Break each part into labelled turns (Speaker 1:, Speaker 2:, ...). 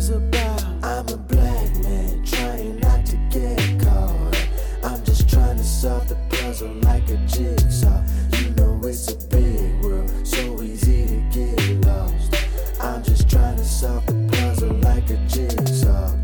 Speaker 1: is about. I'm a black man trying not to get caught. I'm just trying to solve the puzzle like a jigsaw. You know it's a big world, so easy to get lost. I'm just trying to solve the puzzle like a jigsaw.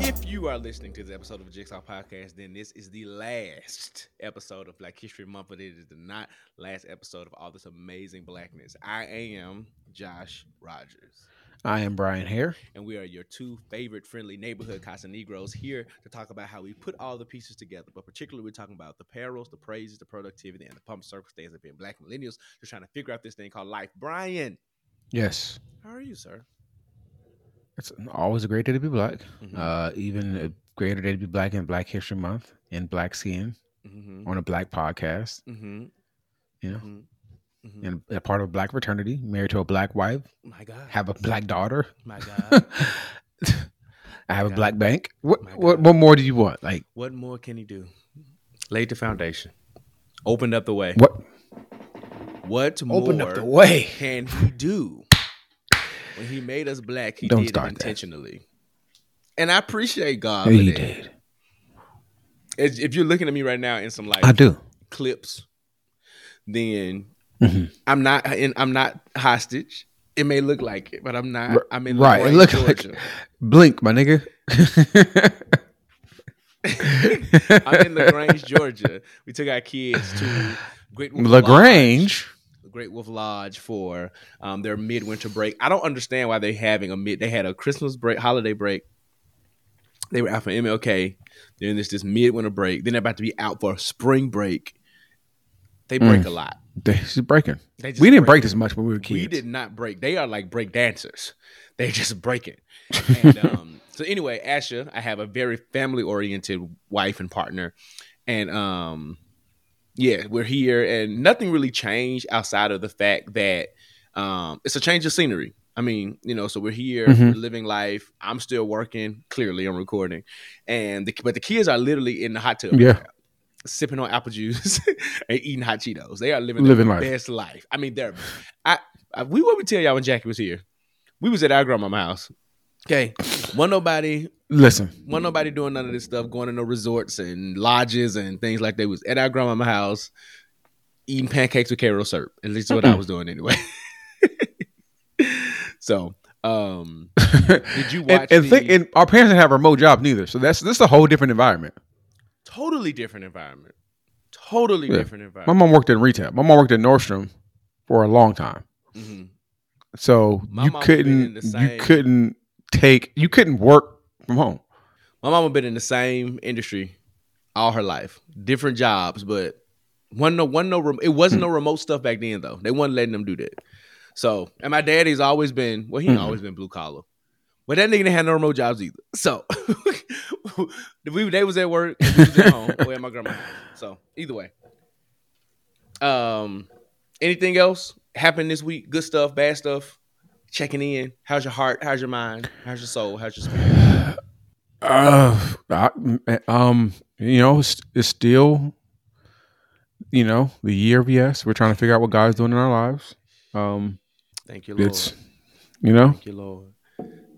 Speaker 2: If you are listening to this episode of Jigsaw Podcast, then this is the last episode of Black History Month, but it is the not last episode of all this amazing blackness. I am Josh Rodgers.
Speaker 3: I am Bryan Haire.
Speaker 2: and we are your two favorite friendly neighborhood Casanegros here to talk about how we put all the pieces together. But particularly, we're talking about the perils, the praises, the productivity, and the pump circumstance of being black millennials, just trying to figure out this thing called life. Brian,
Speaker 3: Yes,
Speaker 2: how are you, sir?
Speaker 3: it's always a great day to be black.
Speaker 2: Mhm.
Speaker 3: Uh, even a greater day to be black in Black History Month in black skin
Speaker 2: Mm-hmm.
Speaker 3: on a black podcast.
Speaker 2: Mm-hmm.
Speaker 3: You know,
Speaker 2: Mm-hmm.
Speaker 3: and a part of a black fraternity, married to a black wife,
Speaker 2: My God.
Speaker 3: have a black daughter.
Speaker 2: My God.
Speaker 3: I have a
Speaker 2: God.
Speaker 3: black bank. What what what more do you want? Like
Speaker 2: what more can he do? Laid the foundation, opened up the way.
Speaker 3: what?
Speaker 2: What
Speaker 3: Open
Speaker 2: more
Speaker 3: up the way.
Speaker 2: can he do? When he made us black, he
Speaker 3: Don't
Speaker 2: did it
Speaker 3: start that.
Speaker 2: intentionally. And I appreciate God. for
Speaker 3: He
Speaker 2: that.
Speaker 3: did.
Speaker 2: If you're looking at me right now in some like
Speaker 3: I do.
Speaker 2: clips, then
Speaker 3: Mhm.
Speaker 2: I'm not in, I'm not hostage. It may look like it, but I'm not. I'm in
Speaker 3: right. It look like blink, my nigga.
Speaker 2: I'm in LaGrange, Georgia. We took our kids to Great Wolf
Speaker 3: LaGrange.
Speaker 2: Lodge, Great Wolf Lodge for um, their midwinter break. I don't understand why they're having a mid. They had a Christmas break, holiday break. They were out for MLK. Then there's this midwinter break. Then they're about to be out for a spring break. They break
Speaker 3: Mm.
Speaker 2: a lot.
Speaker 3: This is breaking.
Speaker 2: They just
Speaker 3: We didn't break
Speaker 2: break.
Speaker 3: this much when we were kids.
Speaker 2: We did not break. They are like break dancers. They just break it. And, um, so anyway, Asha, I have a very family oriented wife and partner, and um, yeah, we're here, and nothing really changed outside of the fact that um, it's a change of scenery. I mean, you know, so we're here,
Speaker 3: Mhm.
Speaker 2: we're living life. I'm still working. Clearly, I'm recording, and the, but the kids are literally in the hot tub. right
Speaker 3: Yeah.
Speaker 2: now, Sipping on apple juice and eating hot Cheetos. They are living,
Speaker 3: Living
Speaker 2: their
Speaker 3: life.
Speaker 2: best life. I mean, they're. I, I we what we tell y'all when Jackie was here. We was at our grandma's house. Okay, one nobody,
Speaker 3: Listen,
Speaker 2: one nobody doing none of this stuff, going to no resorts and lodges and things like that. Was at our grandma's house eating pancakes with Karo syrup. At least what I was doing anyway. so, um, did you watch
Speaker 3: and, and,
Speaker 2: the
Speaker 3: think, and our parents didn't have remote jobs neither, so that's this is a whole different environment.
Speaker 2: Totally different environment? Totally
Speaker 3: Yeah.
Speaker 2: different environment.
Speaker 3: My mom worked in retail. My mom worked at Nordstrom for a long time,
Speaker 2: Mhm.
Speaker 3: so
Speaker 2: My
Speaker 3: you
Speaker 2: mom been in
Speaker 3: couldn't you couldn't take you couldn't work from home.
Speaker 2: My mama been in the same industry all her life, different jobs, but one no one no it wasn't no remote stuff back then though. They wasn't letting them do that. So, and my daddy's always been well, he
Speaker 3: Mhm.
Speaker 2: always been blue collar, but that nigga didn't have no remote jobs either. So, we they was at work, we was at home, at my grandma's. house. So, either way, um, anything else happened this week? Good stuff, bad stuff. Checking in. How's your heart? How's your mind? How's your soul? How's your spirit?
Speaker 3: Uh, I, um, you know, it's, it's still, you know, the year of yes. We're trying to figure out what God's doing in our lives. Um,
Speaker 2: Thank you, Lord.
Speaker 3: it's, you know,
Speaker 2: Thank you, Lord.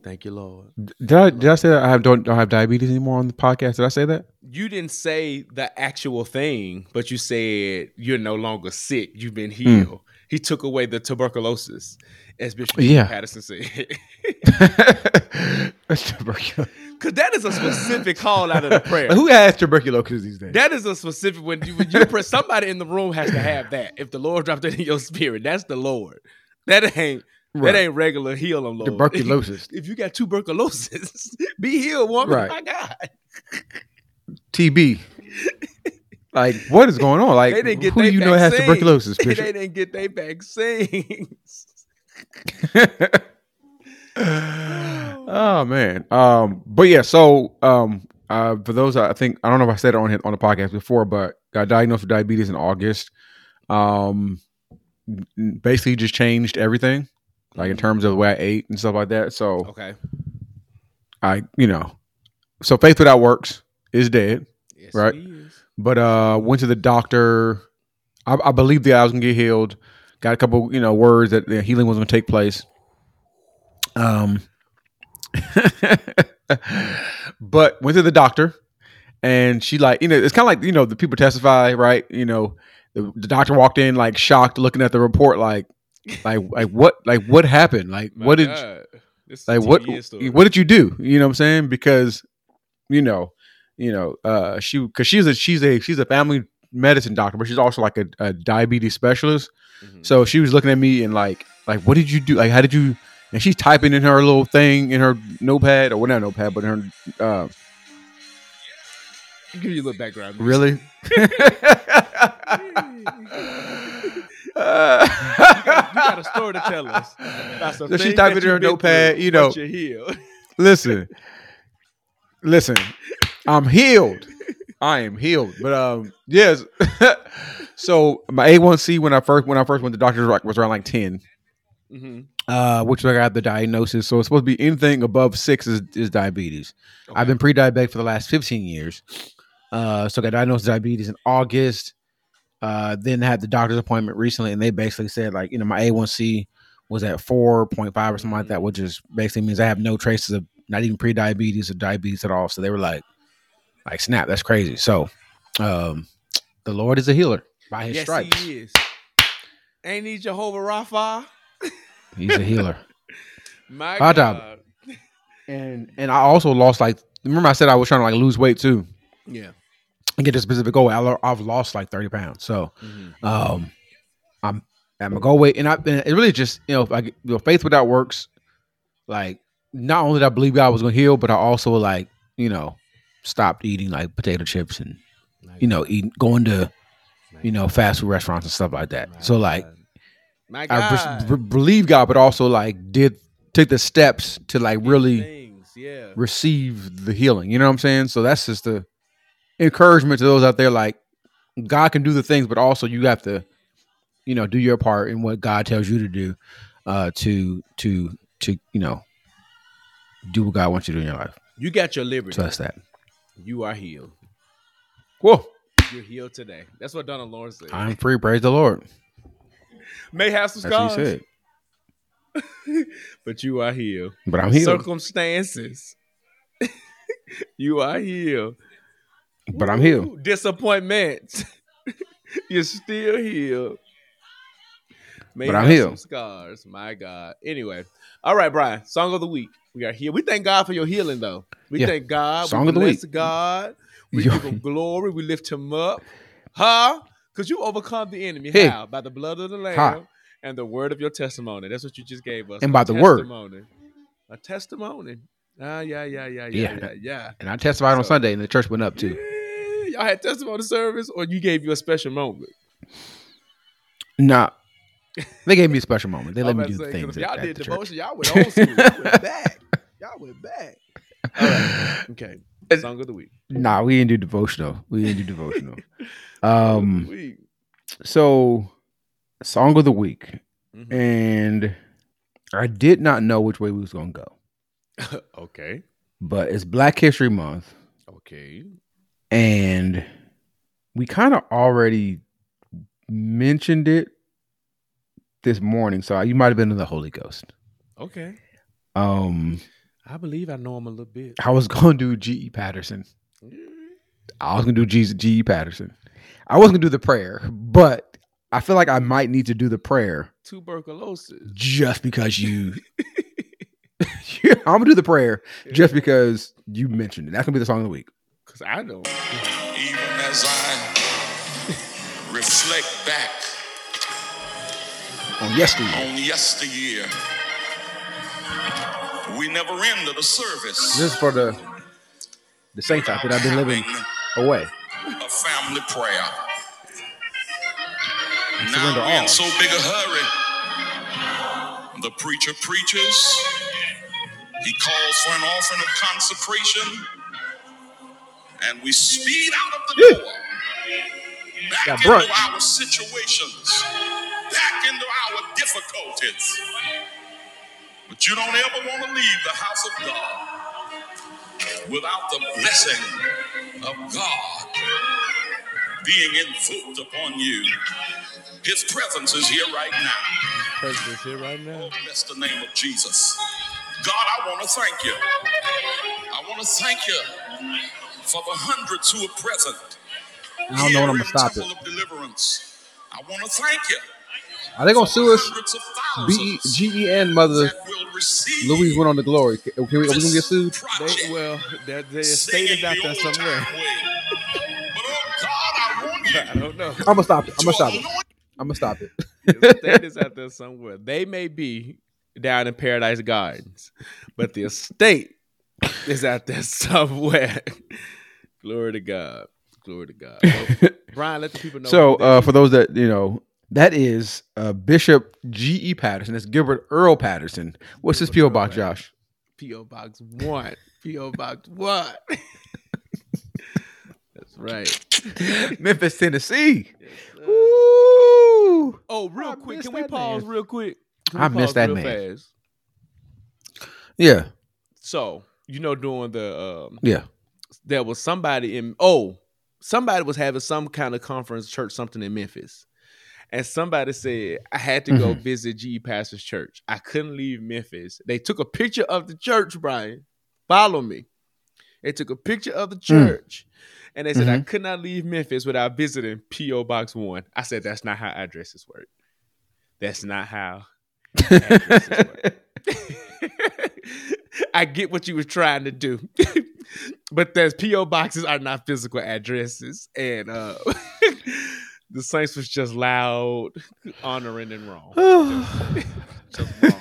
Speaker 2: Thank you, Lord.
Speaker 3: did I did I say that I have don't don't have diabetes anymore on the podcast? Did I say that?
Speaker 2: You didn't say the actual thing, but you said you're no longer sick. You've been hmm. healed. He took away the tuberculosis, as Bishop
Speaker 3: Yeah.
Speaker 2: Patterson said.
Speaker 3: That's tuberculosis.
Speaker 2: Because that is a specific call out of the prayer.
Speaker 3: Who has tuberculosis these days?
Speaker 2: That is a specific when you, when you pray, somebody in the room has to have that. If the Lord dropped it in your spirit, that's the Lord. That ain't
Speaker 3: Right.
Speaker 2: that ain't regular heal them, Lord.
Speaker 3: Tuberculosis.
Speaker 2: If you got tuberculosis, be healed, woman.
Speaker 3: Right.
Speaker 2: My God.
Speaker 3: TB. Like, what is going on? Like,
Speaker 2: They didn't get
Speaker 3: who do you know has
Speaker 2: vaccine.
Speaker 3: tuberculosis?
Speaker 2: they didn't get their vaccines.
Speaker 3: oh man. Um, but yeah, so um uh for those I think I don't know if I said it on on the podcast before, but got diagnosed with diabetes in August. Um basically just changed everything, like in terms of the way I ate and stuff like that. So
Speaker 2: Okay.
Speaker 3: I you know so faith without works is dead.
Speaker 2: Yes,
Speaker 3: Right.
Speaker 2: is.
Speaker 3: But uh went to the doctor. I, I believed that I was gonna get healed. Got a couple, you know, words that the healing was gonna take place. Um but went to the doctor, and she like you know it's kind of like you know the people testify right. You know the, the doctor walked in like shocked, looking at the report like like like what like what happened like
Speaker 2: My
Speaker 3: what did
Speaker 2: God. This
Speaker 3: like what
Speaker 2: story.
Speaker 3: what did you do you know what i'm saying because you know you know uh she because she's a she's a she's a family medicine doctor but she's also like a, a diabetes specialist
Speaker 2: Mhm.
Speaker 3: so she was looking at me and like like what did you do like how did you and she's typing in her little thing in her notepad or well not notepad but in her uh
Speaker 2: I'll give you a little background.
Speaker 3: really
Speaker 2: you got a story to tell us. That's
Speaker 3: So she's typing in her notepad, you know.
Speaker 2: You heal.
Speaker 3: listen, listen. I'm healed. I am healed. But um, yes. so my A1C when I first when I first went to doctor's was around like ten,
Speaker 2: hmm
Speaker 3: uh, which I got the diagnosis. So it's supposed to be anything above six is, is diabetes. I've been pre-diabetic for the last 15 years. Uh, so I got diagnosed with diabetes in August. Uh, then had the doctor's appointment recently, and they basically said like, you know, my A1C was at 4.5 or something like that, which is basically means I have no traces of not even pre-diabetes or diabetes at all. So they were like, like snap, that's crazy. So, um, the Lord is a healer by His
Speaker 2: yes,
Speaker 3: stripes.
Speaker 2: he is. Ain't he Jehovah Rapha?
Speaker 3: He's a healer.
Speaker 2: My
Speaker 3: Hot dog.
Speaker 2: God.
Speaker 3: and and I also lost like remember I said I was trying to like lose weight too
Speaker 2: Yeah.
Speaker 3: And get a specific goal. I, I've lost like 30 pounds. So
Speaker 2: Mhm.
Speaker 3: um I'm I'm gonna go weight and I and it really just you know I you know faith without works like not only did I believe God was gonna heal, but I also like you know stopped eating like potato chips and
Speaker 2: My
Speaker 3: you know eating going to
Speaker 2: My
Speaker 3: you know fast food restaurants and stuff like that.
Speaker 2: My
Speaker 3: So like
Speaker 2: God.
Speaker 3: I
Speaker 2: God.
Speaker 3: be- be- believe God, but also like did take the steps to like really.
Speaker 2: Yeah.
Speaker 3: receive the healing. You know what I'm saying? So that's just the encouragement to those out there. Like God can do the things, but also you have to, you know, do your part in what God tells you to do, uh, to to to you know, do what God wants you to do in your life.
Speaker 2: You got your liberty.
Speaker 3: So that's that.
Speaker 2: You are healed.
Speaker 3: Whoa,
Speaker 2: You're healed today. That's what Donald Lawrence said.
Speaker 3: I'm free. Praise the Lord.
Speaker 2: May have some scars, but you are healed.
Speaker 3: But I'm healed.
Speaker 2: Circumstances. you are healed.
Speaker 3: But I'm healed.
Speaker 2: Woo! Disappointments. You're still healed. May
Speaker 3: But I'm.
Speaker 2: Some scars. My God. Anyway, all right, Brian. Song of the week. We are here. We thank God for your healing, though. We
Speaker 3: Yeah.
Speaker 2: thank God.
Speaker 3: Song
Speaker 2: we
Speaker 3: of the week.
Speaker 2: God. We
Speaker 3: Yo.
Speaker 2: give him glory. We lift him up. Huh? Because you overcome the enemy.
Speaker 3: Hey.
Speaker 2: How? By the blood of the Lamb and the word of your testimony. That's what you just gave us.
Speaker 3: And by the word.
Speaker 2: testimony. A testimony. Ah, yeah, yeah, yeah, yeah,
Speaker 3: Yeah.
Speaker 2: yeah, yeah.
Speaker 3: And I testified on Sunday, and the church went up too.
Speaker 2: Yeah, Y'all had testimony service, or you gave you a special moment.
Speaker 3: Nah, they gave me a special moment. They let me do the things.
Speaker 2: if y'all
Speaker 3: at, at
Speaker 2: did
Speaker 3: the church.
Speaker 2: devotion. Y'all went old school. Y'all went back. Y'all went back. All right. Okay. Song of the week.
Speaker 3: Nah, we didn't do devotional. We didn't do devotional. Um, so song of the week,
Speaker 2: Mhm.
Speaker 3: and I did not know which way we was gonna go,
Speaker 2: okay.
Speaker 3: but it's Black History Month,
Speaker 2: Okay.
Speaker 3: And we kind of already mentioned it this morning, so you might have been in the Holy Ghost.
Speaker 2: Okay.
Speaker 3: Um,
Speaker 2: I believe I know him a little bit.
Speaker 3: I was gonna do G.E. Patterson. I was gonna do G- G.E. Patterson. I wasn't gonna do the prayer, but I feel like I might need to do the prayer
Speaker 2: Tuberculosis.
Speaker 3: just because you. I'm gonna do the prayer just because you mentioned it. That's gonna be the song of the week.
Speaker 2: Because I know.
Speaker 4: even as I reflect back
Speaker 3: On yesterday,
Speaker 4: on yesteryear. We never ended the service
Speaker 3: this is for the the saints out that have been living away.
Speaker 4: a family prayer. Now we're
Speaker 3: all.
Speaker 4: in so big a hurry. The preacher preaches. He calls for an offering of consecration. And we speed out of the door. Back
Speaker 3: Got
Speaker 4: into our situations. Back into our difficulties. But you don't ever want to leave the house of God without the blessing of God being invoked upon you. His presence is here right now.
Speaker 2: President's here right now.
Speaker 4: Oh, bless the name of Jesus. God, I want to thank you. I want to thank you for the hundreds who are present.
Speaker 3: I don't know when I'm gonna stop it.
Speaker 4: Deliverance. I want to thank you.
Speaker 3: Are they gonna sue us?
Speaker 4: hundreds of
Speaker 3: B
Speaker 4: thousands
Speaker 3: G E N mother
Speaker 4: that will receive
Speaker 3: Louise went on the glory. Can we, are we gonna get sued?
Speaker 2: They, well, their, their estate is out there somewhere.
Speaker 4: But oh God, I want you
Speaker 2: I don't know.
Speaker 3: I'm gonna stop it. I'm gonna stop it. I'm gonna stop it.
Speaker 2: The estate is out there somewhere. They may be down in Paradise Gardens, but the estate is out there somewhere. Glory to God. Glory to God. Well, Bryan, let the people know.
Speaker 3: So, uh, for those that you know, that is uh, Bishop G. E. Patterson. That's Gilbert Earl Patterson. What's his PO box. Josh?
Speaker 2: P.O. Box One. P.O. Box One. That's right.
Speaker 3: Memphis, Tennessee. Ooh.
Speaker 2: Oh, real
Speaker 3: I
Speaker 2: quick. Can we pause
Speaker 3: man.
Speaker 2: real quick?
Speaker 3: I missed that man.
Speaker 2: Fast?
Speaker 3: Yeah,
Speaker 2: So, you know, during the um
Speaker 3: yeah.
Speaker 2: There was somebody in oh somebody was having some kind of conference church something in memphis. And somebody said i had to go
Speaker 3: Mhm.
Speaker 2: visit g pastor's church. I couldn't leave memphis. They took a picture of the church bryan. Follow me. They took a picture of the church and they said i could not leave memphis without visiting po box one. I said that's not how addresses work. That's not how addresses work. I get what you were trying to do, but there's PO boxes are not physical addresses, and uh, the Saints was just loud, honoring and wrong, just wrong.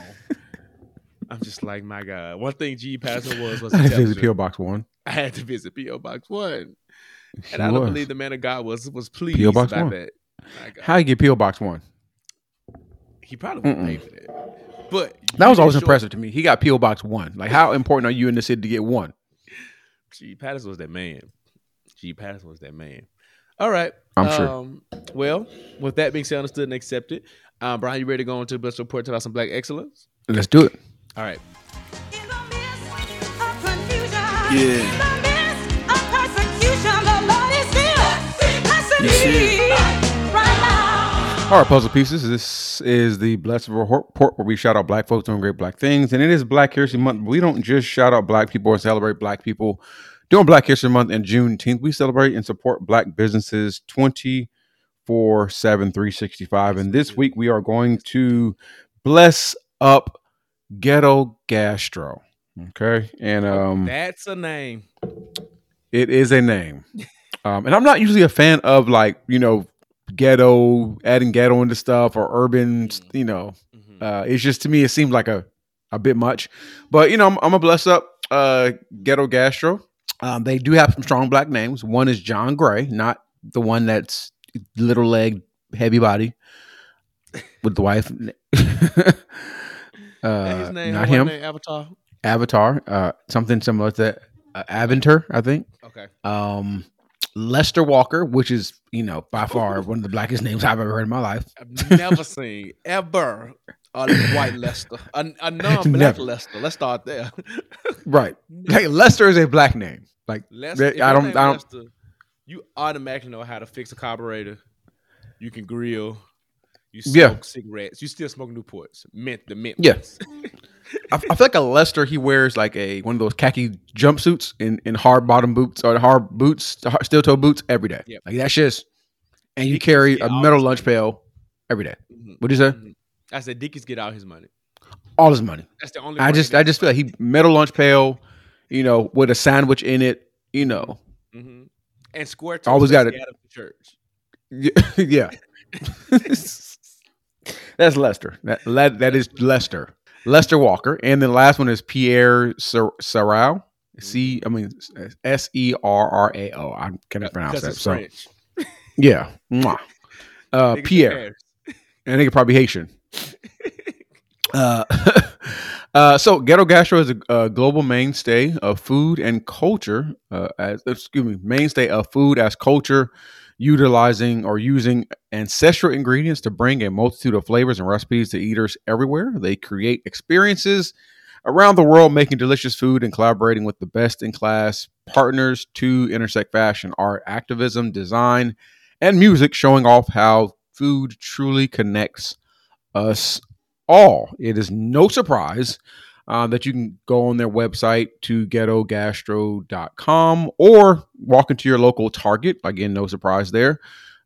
Speaker 2: I'm just like, my God. One thing G Pastor was was
Speaker 3: I had to visit. PO box one.
Speaker 2: I had to visit PO Box One,
Speaker 3: He
Speaker 2: and I don't
Speaker 3: was.
Speaker 2: believe the man of God was was pleased
Speaker 3: P.O. Box One.
Speaker 2: that.
Speaker 3: How you get PO box one?
Speaker 2: he probably would
Speaker 3: Mm-mm.
Speaker 2: pay for that. But
Speaker 3: That was always
Speaker 2: didn't
Speaker 3: impressive to me. He got PO box one. Like, how important are you in the city to get one?
Speaker 2: G Patterson was that man. G Patterson was that man. All right.
Speaker 3: I'm sure.
Speaker 2: um, Well, with that being said, understood and accepted. Um, Brian, you ready to go into the best report about some black excellence?
Speaker 3: Let's do it.
Speaker 2: All right.
Speaker 5: In the midst of confusion,
Speaker 1: Yeah.
Speaker 5: in the
Speaker 3: All right, puzzle pieces. This is the Blessed Report where we shout out black folks doing great black things. And it is Black History Month. We don't just shout out black people or celebrate black people. During Black History Month and Juneteenth, we celebrate and support black businesses 24 7, 365. And this week we are going to bless up Ghetto Gastro. Okay. And um
Speaker 2: That's a name.
Speaker 3: it is a name. Um, and I'm not usually a fan of like, you know, ghetto, adding ghetto into stuff or urban, you know.
Speaker 2: Mhm.
Speaker 3: Uh, it's just to me, it seems like a, a bit much. But, you know, I'm, I'm going to bless up uh, Ghetto Gastro. Um, they do have some strong black names. One is Jon Gray, not the one that's little leg, heavy body with the wife. Uh,
Speaker 2: name,
Speaker 3: not him.
Speaker 2: name, Avatar.
Speaker 3: Avatar, uh, something similar to that. Uh, Aventur, I think
Speaker 2: Okay.
Speaker 3: um Lester Walker, which is you know by far one of the blackest names I've ever heard in my life.
Speaker 2: I've never seen ever a white Lester, a, a non-black
Speaker 3: Never.
Speaker 2: Lester. Let's start there.
Speaker 3: Right, like Lester is a black name. Like
Speaker 2: Lester,
Speaker 3: I don't- I don't-
Speaker 2: Lester, you automatically know how to fix a carburetor. You can grill. You smoke
Speaker 3: Yeah.
Speaker 2: cigarettes. You still smoke Newports. Mint the mint.
Speaker 3: Yeah. I, I feel like a Lester, he wears like a one of those khaki jumpsuits in in hard bottom boots or hard boots, steel toe boots every day.
Speaker 2: Yep.
Speaker 3: Like that's just, and you carry a metal lunch
Speaker 2: money.
Speaker 3: pail every day.
Speaker 2: Mhm,
Speaker 3: What'd you say?
Speaker 2: mhm. I said Dickies get all his money.
Speaker 3: All his money.
Speaker 2: That's the only.
Speaker 3: I just I just feel like he metal lunch pail, you know, with a sandwich in it. You know,
Speaker 2: Mhm. and square.
Speaker 3: Always got it.
Speaker 2: had at the church.
Speaker 3: yeah. That's Lester. That, that that is Lester. Lester Walker, and then the last one is Pierre Ser- Serrao. C, I mean S E R R A O. I cannot pronounce that. So
Speaker 2: French.
Speaker 3: yeah, uh, Pierre, and they could probably Haitian. Uh, uh, so Ghetto Gastro is a, a global mainstay of food and culture. Uh, as excuse me, mainstay of food as culture, utilizing or using ancestral ingredients to bring a multitude of flavors and recipes to eaters everywhere. They create experiences around the world, making delicious food and collaborating with the best in class partners to intersect fashion, art, activism, design, and music, showing off how food truly connects us all. It is no surprise uh, that you can go on their website to ghettogastro.com or walk into your local Target. Again, no surprise there.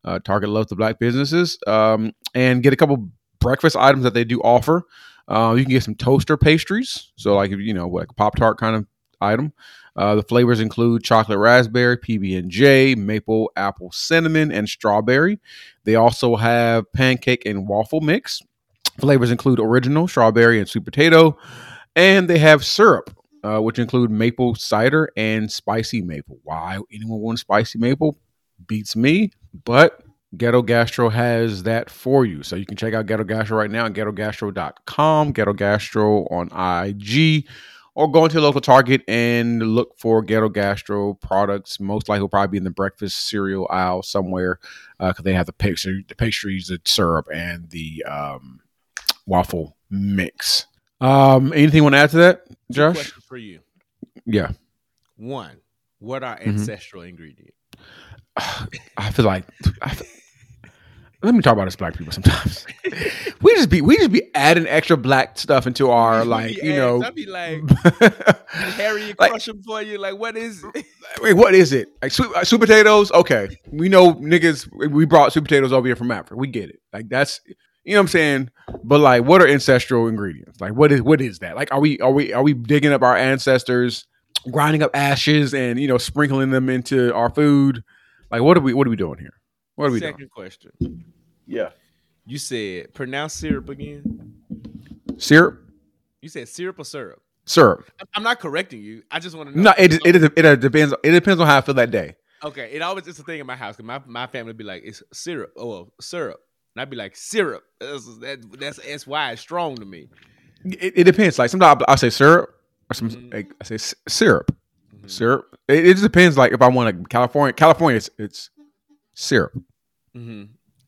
Speaker 3: Uh, Target loves the black businesses um, and get a couple breakfast items that they do offer. Uh, you can get some toaster pastries. So, like, you know, like a Pop Tart kind of item. Uh, the flavors include chocolate raspberry, PB and J, maple apple cinnamon, and strawberry. They also have pancake and waffle mix. Flavors include original strawberry and sweet potato, and they have syrup, uh, which include maple cider and spicy maple. Why anyone wants spicy maple beats me, but Ghetto Gastro has that for you. So you can check out Ghetto Gastro right now at ghettogastro.com, Ghetto Gastro on IG, or go into your local Target and look for Ghetto Gastro products. Most likely will probably be in the breakfast cereal aisle somewhere because they have the pastry, the pastries, the syrup, and the um, waffle mix. Um, anything you want to add to that, Josh?
Speaker 2: for you.
Speaker 3: Yeah.
Speaker 2: One, what are
Speaker 3: Mm-hmm.
Speaker 2: ancestral ingredients?
Speaker 3: I feel like I feel- let me talk about us black people sometimes. we just be we just be adding extra black stuff into our like you know.
Speaker 2: I'd be like Harry
Speaker 3: Like-
Speaker 2: crush them for you. Like, what is? it?
Speaker 3: Wait, what is it? Like sweet, uh, sweet potatoes? Okay, we know niggas. We brought sweet potatoes over here from Africa. We get it. Like that's you know what I'm saying. But like, what are ancestral ingredients? Like, what is what is that? Like, are we are we are we digging up our ancestors, grinding up ashes, and you know sprinkling them into our food? Like, what are we what are we doing here? What are we
Speaker 2: Second
Speaker 3: doing?
Speaker 2: question.
Speaker 3: Yeah,
Speaker 2: You said pronounce syrup again.
Speaker 3: syrup,
Speaker 2: You said syrup or syrup.
Speaker 3: syrup.
Speaker 2: I'm- I'm not correcting you. I just want to know.
Speaker 3: No, it, it it it depends. It depends on how I feel that day.
Speaker 2: Okay, it always it's a thing in my house. 'cause my my family be like, it's syrup. Oh, well, syrup. And I'd be like, syrup. That's that, that's that's why it's strong to me.
Speaker 3: It, it depends. Like sometimes I say syrup, or some
Speaker 2: Mhm.
Speaker 3: like, I say syrup.
Speaker 2: Mhm.
Speaker 3: syrup. It, it just depends. Like if I want to California, California, it's, it's syrup.
Speaker 2: hmm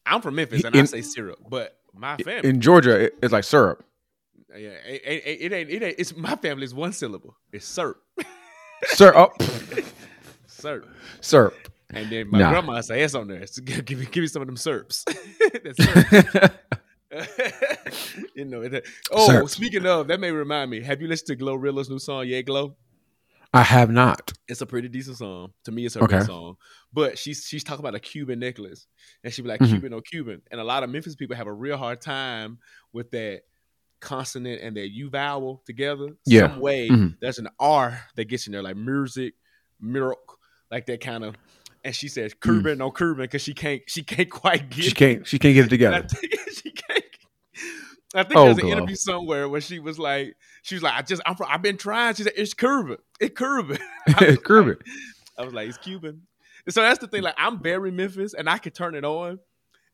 Speaker 2: I'm from Memphis, and I say syrup, but my family,
Speaker 3: In Georgia, it, it's like syrup.
Speaker 2: yeah, it, it, it ain't. It ain't. It's my family is one syllable. It's syrup,
Speaker 3: Syrup, oh,
Speaker 2: syrup.
Speaker 3: syrup.
Speaker 2: And then my
Speaker 3: Nah.
Speaker 2: grandma say S on there. Give, me give me some of them syrups. Syrup. you know. It, oh,
Speaker 3: Syrup.
Speaker 2: speaking of, that may remind me. Have you listened to GloRilla's new song, Yeah Glo?
Speaker 3: I have not.
Speaker 2: It's a pretty decent song. To me, it's her
Speaker 3: Okay.
Speaker 2: best song. But she's she's talking about a Cuban necklace, and she be like
Speaker 3: Mhm.
Speaker 2: Cuban or Cuban, and a lot of Memphis people have a real hard time with that consonant and that U vowel together.
Speaker 3: Yeah.
Speaker 2: Some way
Speaker 3: Mhm.
Speaker 2: there's an R that gets in there, like music, milk, like that kind of. And she says Cuban no Cuban because she can't she can't quite get
Speaker 3: Mm. She can't. She can't get it together.
Speaker 2: she can't. I think
Speaker 3: Oh,
Speaker 2: there's an interview somewhere where she was like, she was like, I just, I'm from, I've been trying. She said, it's Cuban, it's Cuban. I was
Speaker 3: Cuban.
Speaker 2: like- I was like, it's Cuban. And so that's the thing. Like, I'm very Memphis, and I could turn it on,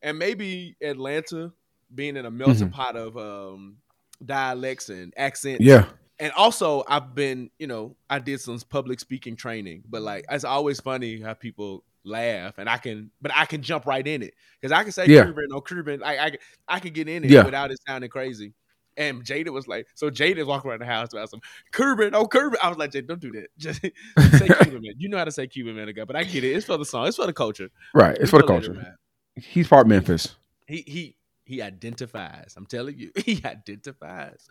Speaker 2: and maybe Atlanta being in a melting pot of um, dialects and accents.
Speaker 3: Yeah.
Speaker 2: And also, I've been, you know, I did some public speaking training, but like, it's always funny how people laugh, and I can, but I can jump right in it because I can say
Speaker 3: Yeah.
Speaker 2: Cuban or Cuban, like I, I can get in it
Speaker 3: Yeah.
Speaker 2: without it sounding crazy. And Jada was like, so Jada's walking around the house about some Cuban, oh Cuban. I was like, Jada, don't do that. Just say Cuban man. You know how to say Cuban man, ago, but I get it. It's for the song. It's for the culture.
Speaker 3: Right. It's for the
Speaker 2: We'll let it
Speaker 3: culture.
Speaker 2: ride.
Speaker 3: He's part Memphis.
Speaker 2: He he he identifies. I'm telling you, he identifies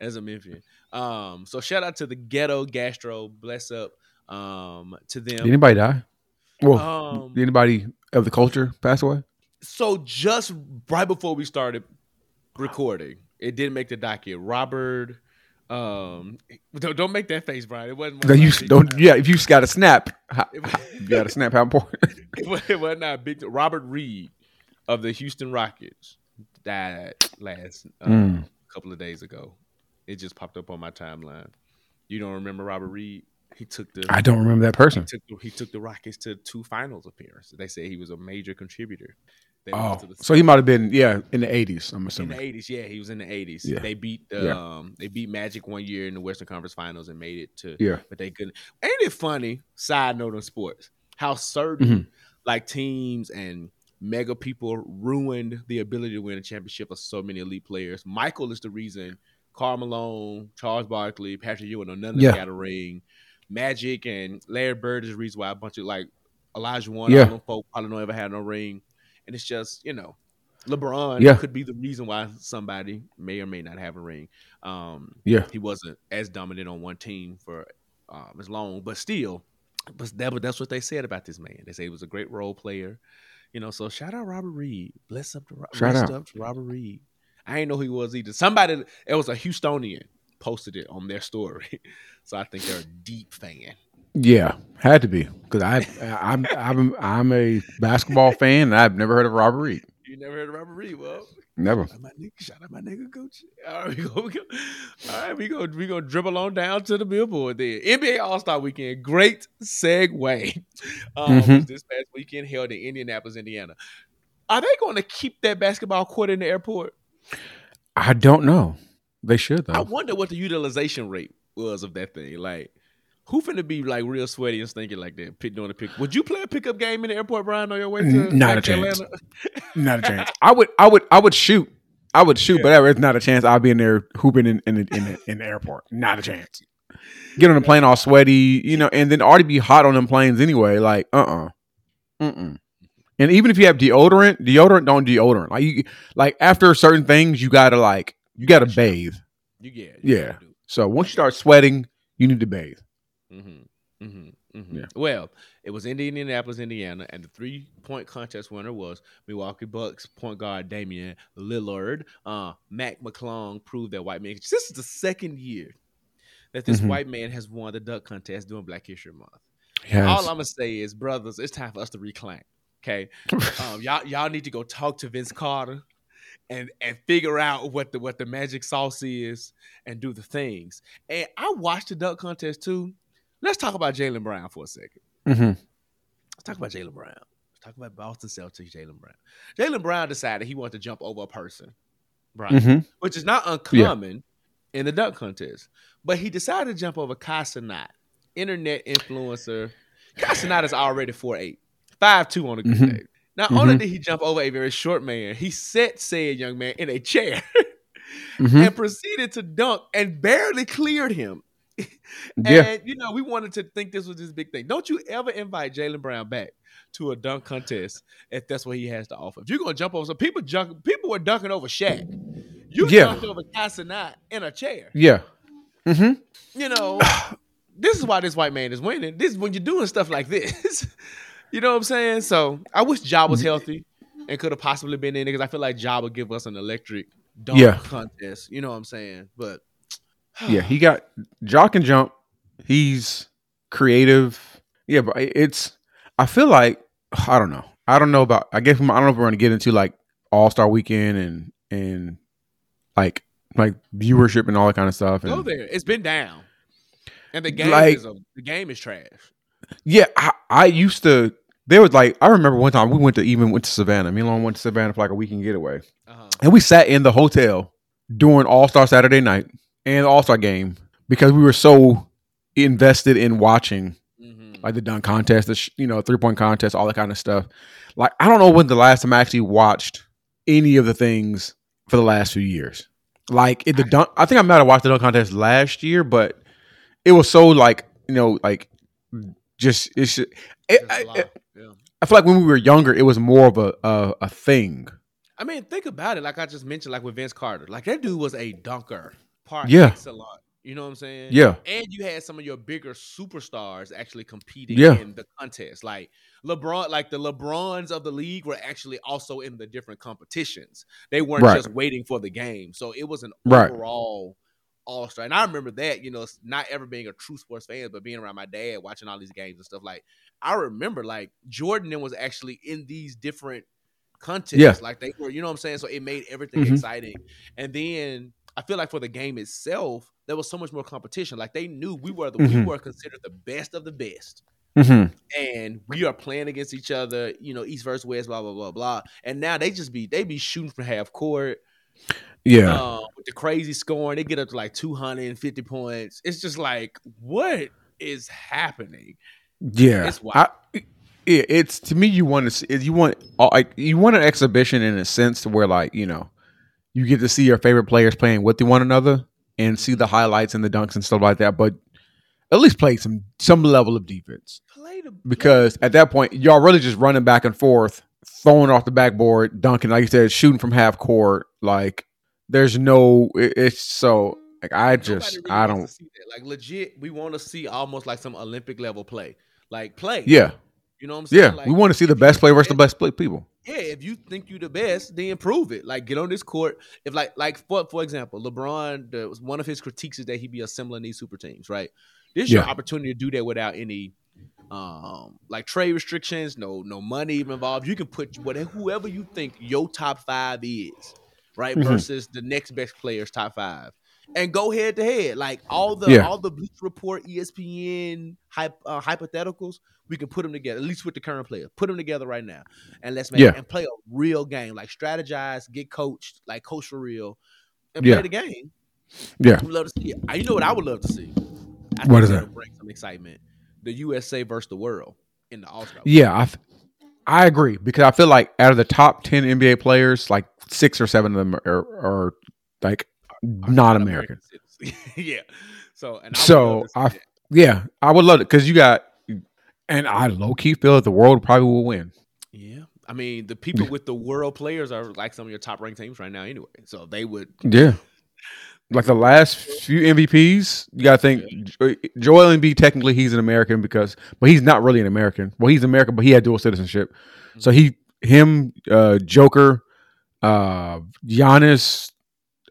Speaker 2: as a Memphian. Um, so shout out to the ghetto gastro. Bless up um to
Speaker 3: Did
Speaker 2: them.
Speaker 3: anybody die? Well,
Speaker 2: Um,
Speaker 3: did anybody of the culture pass away?
Speaker 2: so just right before we started recording, it didn't make the docket. Robert, um, don't, don't make that face, Bryan. It wasn't.
Speaker 3: No, you
Speaker 2: of my big-
Speaker 3: don't. Yeah, if you just got a snap, you got a snap. How important?
Speaker 2: it it was not big. Robert Reid of the Houston Rockets died last um,
Speaker 3: Mm.
Speaker 2: couple of days ago. It just popped up on my timeline. You don't remember Robert Reid? He took the
Speaker 3: I don't remember that person.
Speaker 2: took the, he took the Rockets to two finals appearances. They say he was a major contributor. They
Speaker 3: Oh,
Speaker 2: the
Speaker 3: so he might have been yeah in the eighties. I'm assuming
Speaker 2: in the eighties, yeah, he was in the eighties.
Speaker 3: Yeah.
Speaker 2: They beat the
Speaker 3: Yeah.
Speaker 2: um they beat Magic one year in the Western Conference Finals and made it to
Speaker 3: Yeah.
Speaker 2: but they couldn't. Ain't it funny? Side note on sports, how certain
Speaker 3: Mhm.
Speaker 2: like teams and mega people ruined the ability to win a championship of so many elite players. Michael is the reason. Karl Malone, Charles Barkley, Patrick Ewing, none of them
Speaker 3: Yeah.
Speaker 2: got a ring. Magic and Larry Bird is the reason why a bunch of like Elijah Warren,
Speaker 3: Yeah.
Speaker 2: all them folk probably don't ever had no ring. And it's just, you know, LeBron
Speaker 3: Yeah.
Speaker 2: could be the reason why somebody may or may not have a ring. Um,
Speaker 3: Yeah.
Speaker 2: he wasn't as dominant on one team for um, as long, but still, but that, but that's what they said about this man. They say he was a great role player. You know, so shout out Robert Reid. Bless up to Ro-
Speaker 3: Shout out.
Speaker 2: up to Robert Reid. I ain't know who he was either. Somebody, it was a Houstonian, posted it on their story. so I think they're a deep fan.
Speaker 3: Yeah, had to be because I I'm I'm I'm a basketball fan and I've never heard of Robert Reid.
Speaker 2: You never heard of Robert Reid? Well,
Speaker 3: Never.
Speaker 2: Shout out my nigga, shout out my nigga Gucci. All right, we go, we go. All right, we go, we go dribble on down to the billboard there. NBA All Star Weekend, great segue. Um,
Speaker 3: Mhm.
Speaker 2: was this past weekend held in Indianapolis, Indiana. Are they going to keep that basketball court in the airport?
Speaker 3: I don't know. They should though.
Speaker 2: I wonder what the utilization rate was of that thing. Like, who finna be like real sweaty and stinking like that? Pick doing a pick. Would you play a pickup game in the airport, Bryan, on your way to
Speaker 3: not a chance.
Speaker 2: Atlanta?
Speaker 3: Not a chance. I would, I would, I would shoot. I would shoot, but it's not a chance. I'll be in there hooping in in the, in, the, in the airport. Not a chance. Get on the plane all sweaty, you know, and then already be hot on them planes anyway. Like, uh, uh-uh. uh, And even if you have deodorant, deodorant don't deodorant. Like, you, like after certain things, you gotta like, you gotta bathe.
Speaker 2: You get, you
Speaker 3: Yeah. So once you start sweating, you need to bathe.
Speaker 2: Mm-hmm. Mm-hmm. Mm-hmm.
Speaker 3: Yeah.
Speaker 2: Well, it was in Indianapolis, Indiana, and the three point contest winner was Milwaukee Bucks point guard Damian Lillard. Uh, Mac McClung proved that white man. This is the second year that this
Speaker 3: Mhm.
Speaker 2: white man has won the dunk contest during Black History Month.
Speaker 3: Yes.
Speaker 2: All I'm gonna say is, brothers, it's time for us to reclaim. Okay, um, y'all y'all need to go talk to Vince Carter and and figure out what the what the magic sauce is and do the things. And I watched the dunk contest too. Let's talk about Jaylen Brown for a second.
Speaker 3: hmm
Speaker 2: Let's talk about Jaylen Brown. Let's talk about Boston Celtics, Jaylen Brown. Jaylen Brown decided he wanted to jump over a person, right?
Speaker 3: hmm
Speaker 2: Which is not uncommon in the dunk contest. But he decided to jump over Kai Cenat, internet influencer. Kai Cenat is already 4'8", 5'2", on a good
Speaker 3: Mhm.
Speaker 2: day. Not only
Speaker 3: Mhm.
Speaker 2: did he jump over a very short man, he set said young man in a chair
Speaker 3: hmm
Speaker 2: and proceeded to dunk and barely cleared him.
Speaker 3: Yeah.
Speaker 2: And you know, we wanted to think this was this big thing. Don't you ever invite Jaylen Brown back to a dunk contest if that's what he has to offer? If you're gonna jump over, so people junk, people were dunking over Shaq. You
Speaker 3: Yeah.
Speaker 2: jumped over Kai Cenat in a chair.
Speaker 3: Yeah. Mm-hmm.
Speaker 2: You know, this is why this white man is winning. This is when you're doing stuff like this. you know what I'm saying? So I wish Ja was healthy and could have possibly been in it because I feel like Ja would give us an electric dunk
Speaker 3: Yeah.
Speaker 2: contest. You know what I'm saying? But
Speaker 3: Yeah, he got jock and jump. He's creative. Yeah, but it's. I feel like I don't know. I don't know about. I guess I don't know if we're going to get into like All Star Weekend and and like like viewership and all that kind of stuff.
Speaker 2: Go there. It's been down, and the game
Speaker 3: Like-
Speaker 2: is a, the game is trash.
Speaker 3: yeah, I, I used to. There was like I remember one time we went to even went to Savannah. Me and Lauren went to Savannah for like a weekend getaway,
Speaker 2: Uh-huh.
Speaker 3: and we sat in the hotel during All Star Saturday night and All Star game because we were so invested in watching
Speaker 2: Mhm.
Speaker 3: like the dunk contest, the sh- you know three point contest, all that kind of stuff. Like I don't know when the last time I actually watched any of the things for the last few years. Like it, the dunk, I think I might have watched the dunk contest last year, but it was so like you know like just it's. It, I,
Speaker 2: lot.
Speaker 3: I,
Speaker 2: Yeah.
Speaker 3: I feel like when we were younger, it was more of a a, a thing.
Speaker 2: I mean, think about it. Like I just mentioned, like with Vince Carter, like that dude was a dunker, par
Speaker 3: Yeah.
Speaker 2: excellent. You know what I'm saying?
Speaker 3: Yeah,
Speaker 2: And you had some of your bigger superstars actually competing
Speaker 3: Yeah.
Speaker 2: in the contest. Like LeBron, like the LeBrons of the league were actually also in the different competitions. They weren't
Speaker 3: Right.
Speaker 2: just waiting for the game. So it was an
Speaker 3: Right.
Speaker 2: overall all star. And I remember that, you know, not ever being a true sports fan, but being around my dad, watching all these games and stuff. Like I remember like Jordan then was actually in these different contests.
Speaker 3: Yeah.
Speaker 2: Like they were, you know what I'm saying? So it made everything
Speaker 3: Mhm.
Speaker 2: exciting. And then I feel like for the game itself, there was so much more competition. Like they knew we were the we
Speaker 3: Mhm.
Speaker 2: were considered the best of the best.
Speaker 3: hmm
Speaker 2: And we are playing against each other, you know, East versus West, blah, blah, blah, blah. And now they just be they be shooting from half court.
Speaker 3: yeah.
Speaker 2: Um, with the crazy scoring, they get up to like 250 points. It's just like, what is happening?
Speaker 3: Yeah,
Speaker 2: It's wild.
Speaker 3: I, yeah, it's to me. You want to see, you want uh, like you want an exhibition in a sense to where like you know you get to see your favorite players playing with one another and see the highlights and the dunks and stuff like that. But at least play some some level of defense
Speaker 2: Play the
Speaker 3: because at that point y'all really just running back and forth throwing off the backboard, dunking, like you said, shooting from half court. Like there's no, it- it's so like I just
Speaker 2: really
Speaker 3: I don't.
Speaker 2: see that. like legit. We want to see almost like some Olympic level play, like play.
Speaker 3: Yeah,
Speaker 2: you know what I'm saying.
Speaker 3: yeah.
Speaker 2: Like,
Speaker 3: we want to see the best player
Speaker 2: the
Speaker 3: versus the best play people.
Speaker 2: yeah, if you think you're the best, then prove it. Like get on this court. If like like for for example, LeBron, the, one of his critiques is that he be assembling these super teams, right? This is your opportunity to do that without any um like trade restrictions, no no money even involved. You can put whatever whoever you think your top five is, right?
Speaker 3: Mhm.
Speaker 2: Versus the next best player's top five. And go head to head, like all the
Speaker 3: Yeah.
Speaker 2: all the Bleach Report, ESPN hype, uh, hypotheticals. We can put them together, at least with the current players. Put them together right now, and let's make
Speaker 3: Yeah.
Speaker 2: and play a real game. Like strategize, get coached, like coach for real, and play the game.
Speaker 3: Yeah,
Speaker 2: I would love to see it. Uh, You know what I would love to see? I
Speaker 3: What
Speaker 2: think
Speaker 3: is
Speaker 2: that'll? Bring some excitement. The USA versus the world in the All Star.
Speaker 3: yeah. I, I agree because I feel like out of the top ten NBA players, like six or seven of them are, are like not American.
Speaker 2: yeah. So and I
Speaker 3: So
Speaker 2: love to see
Speaker 3: I,
Speaker 2: that.
Speaker 3: yeah, I would love it because you got, and I low key feel that the world probably will win.
Speaker 2: yeah. I mean, the people with the world players are like some of your top ranked teams right now, anyway. So they would.
Speaker 3: Yeah, like the last few MVPs, you got to think Jo- Joel Embiid. Technically, he's an American because, but he's not really an American. Well, he's American, but he had dual citizenship. So he, him, uh, Joker, uh, Giannis,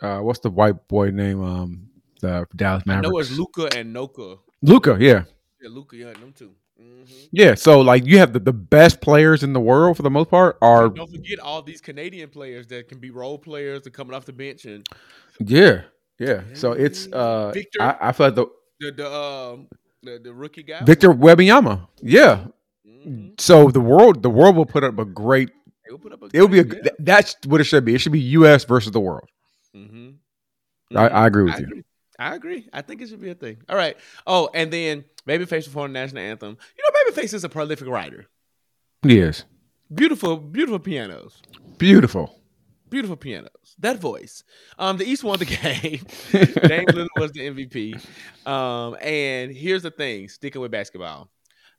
Speaker 3: uh, what's the white boy name? Um, the Dallas
Speaker 2: I
Speaker 3: Mavericks.
Speaker 2: know it's Luca and Noka.
Speaker 3: Luka, yeah.
Speaker 2: Yeah, Luka, yeah, them 2 hmm
Speaker 3: Yeah, so like you have the, the best players in the world for the most part are
Speaker 2: Don't forget all these Canadian players that can be role players that coming off the bench and
Speaker 3: yeah, yeah. So it's uh
Speaker 2: Victor-
Speaker 3: I, I feel like the
Speaker 2: the the um the, the rookie guy.
Speaker 3: Victor Wembanyama. Yeah.
Speaker 2: Mhm.
Speaker 3: So the world the world will put up a great
Speaker 2: They will put up a
Speaker 3: it will be a th- that's what it should be. It should be US versus the world.
Speaker 2: Mhm.
Speaker 3: I, I agree with
Speaker 2: I
Speaker 3: you.
Speaker 2: agree. I agree. I think it should be a thing. All right. Oh, and then Babyface performed the national anthem. You know, Babyface is a prolific writer.
Speaker 3: Yes.
Speaker 2: Beautiful, beautiful pianos.
Speaker 3: Beautiful.
Speaker 2: Beautiful pianos. That voice. Um, the East won the game. Dame Lillard was the MVP. Um, and here's the thing: sticking with basketball,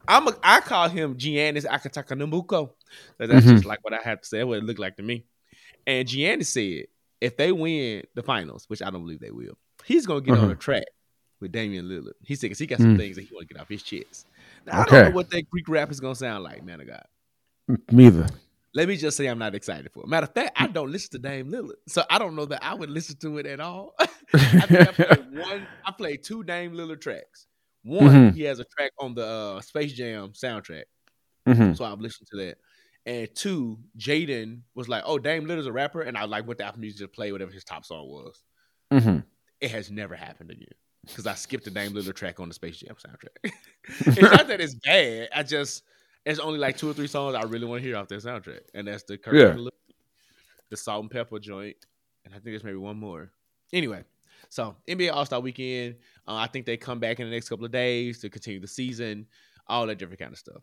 Speaker 2: I'm a, I call him Giannis Akatakanubuko. That's
Speaker 3: Mhm.
Speaker 2: just like what I have to say. What it looked like to me. And Giannis said, if they win the finals, which I don't believe they will, he's gonna get on
Speaker 3: Uh-huh.
Speaker 2: a track with Damian Lillard. He said 'cause he got some
Speaker 3: Mm.
Speaker 2: things that he want to get off his chest. Now, I don't know what that Greek rap is gonna sound like, man of God.
Speaker 3: Neither.
Speaker 2: Let me just say I'm not excited for it. Matter of fact, I don't listen to Dame Lillard. So I don't know that I would listen to it at all. I think I played one, I played two Dame Lillard tracks. One,
Speaker 3: Mhm.
Speaker 2: he has a track on the uh, Space Jam soundtrack.
Speaker 3: Mhm.
Speaker 2: So I've listened to that. And two, Jaden was like, Oh, Dame Lillard's a rapper. And I like went to Apple Music to play whatever his top song was.
Speaker 3: Mhm.
Speaker 2: It has never happened again. Because I skipped the Dame Lillard track on the Space Jam soundtrack. it's not that it's bad. I just it's only like two or three songs I really want to hear off that soundtrack, and that's the Kirk
Speaker 3: Yeah.
Speaker 2: The Salt-N-Pepa joint, and I think there's maybe one more. Anyway, so NBA All Star Weekend, uh, I think they come back in the next couple of days to continue the season, all that different kind of stuff.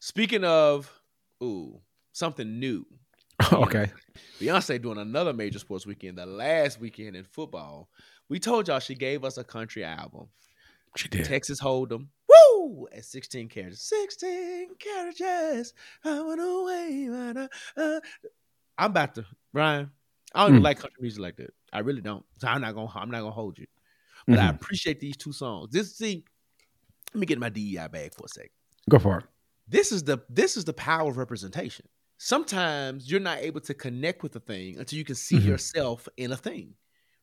Speaker 2: Speaking of, ooh, something new.
Speaker 3: okay.
Speaker 2: Beyonce doing another major sports weekend, the last weekend in football. We told y'all she gave us a country album.
Speaker 3: She did.
Speaker 2: Texas Hold'em. Woo! At 16 carriages. 16 carriages. I went away. but, uh. I'm about to, Bryan. I don't even
Speaker 3: Mm.
Speaker 2: like country music like that. I really don't. So I'm not gonna I'm not gonna hold you. But I
Speaker 3: Mhm.
Speaker 2: appreciate these two songs. This see, let me get my DEI bag for a second.
Speaker 3: Go for it.
Speaker 2: This is the this is the power of representation. Sometimes you're not able to connect with a thing until you can see
Speaker 3: Mhm.
Speaker 2: yourself in a thing.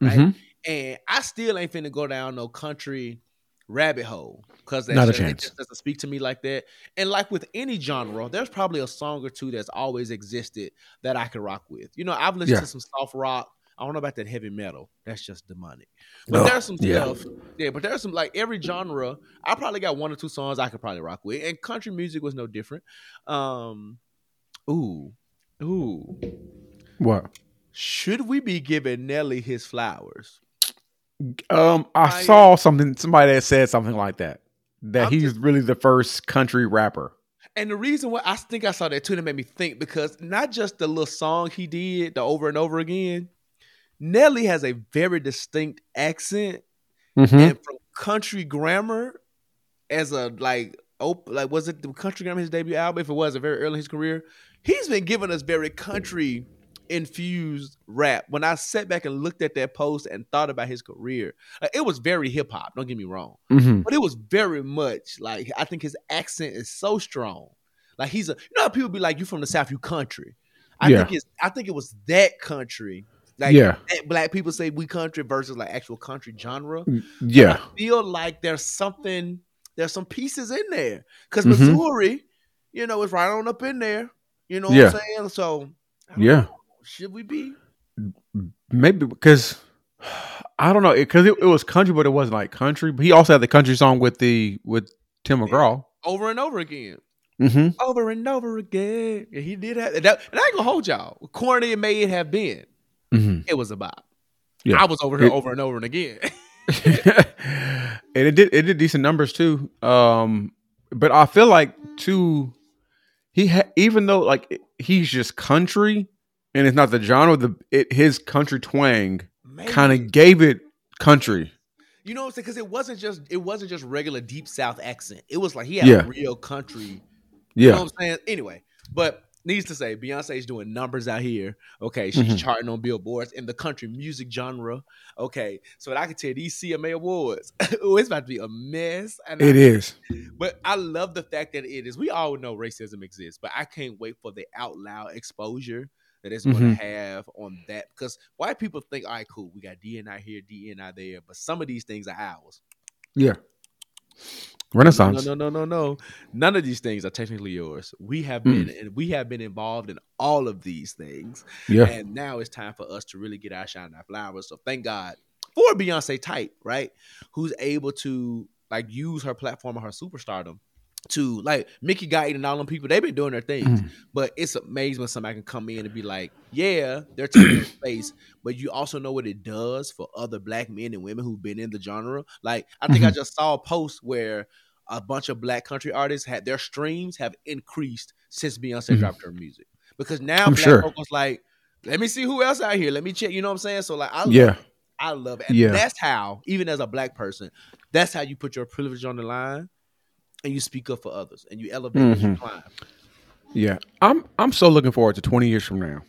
Speaker 2: Right?
Speaker 3: Mhm.
Speaker 2: And I still ain't finna go down no country rabbit hole because
Speaker 3: Not a
Speaker 2: just,
Speaker 3: chance.
Speaker 2: It just doesn't speak to me like that. And like with any genre, there's probably a song or two that's always existed that I can rock with. You know, I've listened
Speaker 3: Yeah.
Speaker 2: to some soft rock. I don't know about that heavy metal. That's just demonic. But there's some
Speaker 3: yeah.
Speaker 2: stuff. Yeah, but there's some like every genre. I probably got one or two songs I could probably rock with. And country music was no different. Um, ooh, ooh.
Speaker 3: What?
Speaker 2: Should we be giving Nelly his flowers?
Speaker 3: Um, I
Speaker 2: I-
Speaker 3: saw something. Somebody that said something like that. That
Speaker 2: I'm
Speaker 3: he's
Speaker 2: just-
Speaker 3: really the first country rapper.
Speaker 2: And the reason why I think I saw that too that made me think because not just the little song he did, the over and over again, Nelly has a very distinct accent
Speaker 3: Mhm.
Speaker 2: and from country grammar as a like op- like was it the country Grammar his debut album? If it was, a very early in his career, he's been giving us very country infused rap. When I sat back and looked at that post and thought about his career, like, it was very hip hop. Don't get me wrong,
Speaker 3: Mhm.
Speaker 2: but it was very much like I think his accent is so strong. Like he's a you know how people be like you from the south, you country. I
Speaker 3: Yeah.
Speaker 2: think it's I think it was that country. Like
Speaker 3: Yeah.
Speaker 2: black people say we country versus like actual country genre.
Speaker 3: Yeah.
Speaker 2: I feel like there's something, there's some pieces in there. Because
Speaker 3: Mhm.
Speaker 2: Missouri, you know, is right on up in there. You know what
Speaker 3: Yeah.
Speaker 2: I'm saying? So
Speaker 3: Yeah.
Speaker 2: know. Should we be?
Speaker 3: Maybe because I don't know because it, it was country, but it wasn't like country. But he also had the country song with the with Tim McGraw.
Speaker 2: Over and over again.
Speaker 3: Mm-hmm.
Speaker 2: Over and over again. Yeah, he did have that. And I ain't gonna hold y'all. Corny it may have been.
Speaker 3: Mm-hmm.
Speaker 2: It was about.
Speaker 3: Yeah.
Speaker 2: I was over here
Speaker 3: It-
Speaker 2: over and over and again.
Speaker 3: and it did it did decent numbers too. Um, but I feel like too he ha- even though like he's just country and it's not the genre, the it, his country twang kind of gave it country.
Speaker 2: You know what I'm saying? Because it wasn't just it wasn't just regular deep south accent. It was like he had
Speaker 3: Yeah.
Speaker 2: a real country You know
Speaker 3: Yeah,
Speaker 2: what I'm saying? Anyway, but needs to say Beyonce's doing numbers out here. Okay, she's
Speaker 3: Mhm.
Speaker 2: charting on billboards in the country music genre. Okay, so I can tell these CMA awards, oh, it's about to be a mess. And
Speaker 3: it
Speaker 2: I,
Speaker 3: is.
Speaker 2: But I love the fact that it is. We all know racism exists, but I can't wait for the out loud exposure that it's going to have on that because white people think, all right, cool, we got DEI here, DEI there, but some of these things are ours.
Speaker 3: Yeah, Renaissance.
Speaker 2: No, no, no, no, no. None of these things are technically yours. We have
Speaker 3: Mm.
Speaker 2: been and we have been involved in all of these things.
Speaker 3: Yeah,
Speaker 2: And now it's time for us to really get our shine and our flowers. So thank God for Beyonce type, right? Who's able to like use her platform and her superstardom to like Mickey Guy and all them people, they've been doing their things.
Speaker 3: Mm.
Speaker 2: But it's amazing when somebody can come in and be like, yeah, they're taking their space, but you also know what it does for other black men and women who've been in the genre. Like, I think I
Speaker 3: Mm-hmm.
Speaker 2: just saw a post where a bunch of black country artists had their streams have increased since Beyonce
Speaker 3: Mhm.
Speaker 2: dropped her music. Because now
Speaker 3: I'm
Speaker 2: black
Speaker 3: sure.
Speaker 2: folks like, let me see who else out here. Let me check. You know what I'm saying? So like, I love
Speaker 3: yeah.
Speaker 2: I love it. And
Speaker 3: Yeah.
Speaker 2: that's how, even as a black person, that's how you put your privilege on the line and you speak up for others and you elevate as you
Speaker 3: Mhm.
Speaker 2: climb.
Speaker 3: yeah. I'm I'm so looking forward to 20 years from now,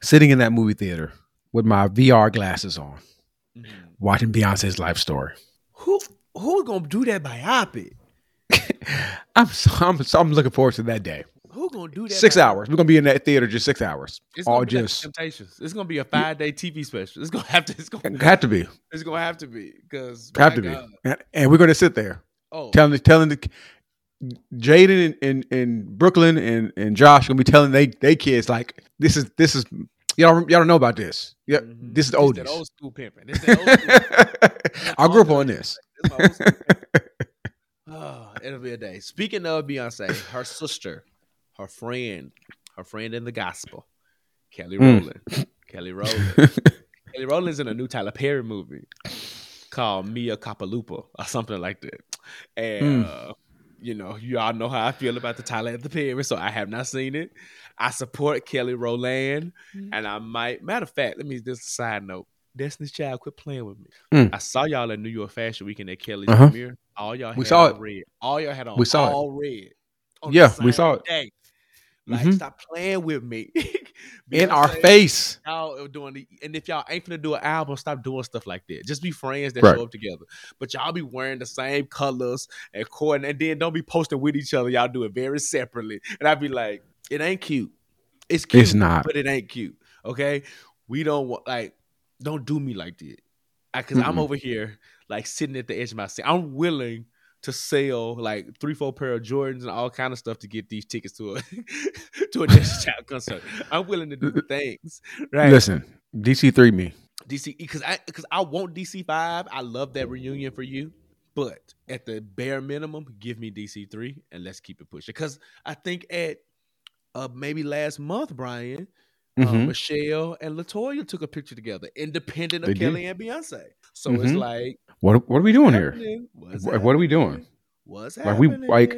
Speaker 3: sitting in that movie theater with my VR glasses on, watching Beyonce's life story.
Speaker 2: Who who's gonna do that biopic?
Speaker 3: I'm so, I'm so, I'm looking forward to that day.
Speaker 2: Who gonna do that?
Speaker 3: Six
Speaker 2: biopic?
Speaker 3: hours. We're gonna be in that theater just six hours.
Speaker 2: It's
Speaker 3: All
Speaker 2: gonna like
Speaker 3: just
Speaker 2: Temptations. It's gonna be a five day TV special. It's gonna have to. It's gonna.
Speaker 3: had to be,
Speaker 2: It's gonna have to be because
Speaker 3: have to be, and, and we're gonna sit there
Speaker 2: Oh,
Speaker 3: telling the telling the Jaden and, and, and Brooklyn and, and Josh gonna be telling they they kids like this is this is y'all y'all don't know about this. Yeah,
Speaker 2: mhm.
Speaker 3: this is
Speaker 2: This
Speaker 3: old.
Speaker 2: that old school pimping. This old school.
Speaker 3: I grew up on this.
Speaker 2: This my old school pimping. Oh, it'll be a day. Speaking of Beyonce, her sister, her friend, her friend in the gospel, Kelly
Speaker 3: Mm.
Speaker 2: Rowland. Kelly Rowland. Kelly Rowland's in a new Tyler Perry movie called Mia Kapalupa or something like that. And
Speaker 3: Mm.
Speaker 2: uh, you know, you all know how I feel about the Tyler at the Perry, so I have not seen it. I support Kelly Rowland,
Speaker 3: Mm.
Speaker 2: and I might. Matter of fact, let me just a side note. Destiny's Child, quit playing with me.
Speaker 3: Mm.
Speaker 2: I saw y'all at New York Fashion Weekend at Kelly's
Speaker 3: Uh-huh.
Speaker 2: premiere. All y'all
Speaker 3: We
Speaker 2: had
Speaker 3: saw
Speaker 2: on
Speaker 3: it.
Speaker 2: red. All y'all had on
Speaker 3: We saw it.
Speaker 2: all red. on
Speaker 3: Yeah, we saw it.
Speaker 2: Day. Like,
Speaker 3: Mhm.
Speaker 2: stop playing with me.
Speaker 3: In our face.
Speaker 2: Y'all doing the, and if y'all ain't gonna do an album, stop doing stuff like that. Just be friends that
Speaker 3: Right.
Speaker 2: show up together. But y'all be wearing the same colors and cord, and then don't be posting with each other. Y'all do it very separately. And I'd be like, it ain't cute. It's cute,
Speaker 3: It's not.
Speaker 2: but it ain't cute. Okay, we don't want like, don't do me like that. Because I'm over here like sitting at the edge of my seat. I'm willing to sell like three, four pair of Jordans and all kind of stuff to get these tickets to a to a Destiny's Child concert. I'm willing to do the things. Right.
Speaker 3: Listen, DC three me.
Speaker 2: DC because I because I want DC five. I love that reunion for you. But at the bare minimum, give me DC three and let's keep it pushing. Because I think at uh maybe last month, Bryan, uh,
Speaker 3: Mhm.
Speaker 2: Michelle and LeToya took a picture together, independent of
Speaker 3: They did.
Speaker 2: Kelly and Beyonce. So it's
Speaker 3: Mhm.
Speaker 2: like,
Speaker 3: What what are we doing here?
Speaker 2: What's
Speaker 3: What- what are we doing?
Speaker 2: What's
Speaker 3: Like, we-
Speaker 2: happening?
Speaker 3: like-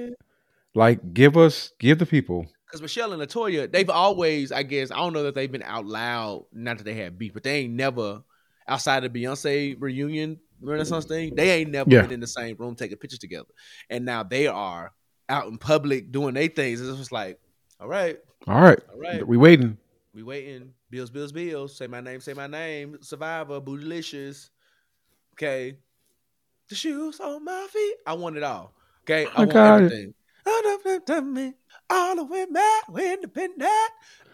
Speaker 3: Like, give us give the people.
Speaker 2: Because Michelle and LeToya, they've always, I guess, I don't know that they've been out loud, not that they had beef, but they ain't never, outside of Beyonce reunion Renaissance thing, they ain't never
Speaker 3: Yeah.
Speaker 2: been in the same room taking pictures together. And now they are out in public doing their things. It's just like, all right,
Speaker 3: All right.
Speaker 2: all right,
Speaker 3: We waiting.
Speaker 2: We waiting. Bills, bills, bills. Say my name, say my name. Survivor, bootylicious. Okay. The shoes on my feet. I want it all. Okay. I,
Speaker 3: I
Speaker 2: want
Speaker 3: got it.
Speaker 2: everything. everything. All the way back, independent.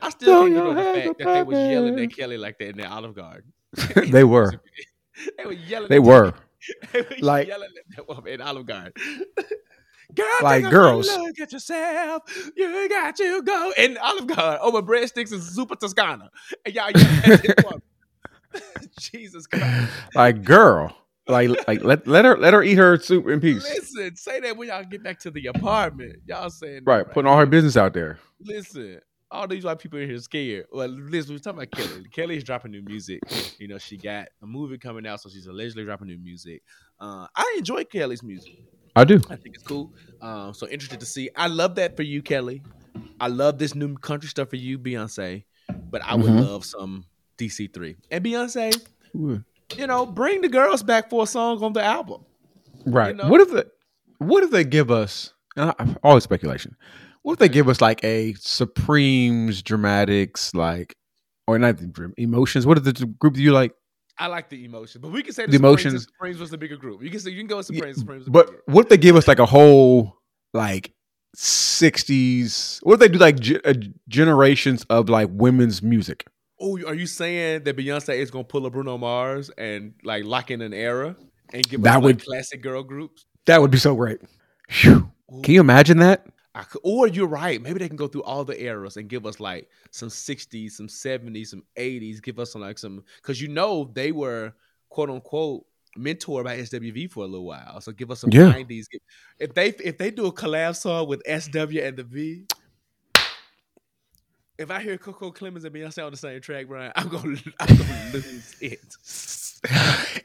Speaker 2: I still
Speaker 3: Throw
Speaker 2: can't get over the fact that they was yelling at Kelly like that in the Olive Garden.
Speaker 3: they were.
Speaker 2: they were yelling.
Speaker 3: They
Speaker 2: at
Speaker 3: were.
Speaker 2: They were
Speaker 3: Like-
Speaker 2: yelling at that woman in Olive Garden. Girl,
Speaker 3: Like girls.
Speaker 2: Look at yourself. You got to go. And Olive Garden over breadsticks and zuppa Toscana. And y'all yelling at this woman. Jesus Christ.
Speaker 3: Like girl. Like like let let her let her eat her soup in peace.
Speaker 2: Listen, say that when y'all get back to the apartment. Y'all saying that
Speaker 3: Right. Putting all her business out there.
Speaker 2: Listen, all these white people in here scared. Well, listen, we're talking about Kelly. Kelly's dropping new music. You know, she got a movie coming out, so she's allegedly dropping new music. Uh, I enjoy Kelly's music.
Speaker 3: I do.
Speaker 2: I think it's cool. Um, so interested to see. I love that for you, Kelly. I love this new country stuff for you, Beyonce. But I would
Speaker 3: Mhm.
Speaker 2: love some DC three and Beyonce. You know, bring the girls back for a song on the album.
Speaker 3: Right.
Speaker 2: know?
Speaker 3: What if the what if they give us uh, always speculation. What if they give us like a Supremes dramatics like or not the emotions? What if the group that you like?
Speaker 2: I like the emotion, but we can say the,
Speaker 3: The emotions.
Speaker 2: Supremes was the bigger group. You can say you can go with
Speaker 3: Yeah,
Speaker 2: Supremes. Supremes
Speaker 3: But what if they give us like a whole like sixties? What if they do like ge- uh, generations of like women's music?
Speaker 2: Oh, are you saying that Beyonce is gonna pull a Bruno Mars and like lock in an era and give
Speaker 3: That
Speaker 2: us
Speaker 3: would-
Speaker 2: like classic girl groups?
Speaker 3: That would be so great. Phew. Can you imagine that?
Speaker 2: I could, or you're right. Maybe they can go through all the eras and give us like some 60s, some 70s, some 80s. Give us some like some because you know they were quote unquote mentored by SWV for a little while. So give us some
Speaker 3: Yeah.
Speaker 2: 90s. If they if they do a collab song with SW and the V. If I hear Coko Clemons and Beyonce on the same track, Bryan, I'm gonna I'm gonna lose it.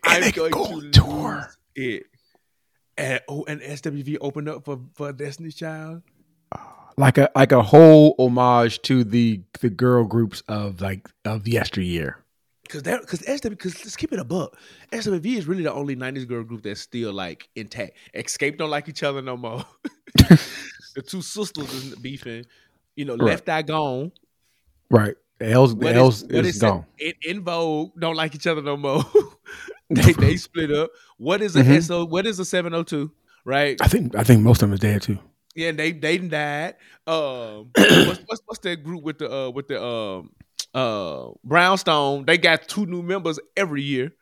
Speaker 3: They
Speaker 2: going
Speaker 3: go
Speaker 2: to
Speaker 3: tour.
Speaker 2: lose it. And oh, and SWV opened up for for Destiny's Child.
Speaker 3: Like a like a whole homage to the the girl groups of like of yesteryear.
Speaker 2: Cause that, cause SW, cause let's keep it a buck. SWV is really the only '90s girl group that's still like intact. Xscape don't like each other no more. the two sisters is beefing. You know,
Speaker 3: Right.
Speaker 2: Left Eye Gone.
Speaker 3: Right. L's
Speaker 2: What
Speaker 3: L's
Speaker 2: what
Speaker 3: is gone.
Speaker 2: In, En Vogue don't like each other no more. they they split up. What is a
Speaker 3: Mhm.
Speaker 2: SO? What is a 702? Right?
Speaker 3: I think I think most of them is dead too.
Speaker 2: Yeah, and they they died. Um, what's, what's what's that group with the uh with the um uh Brownstone? They got two new members every year.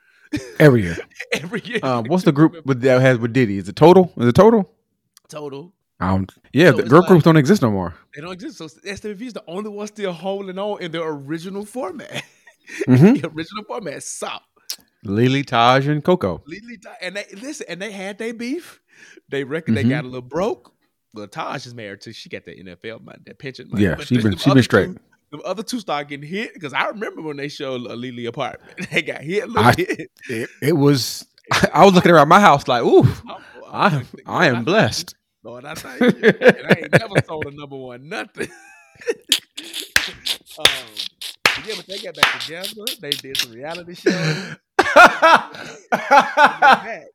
Speaker 3: Every year.
Speaker 2: every year.
Speaker 3: Um, what's the group with that has with Diddy? Is it total? Is it total?
Speaker 2: total?
Speaker 3: Um, yeah,
Speaker 2: So
Speaker 3: the girl
Speaker 2: like-
Speaker 3: groups don't exist no more.
Speaker 2: They don't exist. So SWV is the only one still holding on in their original format.
Speaker 3: Mhm.
Speaker 2: the original format. So
Speaker 3: Lelee, Taj, and Coko.
Speaker 2: Lelee Di- and they listen, and they had their beef. They reckon
Speaker 3: Mhm.
Speaker 2: they got a little broke. Well, Taj is married to. She got that NFL money, that pension money.
Speaker 3: Yeah,
Speaker 2: But
Speaker 3: she
Speaker 2: the-
Speaker 3: been she been straight.
Speaker 2: Two, the other two start getting hit because I remember when they showed Lelee apartment. They got hit.
Speaker 3: I-
Speaker 2: bit.
Speaker 3: It, it was. I was looking around my house like, ooh, I
Speaker 2: I'm
Speaker 3: am
Speaker 2: like,
Speaker 3: I am blessed.
Speaker 2: Lord, I thank you. and I ain't never sold a number one nothing. um, yeah, but they got back together. They did some reality shows. and they back.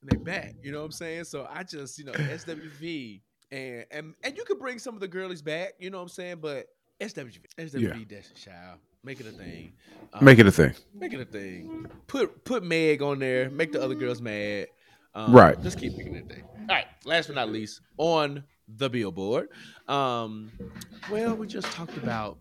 Speaker 2: And they back. You know what I'm saying? So I just, you know, SWV and and and you could bring some of the girlies back. You know what I'm saying? But SWV, SWV, Destiny Child, make it a thing. Um,
Speaker 3: Make it a thing.
Speaker 2: make it a thing. Put put Meg on there. Make the other girls mad. Um,
Speaker 3: Right.
Speaker 2: Just keep making it a thing. All right. Last but not least, on the billboard. Um, well, we just talked about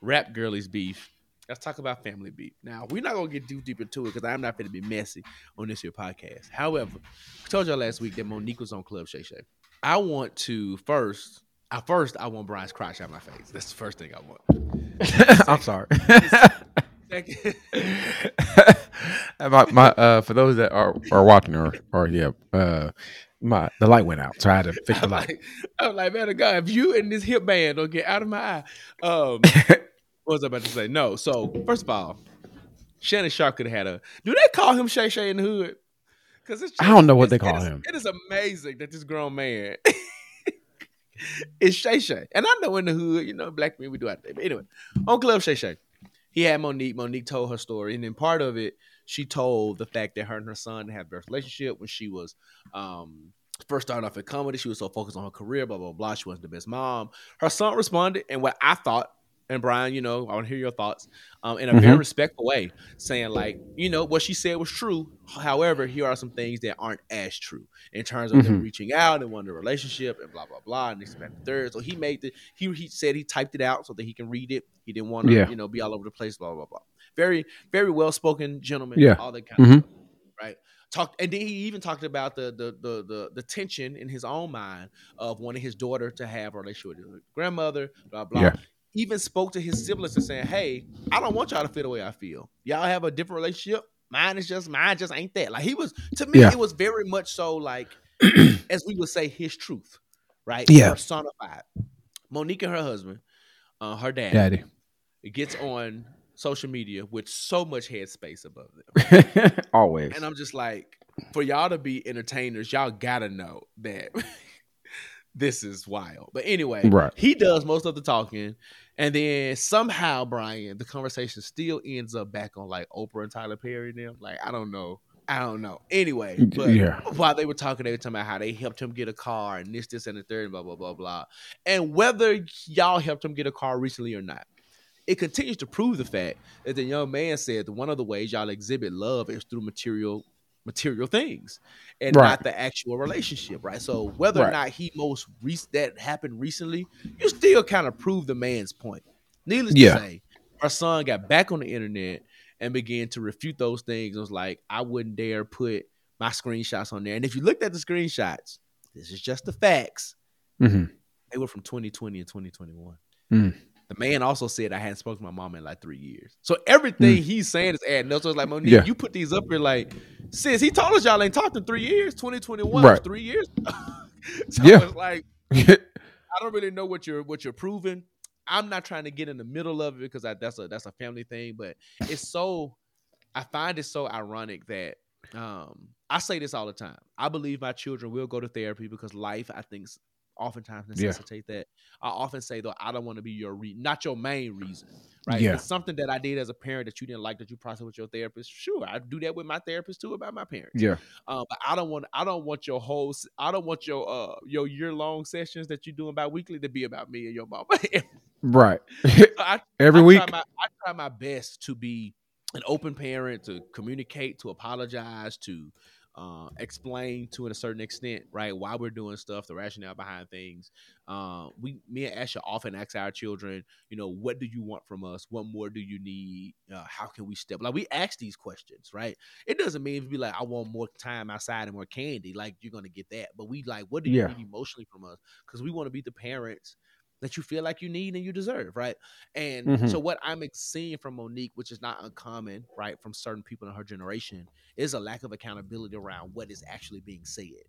Speaker 2: rap girlies beef. Let's talk about family beef. Now, we're not gonna get too deep into it because I'm not gonna be messy on this here podcast. However, I told y'all last week that Mo'Nique was on Club Shay Shay. I want to first. I first I want Bryan's crotch out my face. That's the first thing I want.
Speaker 3: I'm sorry.
Speaker 2: Second,
Speaker 3: my, my uh for those that are are watching or or yeah uh my the light went out so I had to fix the light.
Speaker 2: like, I'm like, man, God, if you and this hip band don't get out of my eye. Um, what was I about to say? No. So first of all, Shannon Sharpe could have had a. Do they call him Shay Shay in the hood? Because
Speaker 3: I don't know what they call
Speaker 2: it is-
Speaker 3: him.
Speaker 2: It is amazing that this grown man is Shay Shay, and I know in the hood, you know, black men we do out there. But anyway, on Club Shay Shay, he had Mo'Nique. Mo'Nique told her story, and then part of it, she told the fact that her and her son had a relationship when she was um first started off in comedy. She was so focused on her career, blah blah blah. She wasn't the best mom. Her son responded, and what I thought, and Bryan, you know, I want to hear your thoughts, um, in a very
Speaker 3: Mhm.
Speaker 2: respectful way, saying like, you know, what she said was true. However, here are some things that aren't as true in terms of them
Speaker 3: Mhm.
Speaker 2: reaching out and wanting a relationship and blah blah blah and this and that, and the third. So he made the he he said he typed it out so that he can read it. He didn't want to,
Speaker 3: Yeah.
Speaker 2: you know, be all over the place, blah blah blah. Very very well spoken gentleman.
Speaker 3: Yeah.
Speaker 2: all that kind
Speaker 3: Mhm.
Speaker 2: of stuff, right? Talked and then he even talked about the the the the the tension in his own mind of wanting his daughter to have a relationship with her grandmother, blah blah.
Speaker 3: Yeah.
Speaker 2: Even spoke to his siblings and saying, "Hey, I don't want y'all to feel the way I feel. Y'all have a different relationship. Mine is just mine. Just ain't that." Like he was to me,
Speaker 3: Yeah.
Speaker 2: it was very much so like, as we would say, his truth, right?
Speaker 3: Yeah.
Speaker 2: personified. Mo'Nique and her husband, uh, her dad,
Speaker 3: Daddy.
Speaker 2: it gets on social media with so much headspace above them.
Speaker 3: Always.
Speaker 2: And I'm just like, for y'all to be entertainers, y'all gotta know that this is wild. But anyway,
Speaker 3: Right.
Speaker 2: he does most of the talking, and then somehow, Bryan, the conversation still ends up back on like Oprah and Tyler Perry and them. Like, I don't know. I don't know. Anyway, but
Speaker 3: Yeah.
Speaker 2: while they were talking, they were talking about how they helped him get a car and this, this, and the third, and blah, blah, blah, blah. And whether y'all helped him get a car recently or not, it continues to prove the fact that the young man said that one of the ways y'all exhibit love is through material material things and
Speaker 3: Right.
Speaker 2: not the actual relationship, right? So whether or not he most re- that happened recently, you still kind of prove the man's point. Needless
Speaker 3: Yeah.
Speaker 2: to say, our son got back on the internet and began to refute those things. It was like, I wouldn't dare put my screenshots on there. And if you looked at the screenshots, this is just the facts.
Speaker 3: hmm
Speaker 2: They were from 2020 and 2021.
Speaker 3: Mm.
Speaker 2: The man also said I hadn't spoken to my mom in like three years. So everything he's saying is adding up. So it's like, Mo'Nique,
Speaker 3: Mm. Yeah.
Speaker 2: you put these up here like, sis, he told us y'all ain't talked in three years. 2021
Speaker 3: right.
Speaker 2: three years. so
Speaker 3: Yeah.
Speaker 2: it's like, I don't really know what you're what you're proving. I'm not trying to get in the middle of it because I, that's a that's a family thing, but it's so I find it so ironic that um I say this all the time. I believe my children will go to therapy because life I think oftentimes
Speaker 3: Yeah.
Speaker 2: necessitate that. I often say though I don't want to be your re- not your main reason. Right?
Speaker 3: Yeah.
Speaker 2: It's something that I did as a parent that you didn't like that you process with your therapist. Sure, I do that with my therapist too about my parents.
Speaker 3: yeah.
Speaker 2: Uh, but I don't want I don't want your whole I don't want your uh your year long sessions that you doing about weekly to be about me and your mama.
Speaker 3: Right.
Speaker 2: I,
Speaker 3: Every
Speaker 2: I
Speaker 3: week.
Speaker 2: Try my, I try my best to be an open parent, to communicate, to apologize, to uh, explain to a certain extent, right, why we're doing stuff, the rationale behind things. Uh, we, me and Asha often ask our children, you know, what do you want from us? What more do you need? Uh, how can we step? Like we ask these questions, right? It doesn't mean be like, I want more time outside and more candy. Like you're gonna get that, but we like, what do you
Speaker 3: Yeah.
Speaker 2: need emotionally from us? Because we want to be the parents that you feel like you need and you deserve, right? And
Speaker 3: Mhm.
Speaker 2: so what I'm seeing from Mo'Nique, which is not uncommon, right, from certain people in her generation, is a lack of accountability around what is actually being said.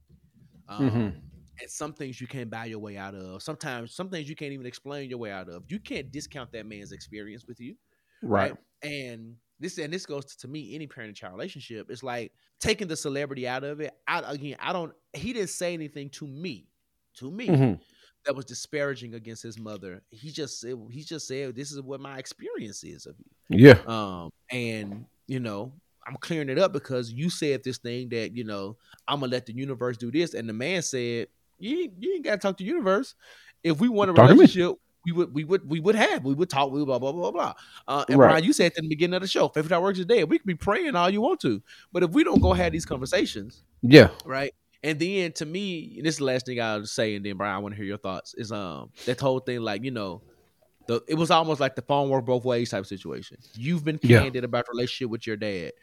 Speaker 2: Um,
Speaker 3: Mhm.
Speaker 2: And some things you can't buy your way out of. Sometimes some things you can't even explain your way out of. You can't discount that man's experience with you
Speaker 3: Right.
Speaker 2: and this and this goes to, to me any parent child relationship it's like taking the celebrity out of it I, again i don't he didn't say anything to me to me
Speaker 3: Mhm.
Speaker 2: That was disparaging against his mother he just said he just said this is what my experience is of you
Speaker 3: Yeah.
Speaker 2: um and you know i'm clearing it up because you said this thing that you know i'm gonna let the universe do this and the man said you ain't, you ain't gotta talk to the universe if we want a
Speaker 3: Talk
Speaker 2: relationship we would we would we would have we would talk we would blah blah blah blah uh, and
Speaker 3: Right.
Speaker 2: Bryan, you said at the beginning of the show faith that works is dead we could be praying all you want to but if we don't go have these conversations
Speaker 3: Yeah.
Speaker 2: right and then to me and this is the last thing i'll say and then Bryan I want to hear your thoughts is um that whole thing like you know the, it was almost like the phone work both ways type situation. You've been
Speaker 3: Yeah.
Speaker 2: candid about the relationship with your dad,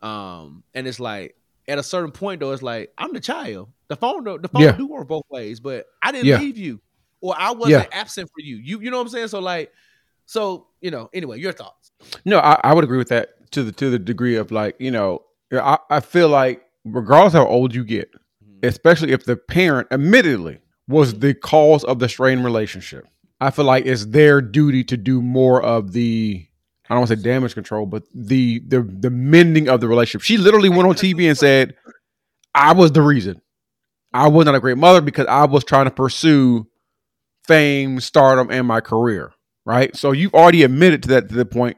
Speaker 2: um, and it's like at a certain point though, it's like I'm the child. The phone, the phone
Speaker 3: Yeah.
Speaker 2: do work both ways, but I didn't
Speaker 3: Yeah.
Speaker 2: leave you, or I wasn't
Speaker 3: Yeah.
Speaker 2: absent for you. You, you know what I'm saying? So like, so you know. Anyway, your thoughts?
Speaker 3: No, I, I would agree with that to the to the degree of like you know I, I feel like regardless how old you get, Mm. especially if the parent admittedly was the cause of the strained relationship, I feel like it's their duty to do more of the I don't want to say damage control, but the the the mending of the relationship. She literally went on TV and said, "I was the reason. I was not a great mother because I was trying to pursue fame, stardom, and my career." Right. So you've already admitted to that to the point.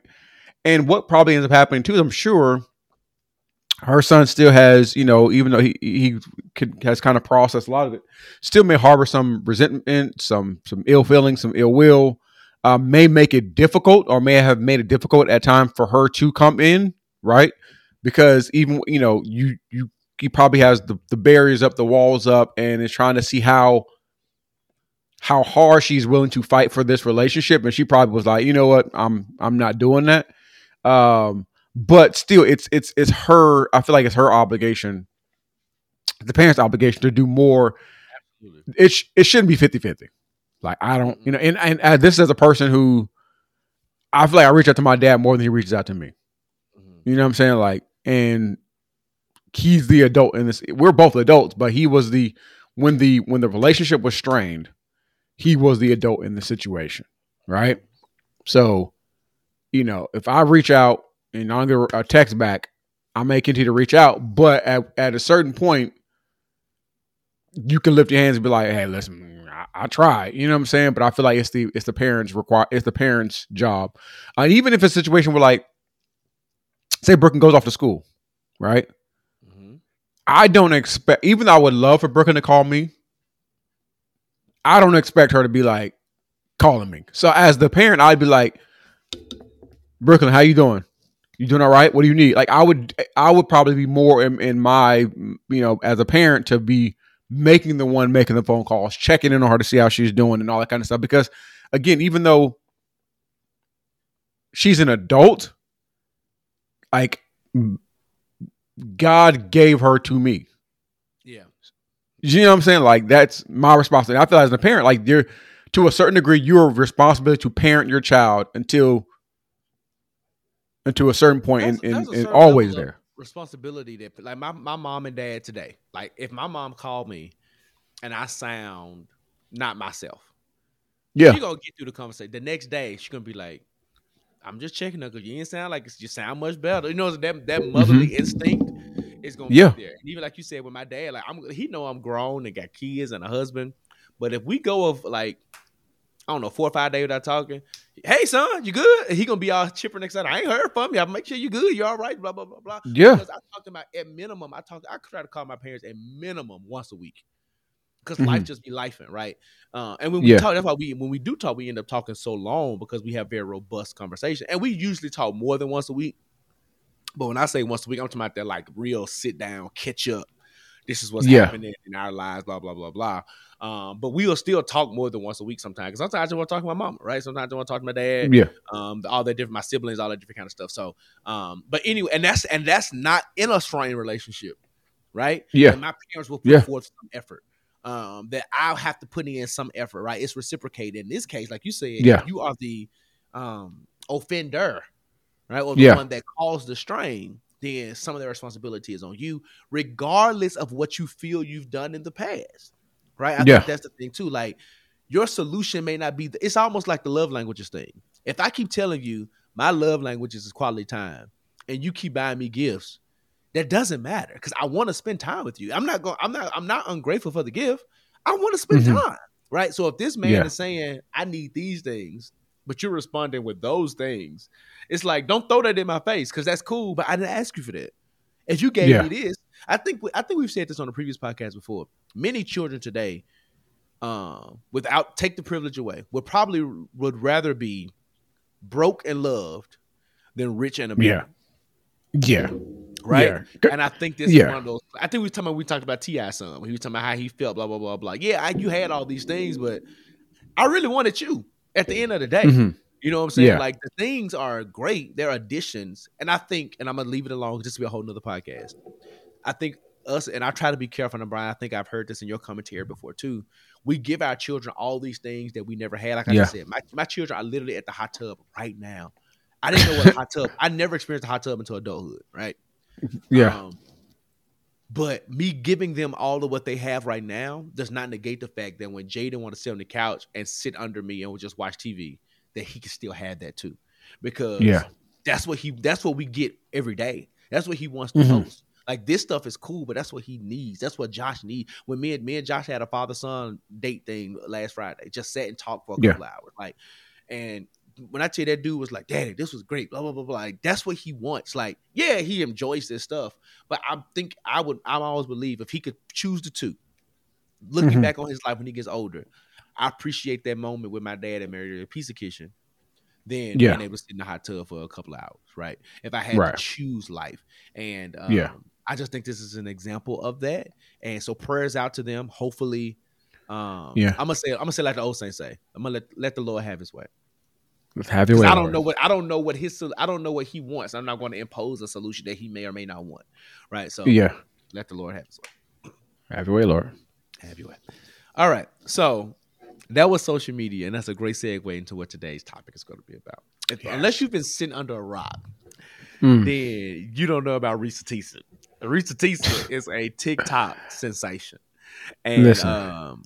Speaker 3: And what probably ends up happening too is I'm sure her son still has, you know, even though he he could, has kind of processed a lot of it, still may harbor some resentment, some some ill feeling, some ill will. Uh, may make it difficult, or may have made it difficult at times for her to come in, right? Because even you know, you you he probably has the, the barriers up, the walls up, and is trying to see how how hard she's willing to fight for this relationship. And she probably was like, you know what, I'm I'm not doing that. Um, but still it's it's it's her i feel like it's her obligation the parents obligation to do more. It, sh- it shouldn't be 50-50 like i don't you know and, and, this is a person who i feel like i reach out to my dad more than he reaches out to me. Mm-hmm. You know what i'm saying? Like and he's the adult in this we're both adults but he was the when the when the relationship was strained he was the adult in the situation right? So you know if i reach out and I don't get a text back, I may continue to reach out. But at, at a certain point, you can lift your hands and be like, "Hey, listen, I, I tried." You know what I'm saying? But I feel like it's the it's the parents require it's the parents' job. Uh, even if it's a situation where, like, say Brooklyn goes off to school, right? I don't expect, even though I would love for Brooklyn to call me, I don't expect her to be like calling me. So as the parent, I'd be like, Brooklyn, how you doing? You doing all right? What do you need? Like I would, I would probably be more in, in my, you know, as a parent to be making the one making the phone calls, checking in on her to see how she's doing and all that kind of stuff. Because again, even though she's an adult, like God gave her to me.
Speaker 2: Yeah.
Speaker 3: You know what I'm saying? Like that's my responsibility. I feel as a parent, like you're to a certain degree, you're responsible to parent your child until until a certain point
Speaker 2: That's-
Speaker 3: and, and,
Speaker 2: that's
Speaker 3: and always there.
Speaker 2: Responsibility that like my, my mom and dad today. Like if my mom called me and I sound not myself,
Speaker 3: Yeah.
Speaker 2: she gonna get through the conversation. The next day, she gonna be like, "I'm just checking up because you ain't sound like it's- you sound much better." You know that that motherly instinct is gonna
Speaker 3: Mm-hmm. Yeah.
Speaker 2: be there. And even like you said with my dad, like I'm he know I'm grown and got kids and a husband, but if we go of like I don't know four or five days without talking, hey son, you good? And he gonna be all chipper next time. I ain't heard from you. I make sure you good. You all right? Blah blah blah blah.
Speaker 3: Yeah.
Speaker 2: Because I talk to my at minimum. I talk. I try to call my parents at minimum once a week. Because
Speaker 3: Mhm.
Speaker 2: life just be lifing, right? Uh, and when we
Speaker 3: Yeah.
Speaker 2: talk, that's why we when we do talk, we end up talking so long because we have very robust conversation, and we usually talk more than once a week. But when I say once a week, I'm talking about that like real sit down, catch up. This is what's
Speaker 3: Yeah.
Speaker 2: happening in our lives, blah blah blah blah. Um, but we will still talk more than once a week sometimes. Because sometimes I just want to talk to my mom, right? Sometimes I want to talk to my dad
Speaker 3: Yeah.
Speaker 2: um, all that different, my siblings, all that different kind of stuff. So, um, but anyway, and that's and that's not in a strained relationship, right?
Speaker 3: Yeah.
Speaker 2: And my parents will put
Speaker 3: Yeah.
Speaker 2: forth some effort. Um, that I'll have to put in some effort, right? It's reciprocated. In this case, like you said,
Speaker 3: Yeah.
Speaker 2: you are the um offender, right? Or the
Speaker 3: Yeah.
Speaker 2: one that caused the strain, then some of the responsibility is on you, regardless of what you feel you've done in the past. Right? I
Speaker 3: Yeah.
Speaker 2: think that's the thing too. Like your solution may not be the, it's almost like the love languages thing. If I keep telling you my love languages is quality time and you keep buying me gifts, that doesn't matter because I want to spend time with you. I'm not going I'm not I'm not ungrateful for the gift. I want to spend
Speaker 3: Mhm.
Speaker 2: time. Right. So if this man
Speaker 3: Yeah.
Speaker 2: is saying I need these things, but you're responding with those things, it's like don't throw that in my face because that's cool, but I didn't ask you for that. If you gave
Speaker 3: Yeah.
Speaker 2: me this, I think we, I think we've said this on a previous podcast before. Many children today, um, without take the privilege away, would probably would rather be broke and loved than rich and abused.
Speaker 3: Yeah. Yeah.
Speaker 2: Right.
Speaker 3: Yeah.
Speaker 2: And I think this
Speaker 3: Yeah.
Speaker 2: is one of those. I think we talking about we talked about Ti some. He was talking about how he felt. Blah blah blah blah. Yeah, I, you had all these things, but I really wanted you. At the end of the day,
Speaker 3: Mhm.
Speaker 2: you know what I'm saying?
Speaker 3: Yeah.
Speaker 2: Like the things are great. They're additions, and I think, and I'm gonna leave it alone. Just to be a whole nother podcast. I think us, and I try to be careful. And Bryan, I think I've heard this in your commentary before too. We give our children all these things that we never had. Like I
Speaker 3: Yeah.
Speaker 2: just said, my, my children are literally at the hot tub right now. I didn't know what a hot tub. I never experienced a hot tub until adulthood. Right.
Speaker 3: Yeah.
Speaker 2: Um, but me giving them all of what they have right now does not negate the fact that when Jaden want to sit on the couch and sit under me and just watch TV, that he can still have that too, because
Speaker 3: Yeah.
Speaker 2: that's what he that's what we get every day. That's what he wants the
Speaker 3: Mhm.
Speaker 2: most. Like this stuff is cool, but that's what he needs. That's what Josh needs. When me and me and Josh had a father son date thing last Friday, just sat and talked for a
Speaker 3: Yeah.
Speaker 2: couple hours, like, and when I tell you that dude was like, Daddy, this was great, blah blah blah blah. Like that's what he wants. Like, yeah, he enjoys this stuff, but I think I would I always believe if he could choose the two, looking
Speaker 3: Mhm.
Speaker 2: back on his life when he gets older, I appreciate that moment with my dad and married a pizza kitchen. Then
Speaker 3: Yeah.
Speaker 2: being able to sit in the hot tub for a couple of hours, right? If I had
Speaker 3: Right.
Speaker 2: to choose life, and um,
Speaker 3: Yeah.
Speaker 2: I just think this is an example of that. And so prayers out to them. Hopefully, um,
Speaker 3: Yeah.
Speaker 2: I'm gonna say I'm gonna say like the old saints say. I'm gonna let let the Lord have His way.
Speaker 3: Have your way.
Speaker 2: I don't know what I don't know what his I don't know what he wants. I'm not going to impose a solution that he may or may not want. Right. So
Speaker 3: Yeah,
Speaker 2: let the Lord have His way.
Speaker 3: have your way, Lord.
Speaker 2: Have your way. All right. So that was social media, and that's a great segue into what today's topic is going to be about. If, Unless you've been sitting under a rock,
Speaker 3: Mm.
Speaker 2: then you don't know about Reesa Tessa. Reesa Tessa is a TikTok sensation, and um,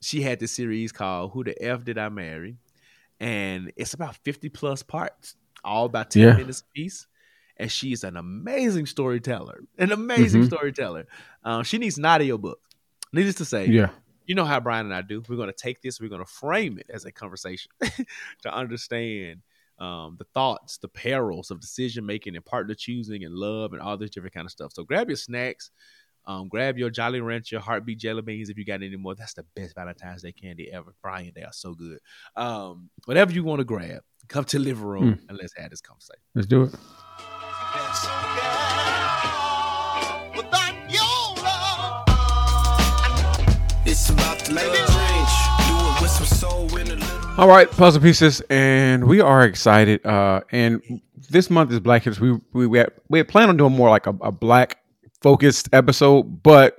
Speaker 2: she had this series called "Who the F Did I Marry," and it's about fifty plus parts, all about ten
Speaker 3: Yeah.
Speaker 2: minutes apiece. And she's an amazing storyteller, an amazing
Speaker 3: Mhm.
Speaker 2: storyteller. Um, she needs an audio book. Needless to say,
Speaker 3: Yeah,
Speaker 2: you know how Bryan and I do. We're going to take this, we're going to frame it as a conversation to understand um, the thoughts, the perils of decision making and partner choosing and love and all this different kind of stuff. So grab your snacks, um, grab your Jolly Rancher heartbeat jelly beans if you got any more. That's the best Valentine's Day candy ever. Bryan, they are so good. Um, whatever you want to grab, come to the living room and let's have this conversation.
Speaker 3: let's do it.
Speaker 4: Without your love. It's about the love change. Do it with some soul in a little.
Speaker 3: All right, puzzle pieces, and we are excited. Uh, and this month is Black History. We we we had, we had planned on doing more like a, a black focused episode, but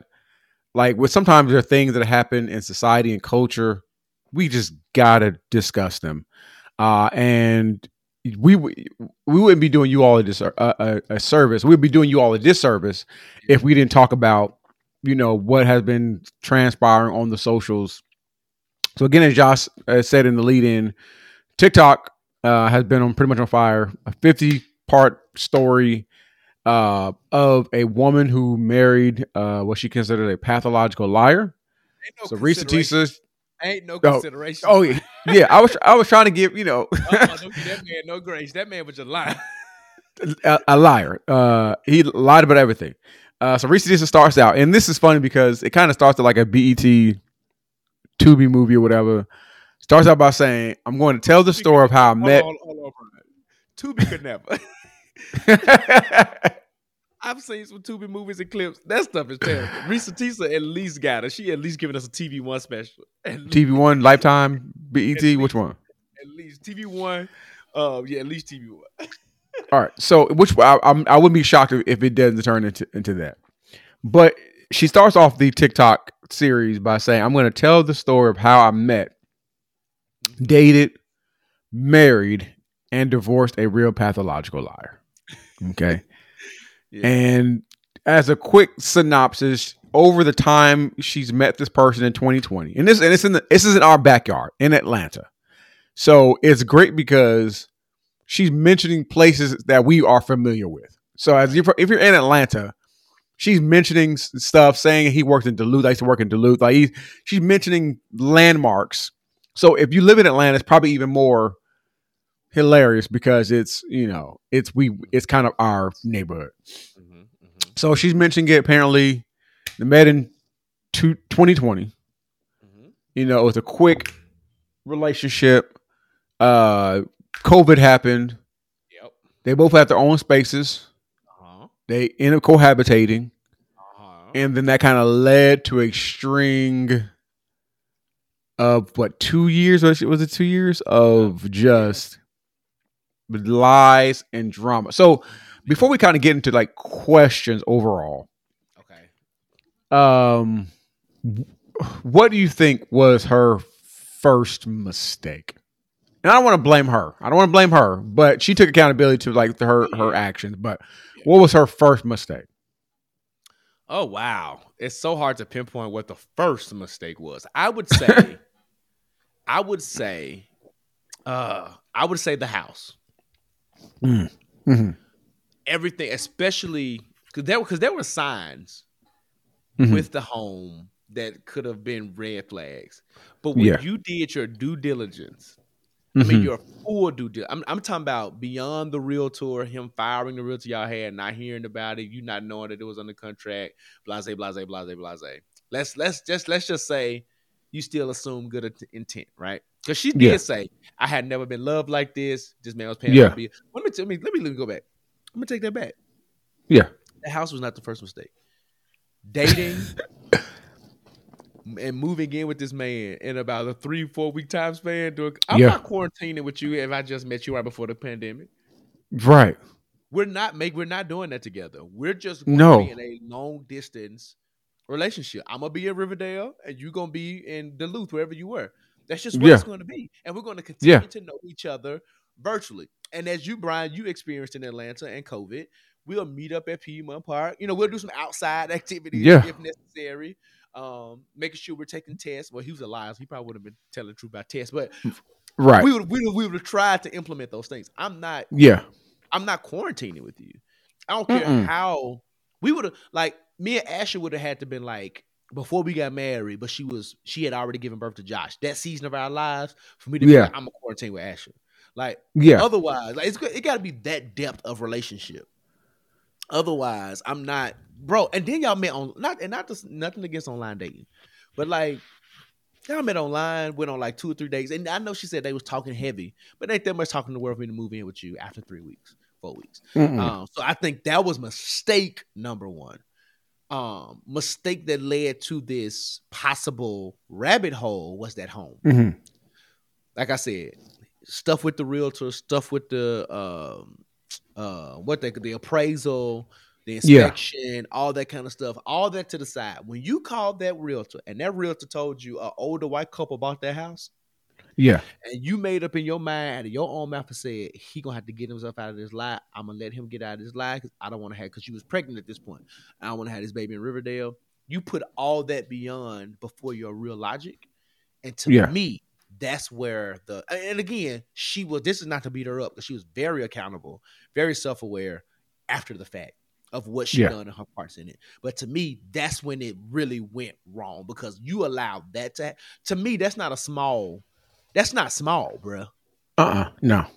Speaker 3: like with sometimes there are things that happen in society and culture, we just gotta discuss them. Uh, and we we wouldn't be doing you all a, dis- a, a, a service. We'd be doing you all a disservice if we didn't talk about you know what has been transpiring on the socials so again, as Josh uh, said in the lead-in, TikTok uh, has been on pretty much on fire. A fifty-part story uh, of a woman who married uh, what she considered a pathological liar.
Speaker 2: Ain't
Speaker 3: So Reesa Tessa.
Speaker 2: Ain't no
Speaker 3: Oh,
Speaker 2: consideration.
Speaker 3: Oh yeah, yeah. I was I was trying to give you know
Speaker 2: Uh-uh, that man no grace. That man was a liar.
Speaker 3: a, a liar. Uh, he lied about everything. Uh, so Reesa Tessa starts out, and this is funny because it kind of starts like a BET Tubi movie or whatever. Starts out by saying, "I'm going to tell the story of how I met."
Speaker 2: Hold on, hold. Tubi could never. I've seen some Tubi movies and clips. That stuff is terrible. Reesa Tessa at least got her. She at least giving us a TV One special. Least,
Speaker 3: TV One, Lifetime, BET. Which one?
Speaker 2: at least TV One. Uh, yeah, at least TV One.
Speaker 3: All right. So, which I, I'm, I wouldn't be shocked if- if it doesn't turn into into that. But she starts off the TikTok series by saying, "I'm going to tell the story of how I met, dated, married, and divorced a real pathological liar." Okay.
Speaker 2: Yeah.
Speaker 3: And as a quick synopsis, over the time she's met this person in 2020, and this and it's in the, this is in our backyard in Atlanta, so it's great because she's mentioning places that we are familiar with. So as if, if you're in Atlanta, she's mentioning stuff, saying he worked in Duluth. I used to work in Duluth. Like he, she's mentioning landmarks. So if you live in Atlanta, it's probably even more hilarious because it's you know it's we it's kind of our neighborhood.
Speaker 2: Mhm, mhm,
Speaker 3: So she's mentioning it apparently they met in two, 2020.
Speaker 2: mhm.
Speaker 3: You know, it was a quick relationship. Uh COVID happened.
Speaker 2: Yep.
Speaker 3: They both had their own spaces.
Speaker 2: Uh-huh.
Speaker 3: They ended up cohabitating.
Speaker 2: Uh-huh.
Speaker 3: And then that kind of led to a string of what two years was it was it two years of just lies and drama. So before we kind of get into like questions overall,
Speaker 2: okay.
Speaker 3: um what do you think was her first mistake and i don't want to blame her i don't want to blame her but she took accountability to like her her actions but what was her first mistake
Speaker 2: Oh wow. It's so hard to pinpoint what the first mistake was. I would say I would say uh I would say the house.
Speaker 3: Mhm.
Speaker 2: Everything, especially because there because there were signs
Speaker 3: Mhm.
Speaker 2: with the home that could have been red flags. But when
Speaker 3: Yeah.
Speaker 2: you did your due diligence, I mean,
Speaker 3: Mhm.
Speaker 2: you're a full due dil- I'm, I'm talking about beyond the realtor, him firing the realtor y'all had, not hearing about it, you not knowing that it was under contract, blase, blase, blase, blase. Let's let's just let's just say you still assume good int- intent, right? Because she did
Speaker 3: Yeah.
Speaker 2: say, "I had never been loved like this. This man was paying
Speaker 3: Yeah.
Speaker 2: for me." Let me tell me. Let me let me go back. I'm gonna take that back.
Speaker 3: Yeah.
Speaker 2: The house was not the first mistake. Dating and moving in with this man in about a three, four week time span. Doing, I'm
Speaker 3: Yeah.
Speaker 2: not quarantining with you if I just met you right before the pandemic.
Speaker 3: Right.
Speaker 2: We're not make we're not doing that together. We're just going
Speaker 3: No.
Speaker 2: to be in a long distance relationship. I'm gonna be in Riverdale and you're gonna be in Duluth, wherever you were. That's just what
Speaker 3: Yeah.
Speaker 2: it's gonna be. And we're gonna continue
Speaker 3: Yeah.
Speaker 2: to know each other virtually. And as you, Brian, you experienced in Atlanta and COVID, we'll meet up at Piedmont Park. You know, we'll do some outside activities
Speaker 3: Yeah.
Speaker 2: if necessary. Um, making sure we're taking tests. Well, he was a liar. so He probably would have been telling the truth about tests, but
Speaker 3: Right.
Speaker 2: we would we would, we would have tried to implement those things. I'm not
Speaker 3: yeah.
Speaker 2: I'm not quarantining with you. I don't care
Speaker 3: Mm-mm.
Speaker 2: how we would have like me and Asher would have had to been like before we got married, but she was she had already given birth to Josh. That season of our lives for me to be
Speaker 3: Yeah.
Speaker 2: like, I'm a quarantine with Asher. Like
Speaker 3: Yeah.
Speaker 2: otherwise, like it's it got to be that depth of relationship. Otherwise, I'm not, bro. And then y'all met on not and not just nothing against online dating, but like y'all met online, went on like two or three days, and I know she said they was talking heavy, but ain't that much talking to worth for me to move in with you after three weeks, four weeks. Um, so I think that was mistake number one. Um, mistake that led to this possible rabbit hole was that home
Speaker 3: Mhm.
Speaker 2: like I said, stuff with the realtor, stuff with the um uh what they the appraisal, the
Speaker 3: Yeah.
Speaker 2: inspection, all that kind of stuff, all that to the side. When you called that realtor and that realtor told you an older white couple bought that house,
Speaker 3: Yeah.
Speaker 2: and you made up in your mind out of your own mouth and said he gonna have to get himself out of this lie. I'm gonna let him get out of this lie because I don't want to have because she was pregnant at this point. I don't want to have this baby in Riverdale. You put all that beyond before your real logic, and to
Speaker 3: Yeah.
Speaker 2: me, that's where the and again she was. This is not to beat her up because she was very accountable, very self aware after the fact of what she
Speaker 3: Yeah.
Speaker 2: done and her parts in it. But to me, that's when it really went wrong because you allowed that to. To me, that's not a small that's not small, bruh,
Speaker 3: Uh-uh. No.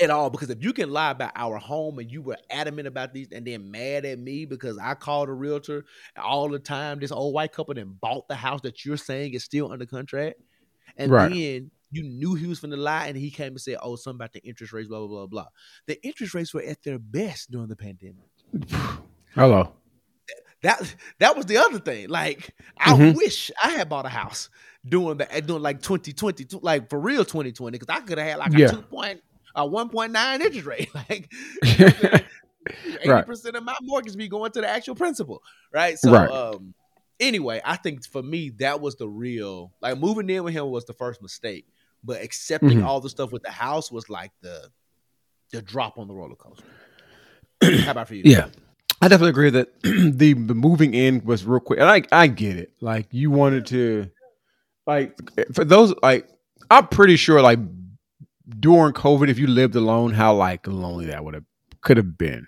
Speaker 2: at all. Because if you can lie about our home and you were adamant about these and then mad at me because I called a realtor all the time, this old white couple then bought the house that you're saying is still under contract. And
Speaker 3: Right.
Speaker 2: then you knew he was going to lie and he came and said, oh, something about the interest rates, blah, blah, blah, blah. The interest rates were at their best during the pandemic.
Speaker 3: Hello.
Speaker 2: That that was the other thing. Like, I
Speaker 3: Mhm.
Speaker 2: wish I had bought a house doing the doing like 2020, two- like for real 2020, because I could have had like
Speaker 3: Yeah.
Speaker 2: a two point a 1.9 interest rate. Like eighty
Speaker 3: Right.
Speaker 2: percent of my mortgage be going to the actual principal. Right. So
Speaker 3: Right.
Speaker 2: um anyway, I think for me that was the real like moving in with him was the first mistake. But accepting
Speaker 3: Mhm.
Speaker 2: all the stuff with the house was like the the drop on the roller coaster. How about for you?
Speaker 3: Yeah. I definitely agree that the the moving in was real quick. And I I get it. Like you wanted to like for those like I'm pretty sure like during COVID, if you lived alone, how like lonely that would have could have been.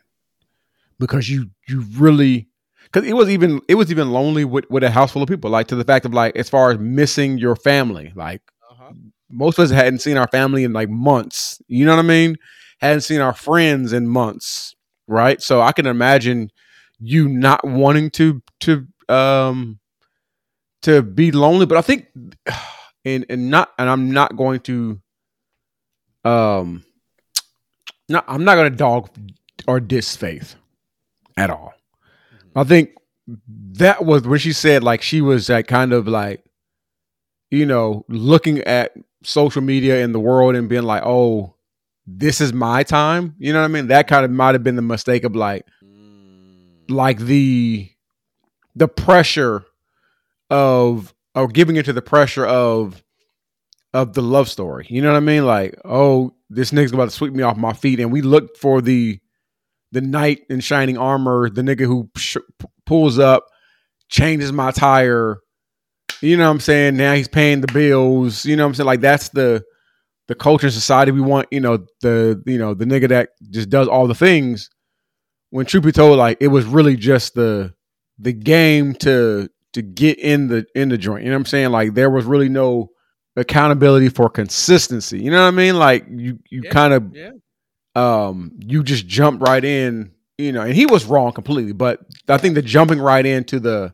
Speaker 3: Because you you really because it was even it was even lonely with, with a house full of people, like to the fact of like as far as missing your family. Like
Speaker 2: Uh-huh.
Speaker 3: most of us hadn't seen our family in like months. You know what I mean? Hadn't seen our friends in months, right? So I can imagine you not wanting to to um to be lonely, but I think and and not and I'm not going to um not I'm not going to dog or diss faith at all. I think that was when she said like she was like kind of like you know looking at social media in the world and being like oh this is my time you know what i mean that kind of might have been the mistake of like
Speaker 2: Mm.
Speaker 3: like the the pressure of or giving into the pressure of of the love story. You know what i mean? Like oh this nigga's about to sweep me off my feet. And we look for the the knight in shining armor the nigga who sh- pulls up changes my tire. You know what i'm saying? Now he's paying the bills. You know what i'm saying? Like that's the the culture and society we want you know the you know the nigga that just does all the things. When truth be told like it was really just the the game to to get in the in the joint you know what i'm saying like there was really no accountability for consistency. You know what I mean? Like you you
Speaker 2: Yeah,
Speaker 3: kind of
Speaker 2: Yeah.
Speaker 3: um you just jump right in, you know, and he was wrong completely, but I think the jumping right into the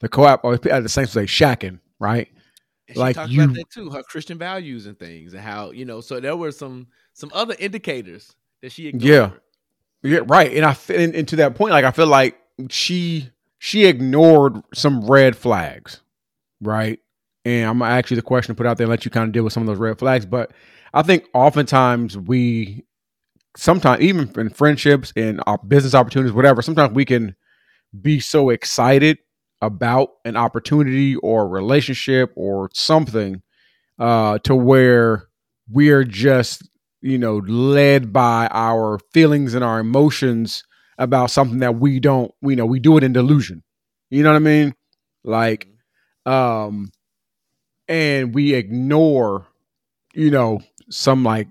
Speaker 3: the co-op or at the same say shacking, right?
Speaker 2: And she
Speaker 3: Like,
Speaker 2: talked
Speaker 3: you-
Speaker 2: about that too, her Christian values and things, and how you know. So there were some some other indicators that she ignored.
Speaker 3: Yeah. Yeah, right. And I and, and to that point, like I feel like she she ignored some red flags, right? And I'm gonna ask you the question to put out there and let you kind of deal with some of those red flags. But I think oftentimes we sometimes even in friendships and our business opportunities, whatever, sometimes we can be so excited about an opportunity or relationship or something uh to where we are just you know led by our feelings and our emotions about something that we don't we know we do it in delusion. You know what i mean? Like um and we ignore you know some like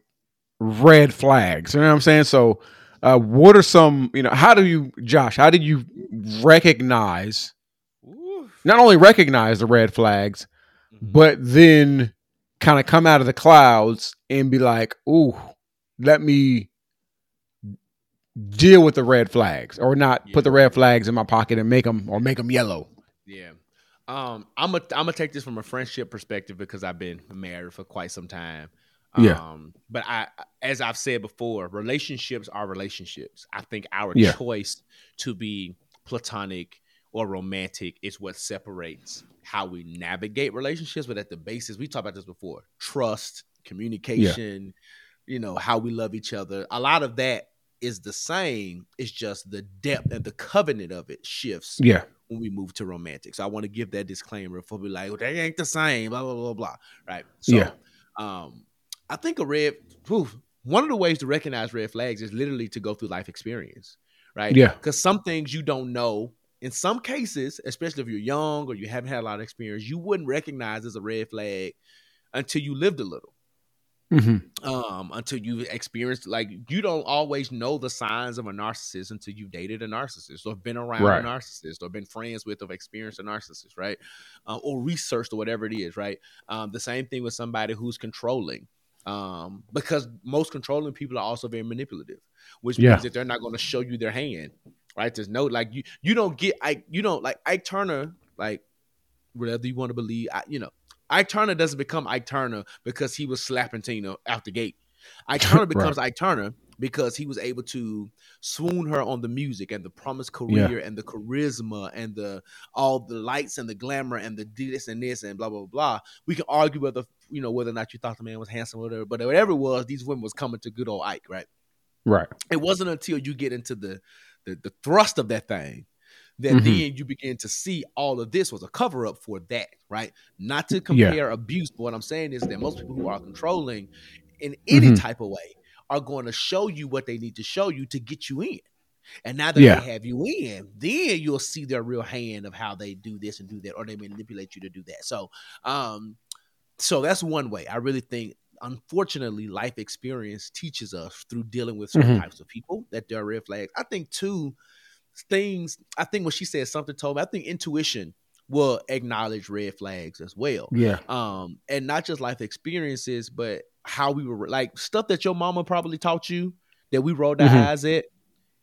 Speaker 3: red flags. You know what i'm saying? So uh what are some you know how do you josh how did you recognize not only recognize the red flags
Speaker 2: Mhm.
Speaker 3: but then kind of come out of the clouds and be like, "Ooh, let me deal with the red flags, or not
Speaker 2: Yeah.
Speaker 3: put the red flags in my pocket and make them or make them yellow."
Speaker 2: Yeah. Um, I'm gonna I'm gonna take this from a friendship perspective because I've been married for quite some time.
Speaker 3: Yeah.
Speaker 2: Um, but I, as I've said before, relationships are relationships. I think our
Speaker 3: Yeah.
Speaker 2: choice to be platonic or romantic is what separates how we navigate relationships. But at the basis, we talked about this before: trust, communication. You know how we love each other. A lot of that is the same. It's just the depth and the covenant of it shifts
Speaker 3: Yeah,
Speaker 2: when we move to romantic. So I want to give that disclaimer for be like, well, they ain't the same, blah blah blah blah. Right. So
Speaker 3: Yeah.
Speaker 2: um I think a red one of the ways to recognize red flags is literally to go through life experience. Right.
Speaker 3: Yeah.
Speaker 2: Because some things you don't know. In some cases, especially if you're young or you haven't had a lot of experience, you wouldn't recognize as a red flag until you lived a little
Speaker 3: hmm
Speaker 2: um until you've experienced like you don't always know the signs of a narcissist until you've dated a narcissist or been around
Speaker 3: Right.
Speaker 2: a narcissist or been friends with or experienced a narcissist right uh, or researched or whatever it is right um the same thing with somebody who's controlling um because most controlling people are also very manipulative which
Speaker 3: Yeah.
Speaker 2: means that they're not going to show you their hand right there's no like you you don't get i you don't like ike turner like whatever you want to believe I, you know Ike Turner doesn't become Ike Turner because he was slapping Tina out the gate. Ike Turner becomes Ike Turner because he was able to swoon her on the music and the promised career and the charisma and the all the lights and the glamour and the this and this and blah blah blah. We can argue whether you know whether or not you thought the man was handsome or whatever, but whatever it was, these women was coming to good old Ike, right?
Speaker 3: right.
Speaker 2: it wasn't until you get into the the, the thrust of that thing that
Speaker 3: Mhm.
Speaker 2: then you begin to see all of this was a cover up for that, right? Not to
Speaker 3: Yeah.
Speaker 2: compare abuse, but what I'm saying is that most people who are controlling in any
Speaker 3: Mhm.
Speaker 2: type of way are going to show you what they need to show you to get you in. And now that
Speaker 3: Yeah.
Speaker 2: they have you in, then you'll see their real hand of how they do this and do that, or they manipulate you to do that. So, um, so that's one way. I really think, unfortunately, life experience teaches us through dealing with certain
Speaker 3: Mhm.
Speaker 2: types of people that there are red flags. I think too, things. I think when she said something told me, I think intuition will acknowledge red flags as well
Speaker 3: Yeah,
Speaker 2: um and not just life experiences but how we were like stuff that your mama probably taught you that we rolled our
Speaker 3: Mhm.
Speaker 2: eyes at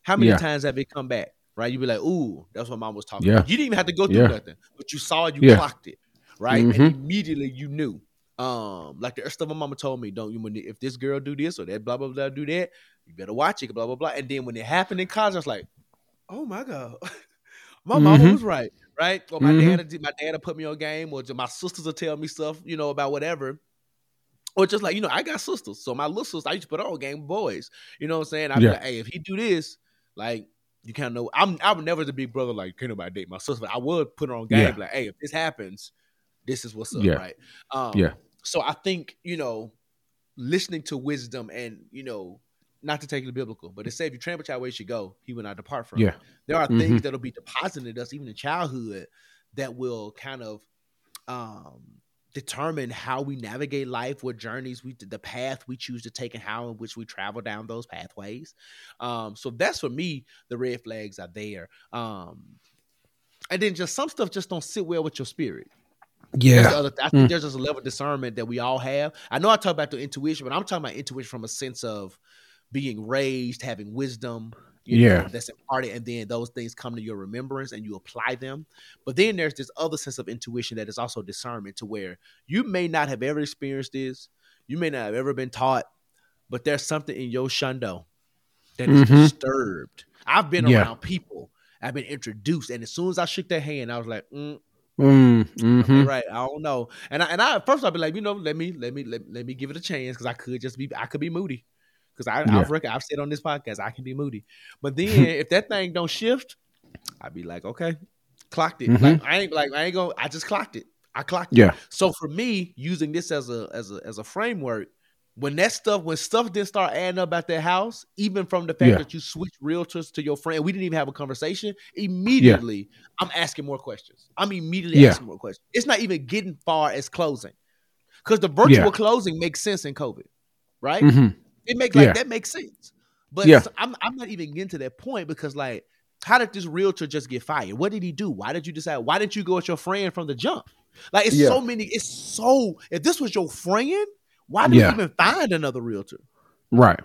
Speaker 2: how many
Speaker 3: Yeah.
Speaker 2: times have it come back right You'd be like ooh that's what mom was talking
Speaker 3: Yeah.
Speaker 2: about you didn't even have to go through
Speaker 3: Yeah.
Speaker 2: nothing but you saw it you clocked it right
Speaker 3: Mhm.
Speaker 2: and immediately you knew um like the stuff my mama told me don't you when if this girl do this or that blah blah blah do that you better watch it blah blah blah and then when it happened in college I was like oh my god my mama
Speaker 3: Mhm.
Speaker 2: was right right or my
Speaker 3: Mhm.
Speaker 2: dad my dad put me on game or my sisters will tell me stuff you know about whatever or just like you know I got sisters so my little sister I used to put her on game boys you know what I'm saying I'd
Speaker 3: Yeah.
Speaker 2: be like hey if he do this like you kind of know I'm I would never the big brother like can't nobody date my sister but I would put her on game
Speaker 3: Yeah.
Speaker 2: like hey if this happens this is what's up
Speaker 3: Yeah.
Speaker 2: right um
Speaker 3: Yeah.
Speaker 2: so I think you know listening to wisdom and you know not to take it biblical, but it said if you trample child where you should go, he will not depart from.
Speaker 3: Yeah.
Speaker 2: There are
Speaker 3: Mhm.
Speaker 2: things that'll be deposited in us even in childhood that will kind of um determine how we navigate life, what journeys we the path we choose to take and how in which we travel down those pathways. Um so that's for me the red flags are there. Um and then just some stuff just don't sit well with your spirit.
Speaker 3: Yeah.
Speaker 2: the other, I think there's just a level of discernment that we all have. I know I talk about the intuition, but I'm talking about intuition from a sense of being raised, having wisdom. You
Speaker 3: Yeah.
Speaker 2: know, that's imparted, and then those things come to your remembrance and you apply them. But then there's this other sense of intuition that is also discernment to where you may not have ever experienced this, you may not have ever been taught, but there's something in your shundo that is
Speaker 3: Mhm.
Speaker 2: disturbed. I've been
Speaker 3: Yeah.
Speaker 2: around people, I've been introduced, and as soon as I shook their hand, I was like, mm,
Speaker 3: Mm, mhm.
Speaker 2: right. I don't know. And I, and I at first I'd be like, you know, let me let me let, let me give it a chance because I could just be I could be moody because I
Speaker 3: Yeah.
Speaker 2: I've I've said on this podcast I can be moody. But then if that thing don't shift, I'd be like, okay, clocked it.
Speaker 3: Mhm.
Speaker 2: Like I ain't like I ain't go. I just clocked it. I clocked
Speaker 3: Yeah.
Speaker 2: it. So for me, using this as a as a as a framework. When that stuff, when stuff didn't start adding up at their house, even from the fact
Speaker 3: Yeah.
Speaker 2: that you switched realtors to your friend, we didn't even have a conversation. Immediately, I'm asking more questions. I'm immediately
Speaker 3: Yeah.
Speaker 2: asking more questions. It's not even getting far as closing. Because the virtual
Speaker 3: Yeah.
Speaker 2: closing makes sense in COVID, right?
Speaker 3: Mhm.
Speaker 2: It makes like
Speaker 3: Yeah.
Speaker 2: that makes sense. But
Speaker 3: Yeah.
Speaker 2: I'm I'm not even getting to that point because like, how did this realtor just get fired? What did he do? Why did you decide? Why didn't you go with your friend from the jump? Like it's
Speaker 3: Yeah.
Speaker 2: so many, it's so if this was your friend, why did
Speaker 3: Yeah.
Speaker 2: you even find another realtor?
Speaker 3: Right.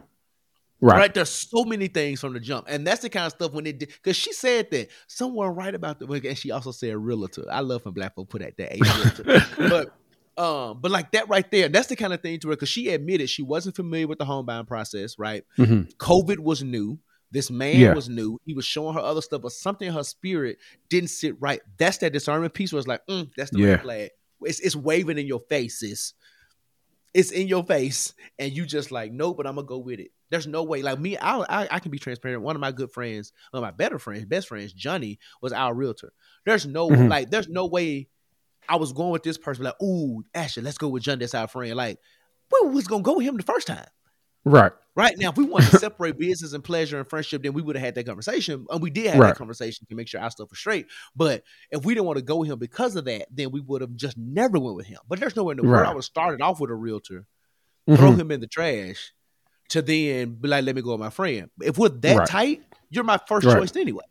Speaker 2: Right.
Speaker 3: Right.
Speaker 2: There's so many things from the jump. And that's the kind of stuff when it did because she said that someone right about the and she also said realtor. I love when black folk put that that but um, but like that right there, that's the kind of thing to her because she admitted she wasn't familiar with the home buying process, right?
Speaker 3: Mhm.
Speaker 2: COVID was new. This man
Speaker 3: Yeah.
Speaker 2: was new. He was showing her other stuff, but something in her spirit didn't sit right. That's that discernment piece where it's like, mm, that's the
Speaker 3: Yeah.
Speaker 2: red flag. It's, it's waving in your face, sis. It's in your face, and you just like, no, but I'm gonna go with it. There's no way. Like me, I, I I can be transparent. One of my good friends, one of my better friends, best friends, Johnny, was our realtor. There's no
Speaker 3: Mhm.
Speaker 2: like, there's no way I was going with this person. Like, ooh, Ashley, let's go with Johnny. That's our friend. Like, we was gonna go with him the first time.
Speaker 3: Right.
Speaker 2: Right now, if we wanted to separate business and pleasure and friendship, then we would have had that conversation, and we did have
Speaker 3: Right.
Speaker 2: that conversation to make sure our stuff was straight. But if we didn't want to go with him because of that, then we would have just never went with him. But there's nowhere in the world I would have started off with a realtor, throw
Speaker 3: Mhm.
Speaker 2: him in the trash, to then be like, "Let me go with my friend." If we're that
Speaker 3: Right.
Speaker 2: tight, you're my first
Speaker 3: Right.
Speaker 2: choice anyway.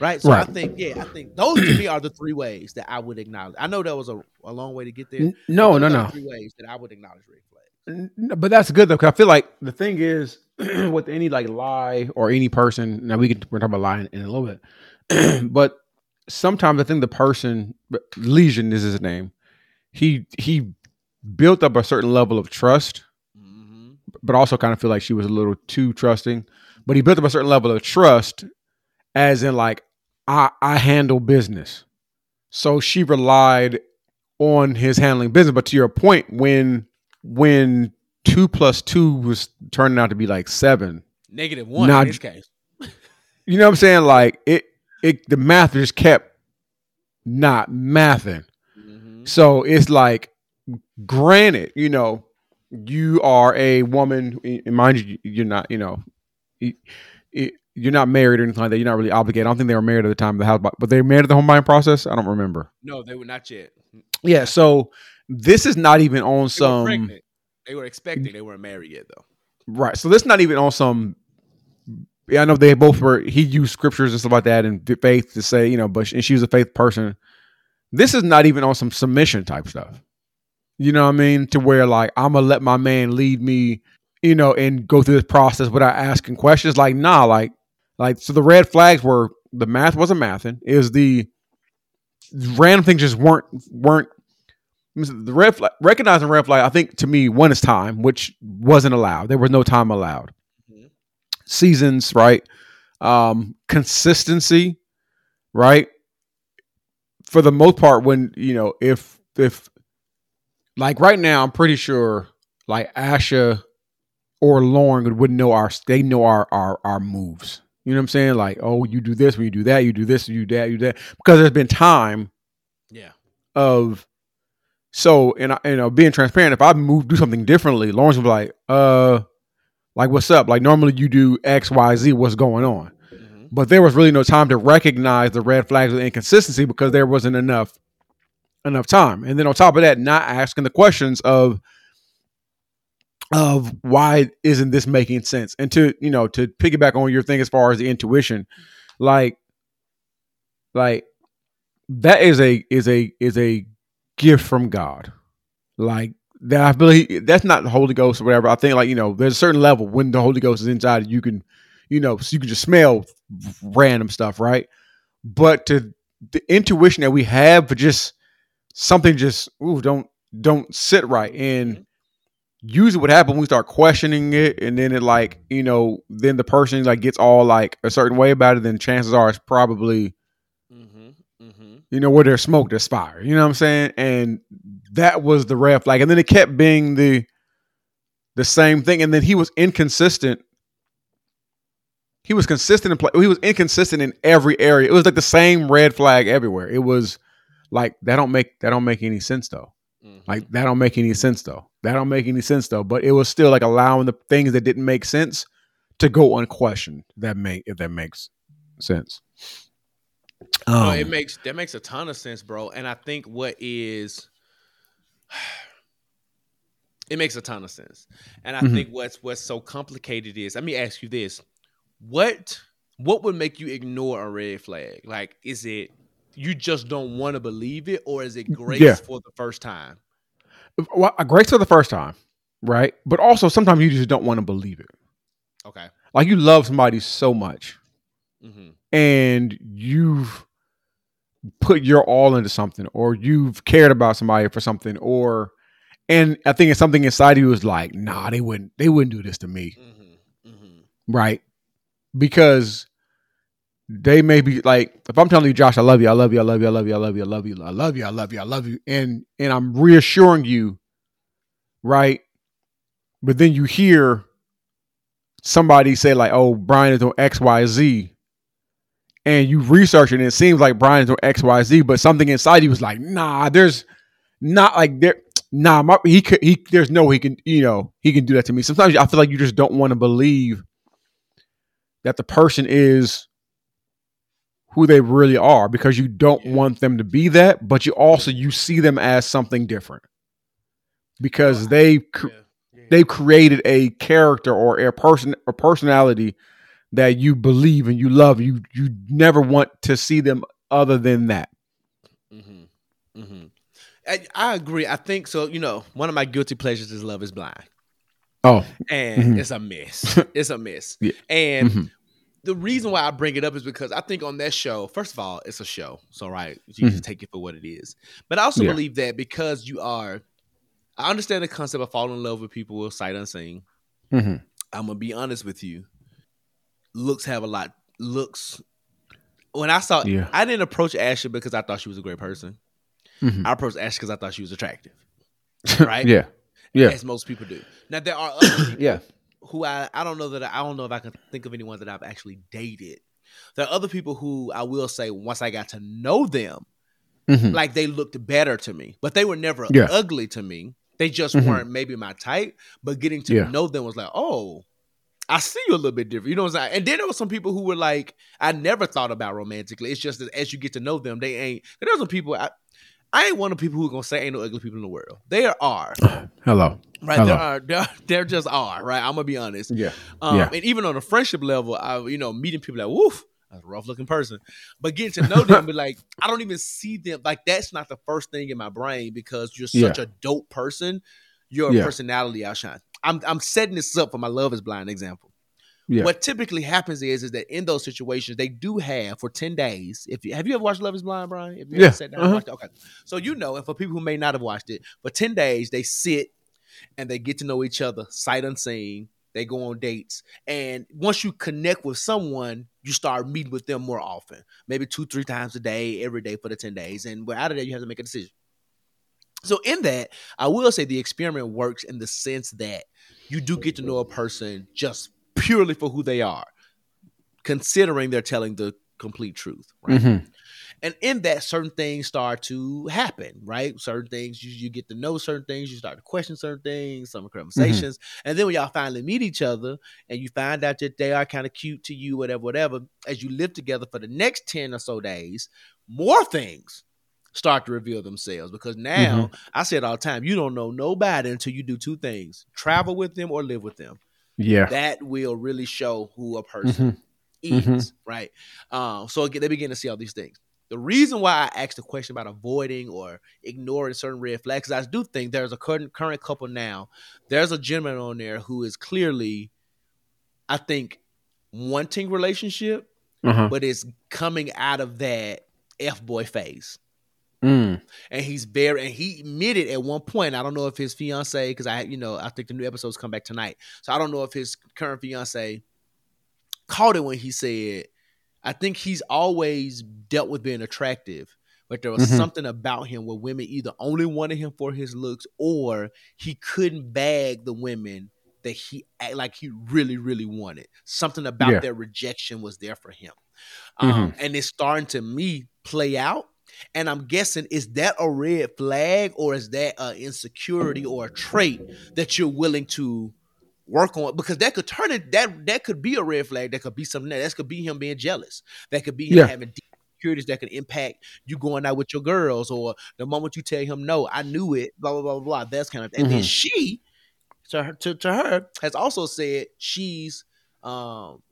Speaker 2: Right. So I think, yeah, I think those to me are the three ways that I would acknowledge. I know that was a, a long way to get there.
Speaker 3: No, no, no.
Speaker 2: Three ways that I would acknowledge red flags.
Speaker 3: But that's good though, because I feel like the thing is with any like lie or any person. Now we can we're talking about lying in a little bit, but sometimes I think the person Legion is his name. He he built up a certain level of trust,
Speaker 2: Mm-hmm.
Speaker 3: but also kind of feel like she was a little too trusting. But he built up a certain level of trust, as in like I I handle business, so she relied on his handling business. But to your point, when when two plus two was turning out to be like seven,
Speaker 2: Negative one
Speaker 3: Now-
Speaker 2: in this case.
Speaker 3: you know what I'm saying? Like it it the math just kept not mathing.
Speaker 2: Mhm.
Speaker 3: So it's like, granted, you know, you are a woman, mind you, you're not, you know, you're not married or anything like that. You're not really obligated. I don't think they were married at the time of the house, bu- but they married at the home buying process. I don't remember.
Speaker 2: No, they were not yet.
Speaker 3: Yeah. So this is not even on
Speaker 2: They were
Speaker 3: some
Speaker 2: pregnant. They were expecting. They weren't married yet, though.
Speaker 3: right. So this is not even on some. Yeah, I know they both were. He used scriptures and stuff like that and faith to say, you know, but and she was a faith person. This is not even on some submission type stuff. You know what I mean? To where like I'm gonna let my man lead me, you know, and go through this process without asking questions. Like nah, like like so the red flags were the math wasn't mathing. It was the random things just weren't weren't the red flag recognizing red flag. I think to me one is time, which wasn't allowed. There was no time allowed.
Speaker 2: Mhm.
Speaker 3: Seasons, right? Um, consistency, right? For the most part, when you know if if like right now, I'm pretty sure like Asha or Lauren would- wouldn't know our they know our our our moves. You know what I'm saying? Like, oh, you do this when you do that, you do this, you do that, you do that. Because there's been time
Speaker 2: Yeah.
Speaker 3: of so and I, you know being transparent. If I move do something differently, Lawrence will be like, uh, like what's up? Like normally you do X, Y, Z. What's going on?
Speaker 2: Mhm.
Speaker 3: But there was really no time to recognize the red flags of inconsistency because there wasn't enough enough time. And then on top of that, not asking the questions of of why isn't this making sense? And to you know to piggyback on your thing as far as the intuition, like like that is a is a is a gift from God. Like that I believe that's not the Holy Ghost or whatever. I think like, you know, there's a certain level when the Holy Ghost is inside you can, you know, so you can just smell random stuff, right? But to the intuition that we have for just something just ooh, don't don't sit right. And mm-hmm. Usually what happens when we start questioning it and then it like, you know, then the person like gets all like a certain way about it, then chances are it's probably
Speaker 2: Mm-hmm. Mm-hmm.
Speaker 3: you know, where there's smoke, there's fire. You know what I'm saying? And that was the red flag. And then it kept being the the same thing. And then he was inconsistent. He was consistent in play. He was inconsistent in every area. It was like the same red flag everywhere. It was like that don't make that don't make any sense though.
Speaker 2: Mm-hmm.
Speaker 3: Like that don't make any sense though. That don't make any sense though. But it was still like allowing the things that didn't make sense to go unquestioned. That make if that makes sense.
Speaker 2: No,
Speaker 3: Um,
Speaker 2: it makes that makes a ton of sense, bro. And I think what is it makes a ton of sense. And I
Speaker 3: Mhm.
Speaker 2: think what's what's so complicated is let me ask you this. What what would make you ignore a red flag? Like is it you just don't want to believe it or is it grace
Speaker 3: Yeah.
Speaker 2: for the first time?
Speaker 3: well, grace for the first time, right? But also sometimes you just don't want to believe it.
Speaker 2: Okay.
Speaker 3: Like you love somebody so much
Speaker 2: hmm
Speaker 3: and you've put your all into something or you've cared about somebody for something or and I think it's something inside you is like, nah, they wouldn't they wouldn't do this to me.
Speaker 2: hmm hmm
Speaker 3: Right. Because they may be like, if I'm telling you, Josh, I love you, I love you, I love you, I love you, I love you, I love you, I love you, I love you, I love you, and and I'm reassuring you, right? But then you hear somebody say like, "Oh, Bryan is on X, Y, Z," and you research it, and it seems like Bryan's on X, Y, Z, but something inside you was like, "Nah, there's not like there." Nah, my, he could. He there's no he can. You know he can do that to me. Sometimes I feel like you just don't want to believe that the person is who they really are because you don't
Speaker 2: Yeah.
Speaker 3: want them to be that, but you also you see them as something different because they cr-
Speaker 2: Yeah.
Speaker 3: They've created a character or a person a personality that you believe and you love. You you never want to see them other than that.
Speaker 2: Mm-hmm. Mm-hmm. I, I agree. I think so. You know, one of my guilty pleasures is Love Is Blind,
Speaker 3: Oh,
Speaker 2: and
Speaker 3: Mhm.
Speaker 2: it's a mess. It's a mess.
Speaker 3: Yeah.
Speaker 2: And
Speaker 3: Mhm.
Speaker 2: The reason why I bring it up is because I think on that show, first of all, it's a show, so right, you just take it for what it is. But I also
Speaker 3: Mm-hmm. Yeah.
Speaker 2: believe that because you are, I understand the concept of falling in love with people with sight unseen.
Speaker 3: Mhm.
Speaker 2: I'm gonna be honest with you. Looks have a lot. Looks. When I saw,
Speaker 3: Yeah.
Speaker 2: I didn't approach Ashley because I thought she was a great person.
Speaker 3: Mhm.
Speaker 2: I approached Ashley because I thought she was attractive, Right?
Speaker 3: yeah, yeah,
Speaker 2: as most people do. Now there are other people
Speaker 3: yeah.
Speaker 2: Who I I don't know that I, I don't know if I can think of anyone that I've actually dated. There are other people who I will say once I got to know them,
Speaker 3: Mhm.
Speaker 2: like they looked better to me, but they were never
Speaker 3: Yeah.
Speaker 2: ugly to me. They just
Speaker 3: Mhm.
Speaker 2: weren't maybe my type, but getting to
Speaker 3: Yeah.
Speaker 2: know them was like, oh, I see you a little bit different. You know what I'm saying? And then there were some people who were like, I never thought about romantically. It's just that as you get to know them, they ain't. There's some people. I, I ain't one of the people who are gonna say ain't no ugly people in the world. There are,
Speaker 3: Hello.
Speaker 2: right?
Speaker 3: Hello.
Speaker 2: There are. There, there just are, right? I'm gonna be honest.
Speaker 3: Yeah.
Speaker 2: Um,
Speaker 3: Yeah.
Speaker 2: And even on a friendship level, I, you know, meeting people like, woof, that's a rough looking person. But getting to know them, be like, I don't even see them. Like, that's not the first thing in my brain because you're such a dope person. Your
Speaker 3: Yeah.
Speaker 2: personality outshines. I'm, I'm setting this up for my Love is Blind example.
Speaker 3: Yeah.
Speaker 2: What typically happens is, is that in those situations, they do have for 10 days. If you have you ever watched Love is Blind, Bryan? If you
Speaker 3: Yeah.
Speaker 2: sat down
Speaker 3: Uh-huh.
Speaker 2: watched it? Okay. So you know, and for people who may not have watched it, for 10 days, they sit and they get to know each other, sight unseen. They go on dates. And once you connect with someone, you start meeting with them more often. Maybe two, three times a day, every day for the 10 days. And out of there, you have to make a decision. So in that, I will say the experiment works in the sense that you do get to know a person just purely for who they are, considering they're telling the complete truth, right?
Speaker 3: Mhm.
Speaker 2: And in that, certain things start to happen, right? Certain things you, you get to know certain things, you start to question certain things, some conversations, and then when y'all finally meet each other and you find out that they are kind of cute to you, whatever, whatever, as you live together for the next 10 or so days, more things start to reveal themselves because now I say it all the time, you don't know nobody until you do two things travel with them or live with them.
Speaker 3: Yeah.
Speaker 2: That will really show who a person
Speaker 3: Mhm.
Speaker 2: is, right? Um, so again, they begin to see all these things. The reason why I asked the question about avoiding or ignoring certain red flags, I do think there's a current current couple now. There's a gentleman on there who is clearly, I think, wanting relationship,
Speaker 3: Uh-huh.
Speaker 2: but is coming out of that f boy phase.
Speaker 3: Mm.
Speaker 2: and he's very and he admitted at one point i don't know if his fiance because i you know i think the new episodes come back tonight so i don't know if his current fiance caught it when he said i think he's always dealt with being attractive but there was
Speaker 3: Mhm.
Speaker 2: something about him where women either only wanted him for his looks or he couldn't bag the women that he like he really really wanted something about
Speaker 3: Yeah.
Speaker 2: their rejection was there for him um, and it's starting to me play out and I'm guessing, is that a red flag or is that an insecurity or a trait that you're willing to work on? Because that could turn it that that could be a red flag. That could be something that, that could be him being jealous. That could be him
Speaker 3: Yeah.
Speaker 2: having deep insecurities that could impact you going out with your girls or the moment you tell him no, I knew it, blah blah blah blah. that's kind of and then
Speaker 3: Mhm.
Speaker 2: she to her to, to her has also said she's um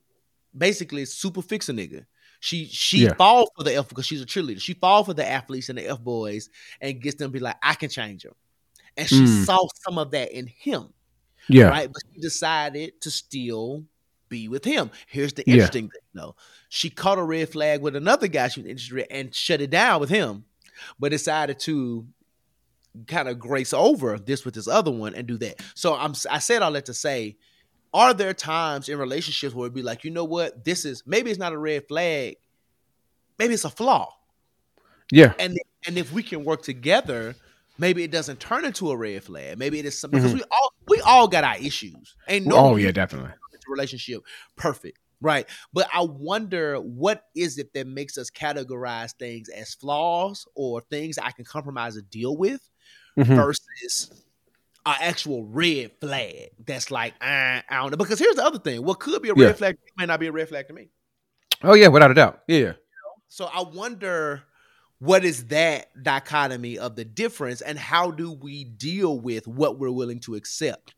Speaker 2: basically super fix a nigga. She she
Speaker 3: Yeah.
Speaker 2: fall for the F because she's a cheerleader. She falls for the athletes and the F boys and gets them to be like, I can change them. And she
Speaker 3: Mm.
Speaker 2: saw some of that in him,
Speaker 3: Yeah.
Speaker 2: right? But she decided to still be with him. Here's the
Speaker 3: Yeah.
Speaker 2: interesting thing though. She caught a red flag with another guy she was interested in and shut it down with him, but decided to kind of grace over this with this other one and do that. So I'm I said all that to say, are there times in relationships where it'd be like, you know what, this is maybe it's not a red flag, maybe it's a flaw,
Speaker 3: Yeah.
Speaker 2: and and if we can work together, maybe it doesn't turn into a red flag. Maybe it is something because we all we all got our issues. Ain't no
Speaker 3: oh yeah, definitely.
Speaker 2: relationship perfect. Right. But I wonder what is it that makes us categorize things as flaws or things I can compromise or deal with
Speaker 3: Mhm.
Speaker 2: versus an actual red flag that's like, uh, I don't know. Because here's the other thing. What could be a red
Speaker 3: Yeah.
Speaker 2: flag may not be a red flag to me.
Speaker 3: Oh yeah, without a doubt. Yeah.
Speaker 2: So I wonder what is that dichotomy of the difference and how do we deal with what we're willing to accept?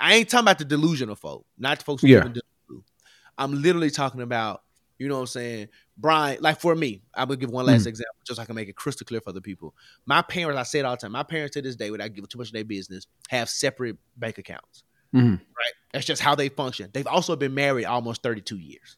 Speaker 2: I ain't talking about the delusional folk, not the folks who
Speaker 3: Yeah.
Speaker 2: live in delusion. I'm literally talking about, you know what I'm saying? Bryan, like for me, I'm gonna give one last
Speaker 3: Mhm.
Speaker 2: example just so I can make it crystal clear for the people. My parents, I say it all the time, my parents to this day, without giving too much of their business, have separate bank accounts.
Speaker 3: Mm-hmm.
Speaker 2: Right? That's just how they function. They've also been married almost 32 years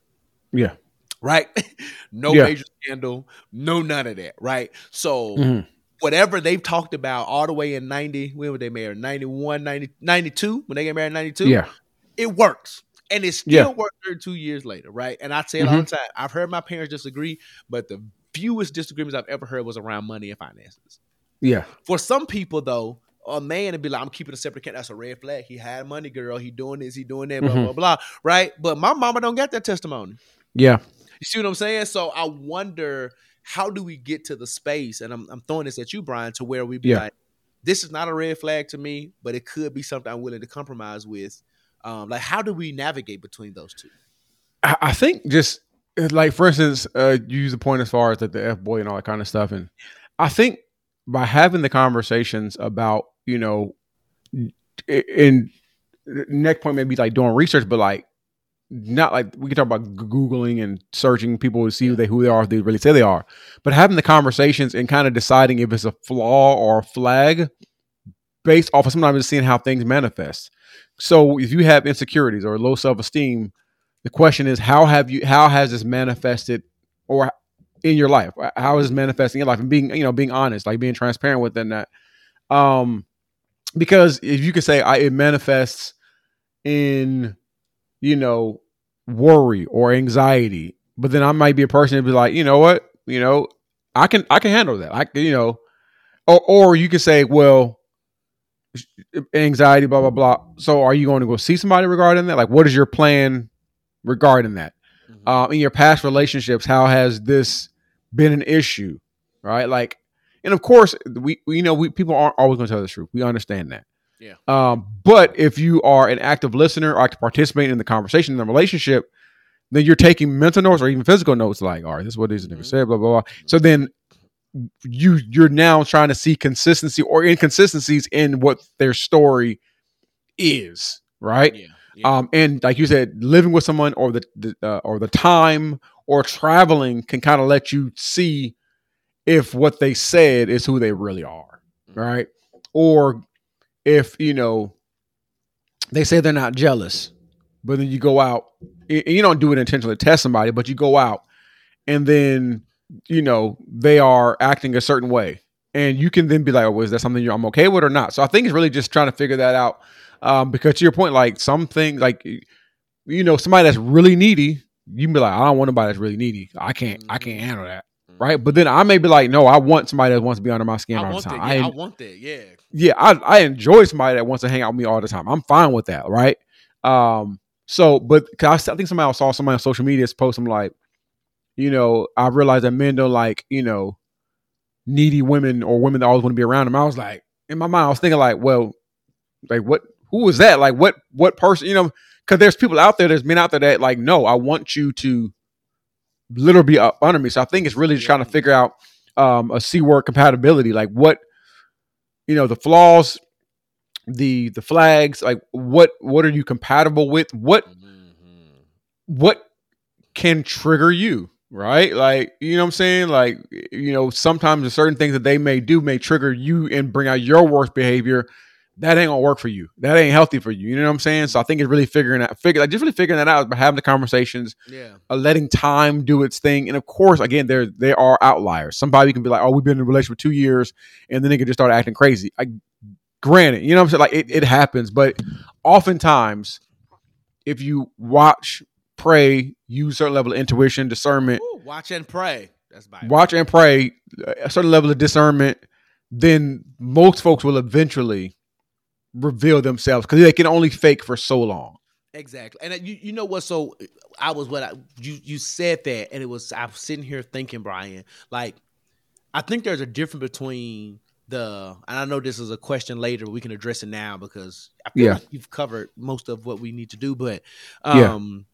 Speaker 3: Yeah.
Speaker 2: right? no
Speaker 3: Yeah.
Speaker 2: major scandal, no none of that, right? So
Speaker 3: Mhm.
Speaker 2: whatever they've talked about all the way in 90, when were they married? 91, 90, 92, when they get married in 92?
Speaker 3: Yeah.
Speaker 2: It works. And it still
Speaker 3: Yeah.
Speaker 2: works 32 years later, right? And I say it all
Speaker 3: Mm-hmm.
Speaker 2: the time. I've heard my parents disagree, but the fewest disagreements I've ever heard was around money and finances.
Speaker 3: Yeah.
Speaker 2: For some people, though, a man would be like, I'm keeping a separate account. That's a red flag. He had money, girl. He doing this, he doing that, blah,
Speaker 3: Mhm.
Speaker 2: blah, blah. Right? But my mama don't get that testimony.
Speaker 3: Yeah.
Speaker 2: You see what I'm saying? So I wonder how do we get to the space, and I'm, I'm throwing this at you, Bryan, to where we be
Speaker 3: Yeah.
Speaker 2: like, this is not a red flag to me, but it could be something I'm willing to compromise with. Um, like, how do we navigate between those two?
Speaker 3: I, I think just uh, like for instance, uh, you use the point as far as like the f boy and all that kind of stuff, and I think by having the conversations about you know, in next point maybe like doing research, but like not like we can talk about googling and searching people to see who they who they are if they really say they are, but having the conversations and kind of deciding if it's a flaw or a flag based off of sometimes just seeing how things manifest. So if you have insecurities or low self esteem, the question is how have you how has this manifested or in your life? How is this manifesting in your life? And being you know being honest, like being transparent within that. Um, because if you could say I, it manifests in you know worry or anxiety, but then I might be a person to be like, you know what, you know, I can I can handle that. I you know, or or you could say, well, anxiety, blah blah blah. So, are you going to go see somebody regarding that? Like, what is your plan regarding that? Um, in your past relationships, how has this been an issue? Right, like, and of course, we, we you know we people aren't always going to tell the truth. We understand that.
Speaker 2: Yeah.
Speaker 3: Um, but if you are an active listener or active participant in the conversation in the relationship, then you're taking mental notes or even physical notes. Like, all right, this is what these niggas
Speaker 2: Mhm.
Speaker 3: said, blah blah blah. So then you you're now trying to see consistency or inconsistencies in what their story is, right?
Speaker 2: Yeah. yeah.
Speaker 3: Um, and like you said, living with someone or the, the uh, or the time or traveling can kind of let you see if what they said is who they really are, right? Or if you know they say they're not jealous, but then you go out and you don't do it intentionally to test somebody, but you go out and then you know they are acting a certain way, and you can then be like, "Oh, is that something you're, I'm okay with or not?" So I think it's really just trying to figure that out. Um, because to your point, like something like you know somebody that's really needy, you can be like, "I don't want nobody that's really needy. I can't, I can't handle that." Right, but then I may be like, no, I want somebody that wants to be under my skin
Speaker 2: I
Speaker 3: all the
Speaker 2: want that.
Speaker 3: time.
Speaker 2: Yeah,
Speaker 3: I,
Speaker 2: I want that. Yeah.
Speaker 3: yeah, I, I enjoy somebody that wants to hang out with me all the time. I'm fine with that, right? Um, so, but I, I think somebody saw somebody on social media post some like, you know, I realized that men don't like, you know, needy women or women that always want to be around them. I was like, in my mind, I was thinking like, well, like what? Who was that? Like what? What person? You know, because there's people out there, there's men out there that like, no, I want you to literally be up under me. So I think it's really just trying to figure out um, a C word compatibility, like what you know, the flaws, the the flags, like what what are you compatible with? What
Speaker 2: Mhm.
Speaker 3: what can trigger you, right? Like, you know what I'm saying? Like, you know, sometimes there's certain things that they may do may trigger you and bring out your worst behavior. That ain't gonna work for you. That ain't healthy for you. You know what I'm saying? So I think it's really figuring out, figure, like just really figuring that out by having the conversations,
Speaker 2: Yeah.
Speaker 3: uh, letting time do its thing. And of course, again, there there are outliers. Somebody can be like, "Oh, we've been in a relationship for two years," and then they can just start acting crazy. I, granted, you know what I'm saying? Like it, it happens, but oftentimes, if you watch, pray, use a certain level of intuition, discernment,
Speaker 2: Woo, watch and pray. That's Bible.
Speaker 3: watch and pray, a certain level of discernment, then most folks will eventually reveal themselves because they can only fake for so long.
Speaker 2: Exactly. And uh, you you know what? So I was what I you you said that, and it was I was sitting here thinking, Bryan, like I think there's a difference between the and I know this is a question later, but we can address it now because I feel
Speaker 3: Yeah.
Speaker 2: like you've covered most of what we need to do, but
Speaker 3: Yeah.
Speaker 2: um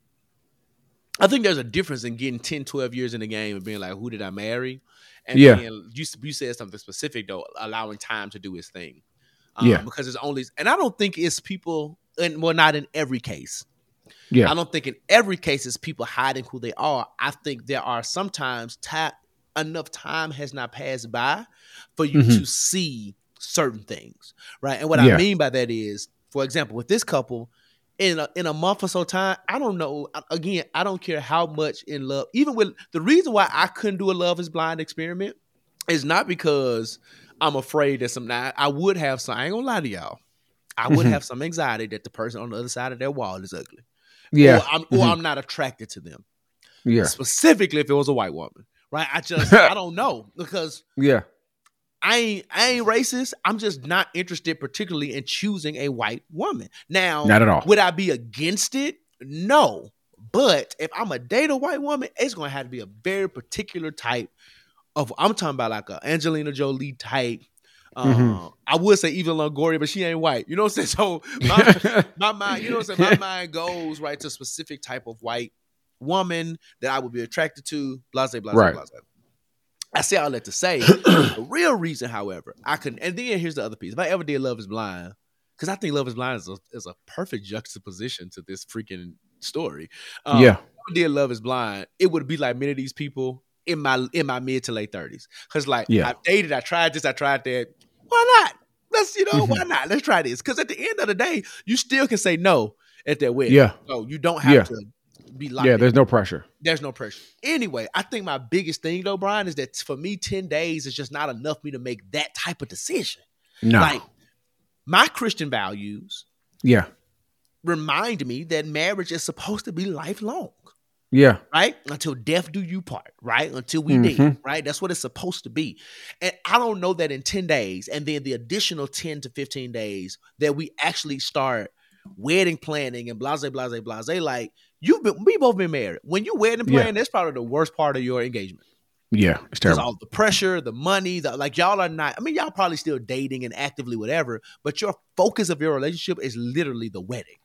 Speaker 2: I think there's a difference in getting 10, 12 years in the game and being like, who did I marry? And
Speaker 3: Yeah.
Speaker 2: then you, you said something specific though, allowing time to do his thing.
Speaker 3: Yeah.
Speaker 2: Because it's only, and I don't think it's people, and well, not in every case.
Speaker 3: Yeah.
Speaker 2: I don't think in every case it's people hiding who they are. I think there are sometimes time enough time has not passed by for you
Speaker 3: Mhm.
Speaker 2: to see certain things, right? And what
Speaker 3: Yeah.
Speaker 2: I mean by that is, for example, with this couple, in a, in a month or so time, I don't know. Again, I don't care how much in love. Even with the reason why I couldn't do a Love Is Blind experiment is not because I'm afraid that some. Now, I would have some. I ain't gonna lie to y'all. I would
Speaker 3: Mhm.
Speaker 2: have some anxiety that the person on the other side of that wall is ugly
Speaker 3: Yeah.
Speaker 2: or I'm, or
Speaker 3: Mhm.
Speaker 2: I'm not attracted to them.
Speaker 3: Yeah.
Speaker 2: Specifically, if it was a white woman, right? I just I don't know because
Speaker 3: Yeah.
Speaker 2: I ain't I ain't racist. I'm just not interested, particularly in choosing a white woman. Now,
Speaker 3: Not at all.
Speaker 2: would I be against it? No. But if I'm a date a white woman, it's gonna have to be a very particular type of. I'm talking about like a Angelina Jolie type. Um,
Speaker 3: Mhm.
Speaker 2: I would say Eva Longoria, but she ain't white. You know what I'm saying? So my, my mind, you know what I'm saying? My mind goes right to a specific type of white woman that I would be attracted to. Blase, blase,
Speaker 3: Right.
Speaker 2: blase. I say all that to say the real reason, however, I couldn't. And then here's the other piece. If I ever did Love Is Blind, because I think Love Is Blind is a, is a perfect juxtaposition to this freaking story. Um,
Speaker 3: Yeah.
Speaker 2: if I did Love Is Blind, it would be like many of these people in my in my mid to late thirties. Because like
Speaker 3: Yeah.
Speaker 2: I dated, I tried this, I tried that. Why not? Let's you know
Speaker 3: Mm-hmm.
Speaker 2: why not? Let's try this. Because at the end of the day, you still can say no at that wedding.
Speaker 3: Yeah.
Speaker 2: So you don't have
Speaker 3: Yeah.
Speaker 2: to be locked.
Speaker 3: Yeah.
Speaker 2: in
Speaker 3: There's no pressure.
Speaker 2: there's no pressure. Anyway, I think my biggest thing though, Bryan, is that for me, 10 days is just not enough for me to make that type of decision.
Speaker 3: No.
Speaker 2: Like my Christian values
Speaker 3: yeah.
Speaker 2: remind me that marriage is supposed to be lifelong,
Speaker 3: Yeah.
Speaker 2: right? Until death do you part, right? Until we
Speaker 3: Mhm.
Speaker 2: die, right? That's what it's supposed to be. And I don't know that in 10 days and then the additional 10 to 15 days that we actually start wedding planning and blase, blase, blase, like you've been, we both been married. When you wedding
Speaker 3: Yeah.
Speaker 2: that's probably the worst part of your engagement.
Speaker 3: Yeah. It's terrible.
Speaker 2: all the pressure, the money, the like y'all are not. I mean, y'all probably still dating and actively whatever, but your focus of your relationship is literally the wedding.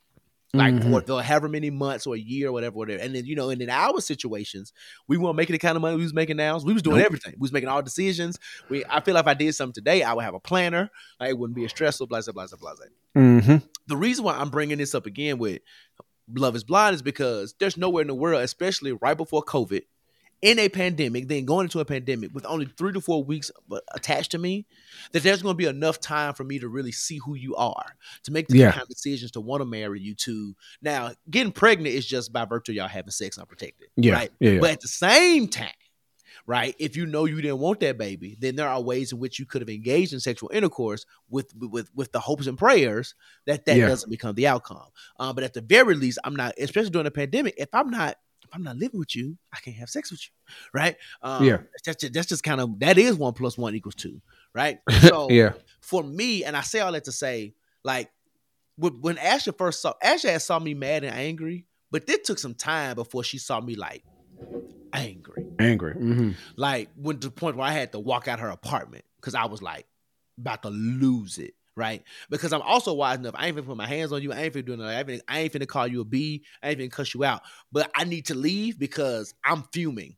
Speaker 2: Like
Speaker 3: Mhm.
Speaker 2: for the however many months or a year or whatever, whatever. And then you know, and in our situations, we weren't making the kind of money we was making now. We was doing
Speaker 3: Nope.
Speaker 2: everything. We was making all decisions. We I feel like if I did something today, I would have a planner. Like it wouldn't be as stressful, blah blah blah blah blah.
Speaker 3: Mm-hmm.
Speaker 2: The reason why I'm bringing this up again with Love is Blind is because there's nowhere in the world, especially right before COVID, in a pandemic, then going into a pandemic with only three to four weeks uh, attached to me, that there's going to be enough time for me to really see who you are, to make the
Speaker 3: Yeah.
Speaker 2: kind of decisions to want to marry you. To now, getting pregnant is just by virtue of y'all having sex unprotected,
Speaker 3: Yeah,
Speaker 2: right?
Speaker 3: yeah, yeah.
Speaker 2: But at the same time, right, if you know you didn't want that baby, then there are ways in which you could have engaged in sexual intercourse with with with the hopes and prayers that that
Speaker 3: Yeah.
Speaker 2: doesn't become the outcome. Um, but at the very least, I'm not, especially during the pandemic, if I'm not if I'm not living with you, I can't have sex with you, right? Um,
Speaker 3: Yeah.
Speaker 2: that's just, that's just kind of that is one plus one equals two, right? So
Speaker 3: Yeah.
Speaker 2: for me, and I say all that to say, like when, when Asha first saw Asha had saw me mad and angry, but it took some time before she saw me like angry,
Speaker 3: Angry. hmm
Speaker 2: like when to the point where I had to walk out her apartment because I was like about to lose it. Right, because I'm also wise enough. I ain't finna put my hands on you. I ain't finna do nothing. I ain't finna, I ain't finna call you a B. I ain't finna cuss you out. But I need to leave because I'm fuming,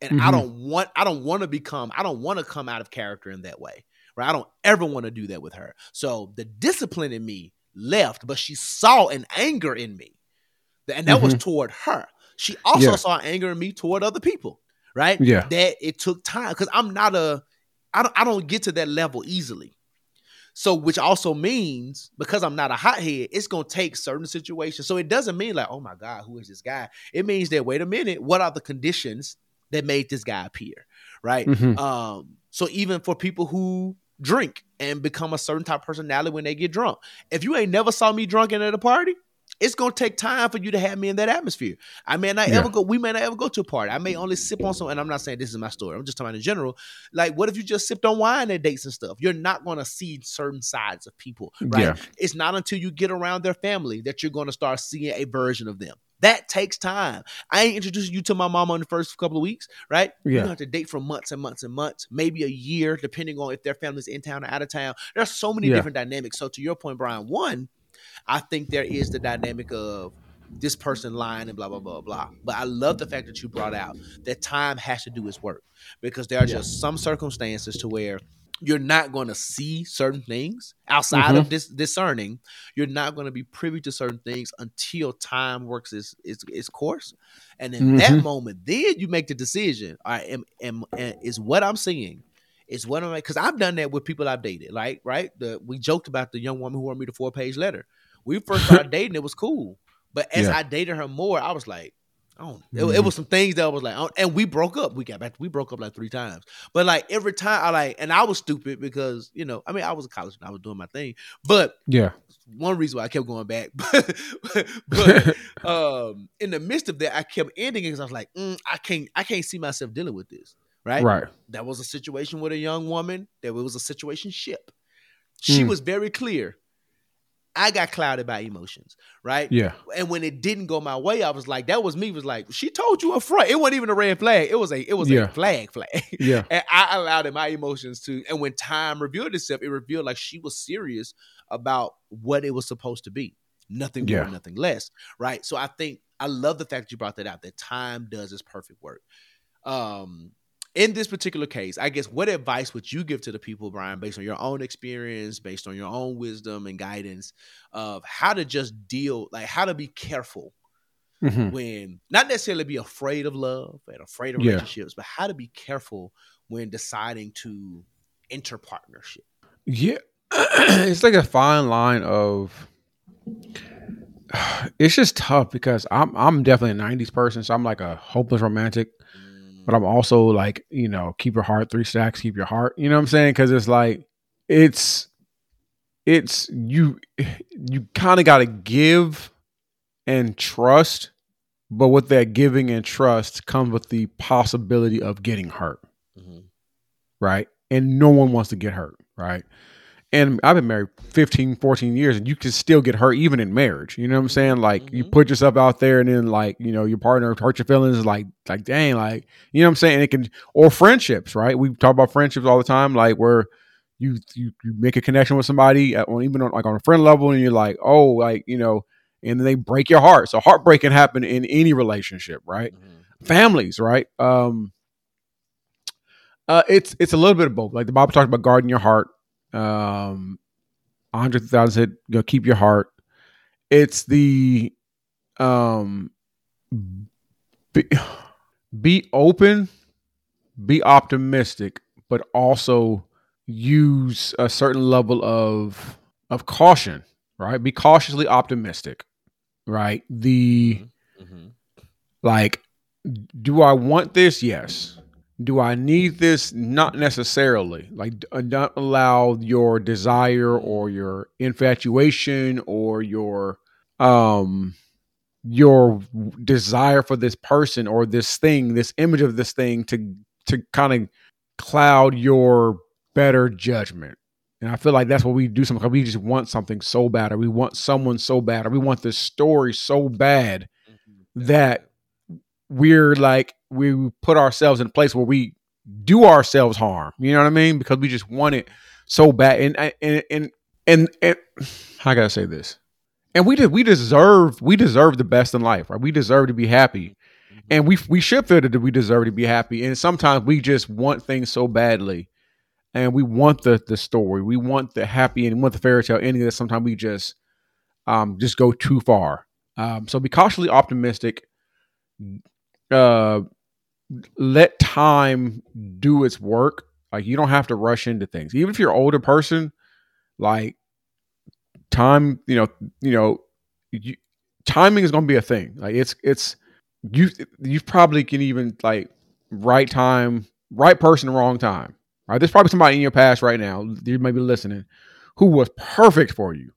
Speaker 2: and I
Speaker 3: Mhm.
Speaker 2: don't want. I don't want to become. I don't want to come out of character in that way. Right. I don't ever want to do that with her. So the discipline in me left, but she saw an anger in me, and that was toward her. She also
Speaker 3: Yeah.
Speaker 2: saw anger in me toward other people. Right.
Speaker 3: Yeah.
Speaker 2: That it took time because I'm not a. I don't. I don't get to that level easily. So, which also means because I'm not a hothead, it's gonna take certain situations. So it doesn't mean like, oh my God, who is this guy? It means that wait a minute, what are the conditions that made this guy appear? Right.
Speaker 3: Mhm.
Speaker 2: Um, so even for people who drink and become a certain type of personality when they get drunk, if you ain't never saw me drunk at a party, it's gonna take time for you to have me in that atmosphere. I may not
Speaker 3: Yeah.
Speaker 2: ever go. We may not ever go to a party. I may only sip on some. And I'm not saying this is my story. I'm just talking in general. Like, what if you just sipped on wine at dates and stuff? You're not gonna see certain sides of people, right?
Speaker 3: Yeah.
Speaker 2: It's not until you get around their family that you're gonna start seeing a version of them. That takes time. I ain't introducing you to my mama in the first couple of weeks, right? You're gonna have to date for months and months and months, maybe a year, depending on if their family's in town or out of town. There's so many
Speaker 3: Yeah.
Speaker 2: different dynamics. So to your point, Bryan, one, I think there is the dynamic of this person lying and blah blah blah blah. But I love the fact that you brought out that time has to do its work because there are
Speaker 3: Yeah.
Speaker 2: just some circumstances to where you're not going to see certain things outside of this discerning. You're not going to be privy to certain things until time works its its, its course, and in that
Speaker 3: Mhm.
Speaker 2: moment, then you make the decision. All right, am, am, am- is what I'm seeing. Is what I'm because I've done that with people I've dated. Like right, the we joked about the young woman who wrote me the four page letter. We first started dating, it was cool. But as
Speaker 3: Yeah.
Speaker 2: I dated her more, I was like, oh, it,
Speaker 3: Mhm.
Speaker 2: it was some things that I was like, oh, and we broke up. We got back, we broke up like three times. But like every time, I like, and I was stupid because you know, I mean, I was a college, and I was doing my thing. But
Speaker 3: Yeah.
Speaker 2: one reason why I kept going back, but um, in the midst of that, I kept ending it because I was like, mm, I can't, I can't see myself dealing with this. Right?
Speaker 3: Right.
Speaker 2: That was a situation with a young woman. That was a situation ship. She
Speaker 3: Mm.
Speaker 2: was very clear. I got clouded by emotions, right?
Speaker 3: Yeah.
Speaker 2: And when it didn't go my way, I was like, that was me. Was like, she told you up front. It wasn't even a red flag. It was a, it was
Speaker 3: Yeah.
Speaker 2: a flag flag.
Speaker 3: Yeah.
Speaker 2: and I allowed it, my emotions to. And when time revealed itself, it revealed like she was serious about what it was supposed to be. Nothing more,
Speaker 3: Yeah.
Speaker 2: nothing less, right? So I think I love the fact that you brought that out. That time does its perfect work. Um, in this particular case, I guess what advice would you give to the people, Bryan, based on your own experience, based on your own wisdom and guidance of how to just deal, like how to be careful
Speaker 3: Mhm.
Speaker 2: when not necessarily be afraid of love and afraid of
Speaker 3: Yeah.
Speaker 2: relationships, but how to be careful when deciding to enter partnership.
Speaker 3: Yeah. it's like a fine line of it's just tough because I'm I'm definitely a 90s person, so I'm like a hopeless romantic, but I'm also like, you know, keep your heart three stacks, keep your heart. You know what I'm saying? Cuz it's like it's it's you you kind of got to give and trust, but with that giving and trust comes with the possibility of getting hurt
Speaker 2: Mhm.
Speaker 3: right? And no one wants to get hurt, right? And I've been married 15, 14 years, and you can still get hurt even in marriage. You know what I'm saying? Like you
Speaker 2: Mhm.
Speaker 3: put yourself out there, and then like you know your partner hurt your feelings. Like like dang, like you know what I'm saying? It can or friendships, right? We talk about friendships all the time, like where you you, you make a connection with somebody, at, on, even on, like on a friend level, and you're like, oh, like you know, and then they break your heart. So heartbreak can happen in any relationship, right?
Speaker 2: Mhm.
Speaker 3: families, right? Um, uh, it's it's a little bit of both. Like the Bible talks about guarding your heart. Um, Andre thousand said, you know, keep your heart. It's the um, be- be open, be optimistic, but also use a certain level of of caution, right? Be cautiously optimistic, right? The
Speaker 6: Mhm.
Speaker 3: like do I want this? Yes. Do I need this? Not necessarily. Like, uh, don't allow your desire or your infatuation or your um your desire for this person or this thing, this image of this thing, to to kind of cloud your better judgment. And I feel like that's what we do. Sometimes we just want something so bad, or we want someone so bad, or we want this story so bad that we're like we put ourselves in a place where we do ourselves harm. You know what I mean? Because we just want it so bad. And and and and, and how I say this? And we did we deserve we deserve the best in life, right? We deserve to be happy. And we we should feel that we deserve to be happy. And sometimes we just want things so badly. And we want the the story. We want the happy and we want the fairy tale ending that sometimes we just um just go too far. Um so be cautiously optimistic uh let time do its work. Like you don't have to rush into things. Even if you're an older person like time you know you know you, timing is going to be a thing. Like it's it's you you probably can even like right time right person wrong time. Right? There's probably somebody in your past right now you may be listening who was perfect for you.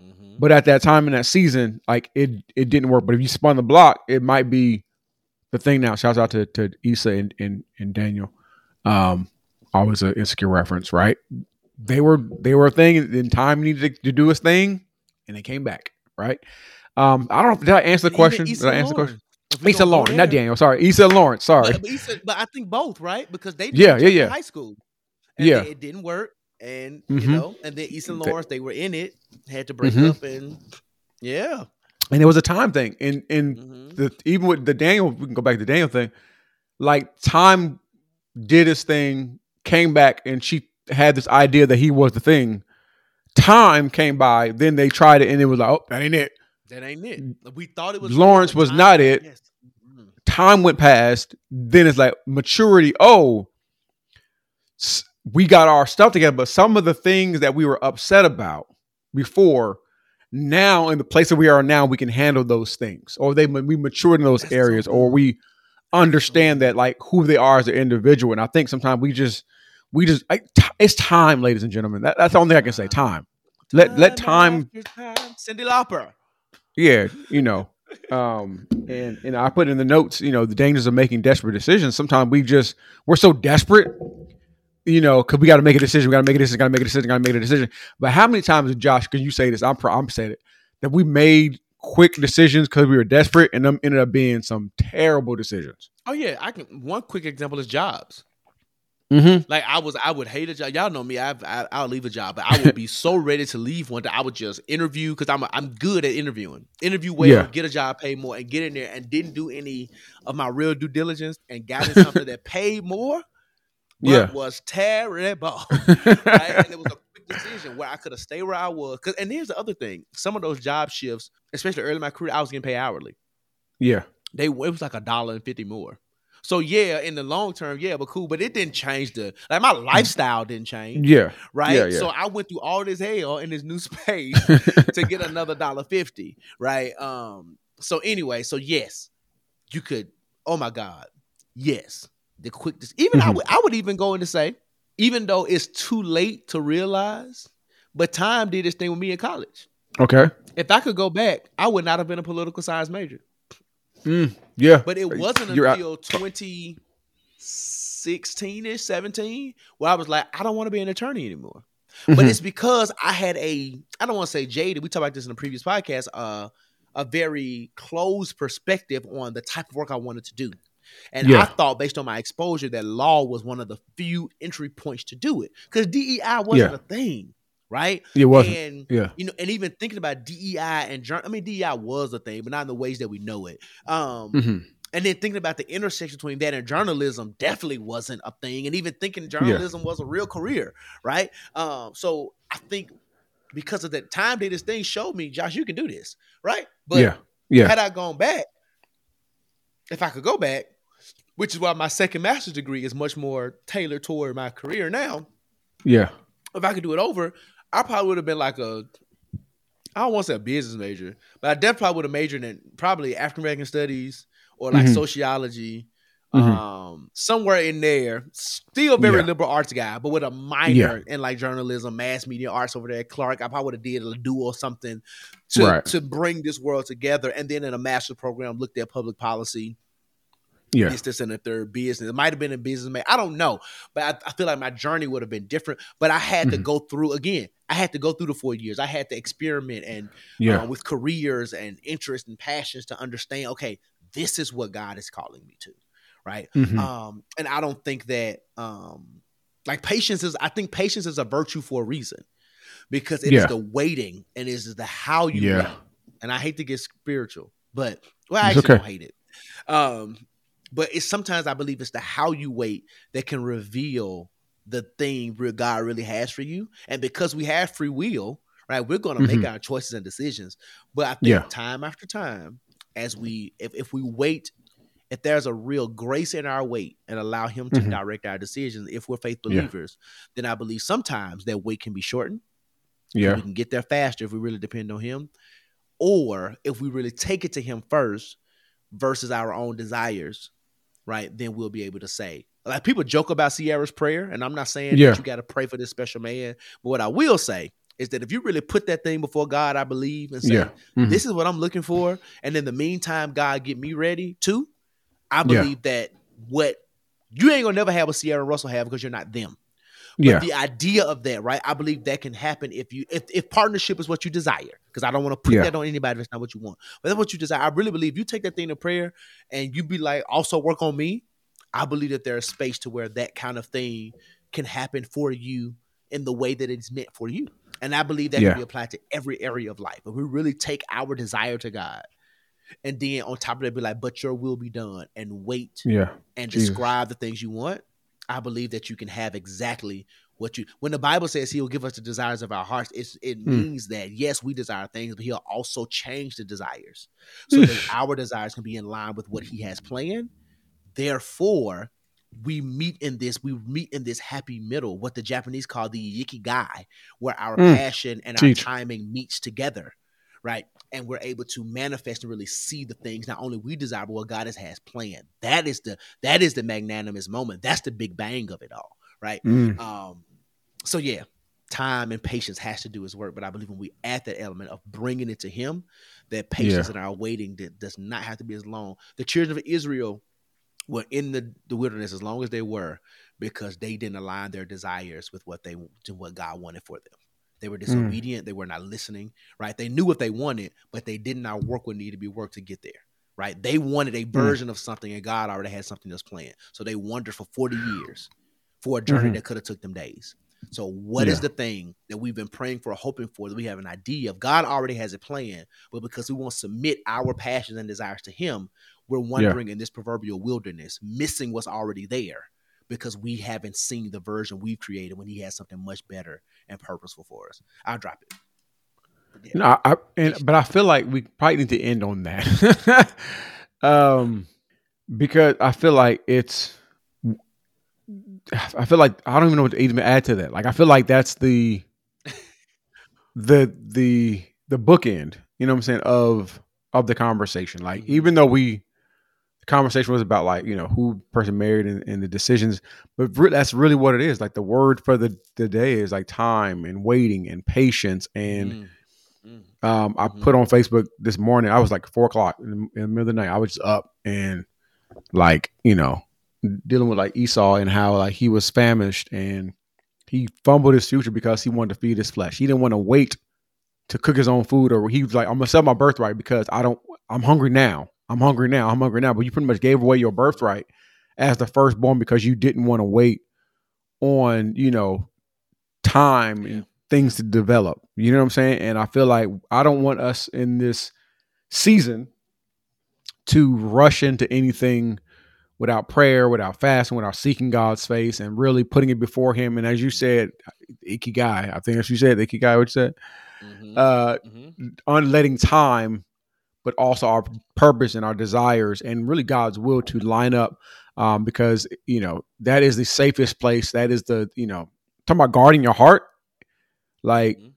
Speaker 6: Mhm.
Speaker 3: but at that time in that season, like it it didn't work. But if you spun the block, it might be the thing now. Shouts out to to Issa and and, and Daniel. Um, always an insecure reference, right? They were they were a thing, and time needed to, to do its thing, and they came back, right? Um, I don't know. Did I answer the question? Did I answer the question? Issa Lawrence, not. Daniel. Sorry, Issa Lawrence. Sorry.
Speaker 2: But, but, Issa, but I think both, right? Because they
Speaker 3: Yeah,
Speaker 2: did
Speaker 3: yeah,
Speaker 2: in
Speaker 3: yeah.
Speaker 2: high school. And
Speaker 3: Yeah.
Speaker 2: then it didn't work. And
Speaker 3: Mhm.
Speaker 2: you know, and then
Speaker 3: Okay.
Speaker 2: Lawrence, they were in it, had to break
Speaker 3: Mhm.
Speaker 2: up and yeah.
Speaker 3: And it was a time thing, and and
Speaker 2: Mhm.
Speaker 3: the even with the Daniel, we can go back to the Daniel thing. Like time did his thing, came back, and she had this idea that he was the thing. Time came by, then they tried it, and it was like, oh, that ain't it.
Speaker 2: That ain't it. We thought it was
Speaker 3: Lawrence was not it.
Speaker 2: Yes. Mhm.
Speaker 3: Time went past, then it's like maturity. Oh, we got our stuff together, but some of the things that we were upset about before, now in the place that we are now, we can handle those things, or they we matured in those areas, or we understand that like who they are as an individual. And I think sometimes we just we just I, t- it's time, ladies and gentlemen. That, that's the only thing I can say. Time. Let let time
Speaker 2: time. Cyndi Lauper.
Speaker 3: yeah, you know. Um and and I put in the notes, you know, the dangers of making desperate decisions. Sometimes we just we're so desperate, you know, because we got to make a decision, we got to make a decision, got to make a decision, got to make a decision. But how many times, Josh, can you say this? I'm I'm saying it that we made quick decisions because we were desperate, and them ended up being some terrible decisions.
Speaker 2: Oh yeah, I can. One quick example is jobs.
Speaker 3: Mm-hmm.
Speaker 2: Like I was, I would hate a job. Y'all know me. I, I I'll leave a job, but I would be so ready to leave one that I would just interview because I'm I'm good at interviewing. Interview well,
Speaker 3: Yeah.
Speaker 2: get a job, pay more, and get in there. And didn't do any of my real due diligence and got in something that paid more,
Speaker 3: Yeah.
Speaker 2: was terrible. right? And it was a quick decision where I could have stayed where I was. 'Cause- and here's the other thing: some of those job shifts, especially early in my career, I was getting paid hourly.
Speaker 3: yeah,
Speaker 2: They it was like a dollar and fifty more. So yeah, in the long term, yeah, but cool. But it didn't change the like my lifestyle didn't change,
Speaker 3: yeah,
Speaker 2: right?
Speaker 3: yeah, yeah.
Speaker 2: So I went through all this hell in this new space to get another dollar fifty, right? Um. So anyway, so yes, you could. Oh my God, yes, the quick. Even I
Speaker 3: Mhm.
Speaker 2: would. I would even go in to say, even though it's too late to realize, but time did this thing with me in college.
Speaker 3: okay,
Speaker 2: If I could go back, I would not have been a political science major.
Speaker 3: mm, yeah.
Speaker 2: But it wasn't
Speaker 3: You're out-
Speaker 2: until 2016 ish, 17, where I was like, I don't want to be an attorney anymore. But
Speaker 3: Mhm.
Speaker 2: it's because I had a, I don't want to say jaded, we talked about this in a previous podcast, uh, a very closed perspective on the type of work I wanted to do. And I thought, based on my exposure, that law was one of the few entry points to do it because DEI wasn't
Speaker 3: Yeah.
Speaker 2: a thing, right?
Speaker 3: It wasn't.
Speaker 2: And
Speaker 3: yeah,
Speaker 2: you know, and even thinking about DEI and I mean, DEI was a thing, but not in the ways that we know it. Um,
Speaker 3: hmm
Speaker 2: and then thinking about the intersection between that and journalism definitely wasn't a thing. And even thinking journalism was a real career, right? Um, so I think because of that time did this thing showed me, Josh, you can do this, right? But
Speaker 3: yeah, yeah.
Speaker 2: had I gone back, if I could go back, which is why my second master's degree is much more tailored toward my career now.
Speaker 3: Yeah.
Speaker 2: If I could do it over, I probably would have been like a I don't want to say a business major, but I definitely would have majored in probably African American studies or like
Speaker 3: Mhm.
Speaker 2: sociology,
Speaker 3: Mhm.
Speaker 2: um, somewhere in there. Still very
Speaker 3: Yeah.
Speaker 2: liberal arts guy, but with a minor in like journalism, mass media arts over there at Clark. I probably would have did a dual or something to
Speaker 3: Right.
Speaker 2: to bring this world together. And then in a master's program, looked at public policy,
Speaker 3: Yeah.
Speaker 2: this, this, and the third business. It might have been a business man. I don't know, but I, I feel like my journey would have been different. But I had to
Speaker 3: Mhm.
Speaker 2: go through again. I had to go through the four years. I had to experiment and
Speaker 3: Yeah.
Speaker 2: uh, with careers and interests and passions to understand. Okay, this is what God is calling me to, right?
Speaker 3: Mhm.
Speaker 2: Um, and I don't think that um, like patience is. I think patience is a virtue for a reason because it is
Speaker 3: Yeah.
Speaker 2: the waiting and it is the how you
Speaker 3: Yeah.
Speaker 2: wait. And I hate to get spiritual, but well, I actually
Speaker 3: okay.
Speaker 2: don't hate it. Um, but it's sometimes I believe it's the how you wait that can reveal the thing real God really has for you. And because we have free will, right, we're going to make our choices and decisions. But I think
Speaker 3: Yeah.
Speaker 2: time after time, as we if if we wait, if there's a real grace in our wait and allow Him to
Speaker 3: Mhm.
Speaker 2: direct our decisions, if we're faith
Speaker 3: Yeah.
Speaker 2: believers, then I believe sometimes that wait can be shortened.
Speaker 3: Yeah.
Speaker 2: We can get there faster if we really depend on him. Or if we really take it to him first versus our own desires, right? Then we'll be able to say, like people joke about Ciara's prayer, and I'm not saying
Speaker 3: Yeah.
Speaker 2: that you got to pray for this special man, but what I will say is that if you really put that thing before God, I believe, and say,
Speaker 3: Yeah. Mhm.
Speaker 2: this is what I'm looking for, and in the meantime, God get me ready too, I
Speaker 3: Yeah.
Speaker 2: believe that what you ain't gonna never have what Sierra Russell have because you're not them. But
Speaker 3: Yeah.
Speaker 2: the idea of that, right? I believe that can happen if you if if partnership is what you desire. Because I don't want to put
Speaker 3: Yeah.
Speaker 2: that on anybody if it's not what you want. But that's what you desire. I really believe you take that thing to prayer and you be like, also work on me. I believe that there's space to where that kind of thing can happen for you in the way that it's meant for you. And I believe that
Speaker 3: Yeah.
Speaker 2: can be applied to every area of life. If we really take our desire to God and then on top of that be like, but your will be done and wait
Speaker 3: Yeah.
Speaker 2: and
Speaker 3: Jesus.
Speaker 2: describe the things you want, I believe that you can have exactly what you. When the Bible says He will give us the desires of our hearts, it's, it
Speaker 3: Hmm.
Speaker 2: means that yes, we desire things, but He'll also change the desires so that our desires can be in line with what He has planned. Therefore, we meet in this. We meet in this happy middle, what the Japanese call the ikigai, where our
Speaker 3: Mm.
Speaker 2: passion and
Speaker 3: Teach.
Speaker 2: our timing meets together, right? And we're able to manifest and really see the things not only we desire, but what God has, has planned. That is the that is the magnanimous moment. That's the big bang of it all, right?
Speaker 3: Mm.
Speaker 2: Um, so yeah, time and patience has to do his work. But I believe when we add that element of bringing it to Him, that patience and our waiting that does not have to be as long. The children of Israel were in the, the wilderness as long as they were because they didn't align their desires with what they to what God wanted for them. They were disobedient. They were not listening. Right? They knew what they wanted, but they did not work what needed to be worked to get there. Right? They wanted a version of something, and God already had something else planned. So they wandered for forty years for a journey
Speaker 3: Mhm.
Speaker 2: that could have took them days. So what is
Speaker 3: Yeah.
Speaker 2: the thing that we've been praying for, hoping for, that we have an idea of? God already has a plan, but because we won't submit our passions and desires to Him, we're wandering in this proverbial wilderness, missing what's already there because we haven't seen the version we've created when He has something much better and purposeful for us. I'll drop it. But yeah.
Speaker 3: No, I, and but I feel like we probably need to end on that. um because I feel like it's I feel like I don't even know what to even add to that. Like I feel like that's the the the the bookend, you know what I'm saying, of of the conversation. Like
Speaker 2: Mhm.
Speaker 3: even though we the conversation was about like, you know, who person married and, and the decisions, but re- that's really what it is. Like the word for the, the day is like time and waiting and patience and
Speaker 2: Mm, mm.
Speaker 3: um, I
Speaker 2: Mhm.
Speaker 3: put on Facebook this morning. I was like four o'clock in the, in the middle of the night. I was just up and like you know dealing with like Esau and how like he was famished and he fumbled his future because he wanted to feed his flesh. He didn't want to wait to cook his own food, or he was like, "I'm gonna sell my birthright because I don't. I'm hungry now. I'm hungry now. I'm hungry now." But you pretty much gave away your birthright as the firstborn because you didn't want to wait on you know time and things to develop. You know what I'm saying? And I feel like I don't want us in this season to rush into anything without prayer, without fasting, without seeking God's face and really putting it before Him. And as you said, Ikigai, I think as you said, Ikigai, what you said,
Speaker 2: Mhm,
Speaker 3: uh,
Speaker 2: mhm.
Speaker 3: unletting time, but also our purpose and our desires and really God's will to line up um, because you know that is the safest place. That is the you know talking about guarding your heart. Like,
Speaker 2: Mhm.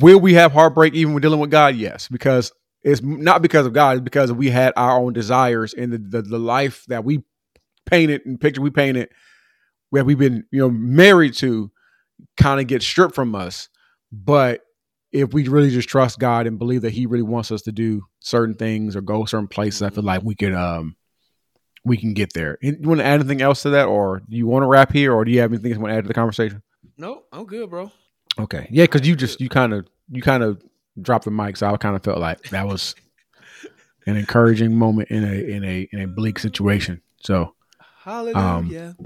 Speaker 3: will we have heartbreak even when dealing with God? Yes, because it's not because of God. It's because we had our own desires and the the, the life that we painted and picture we painted, where we've been you know married to, kind of get stripped from us. But if we really just trust God and believe that He really wants us to do certain things or go certain places, I feel like we could um we can get there. You want to add anything else to that, or do you want to wrap here, or do you have anything you want to add to the conversation?
Speaker 2: No, I'm good, bro.
Speaker 3: Okay, yeah, because you just you kind of you kind of dropped the mic, so I kind of felt like that was an encouraging moment in a in a in a bleak situation. So,
Speaker 2: Hallelujah.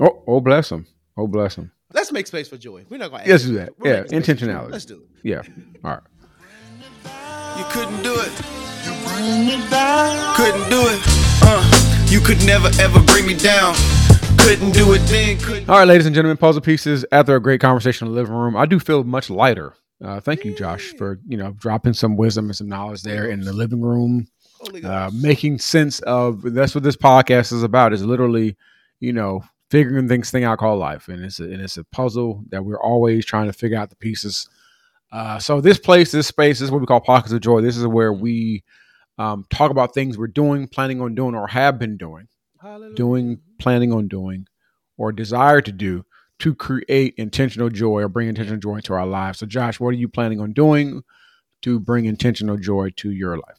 Speaker 3: oh, oh bless him, oh bless him.
Speaker 2: Let's make space for joy. We're not gonna
Speaker 3: Let's do that.
Speaker 2: we're
Speaker 3: Yeah,
Speaker 2: making space for joy.
Speaker 3: intentionality.
Speaker 2: Let's do it.
Speaker 3: Yeah, all right.
Speaker 7: You couldn't do it. Couldn't do it. Uh, you could never ever bring me down. Couldn't do it then. Couldn't.
Speaker 3: All right, ladies and gentlemen, puzzle pieces. After a great conversation in the living room, I do feel much lighter. Uh, thank you, Josh, for you know dropping some wisdom and some knowledge there in the living room, uh, making sense of. That's what this podcast is about. Is literally, you know, figuring things thing out called life, and it's a, and it's a puzzle that we're always trying to figure out the pieces. Uh, so this place, this space, this is what we call pockets of joy. This is where we um, talk about things we're doing, planning on doing, or have been doing
Speaker 2: Hallelujah.
Speaker 3: doing, planning on doing, or desire to do to create intentional joy or bring intentional joy into our lives. So, Josh, what are you planning on doing to bring intentional joy to your life?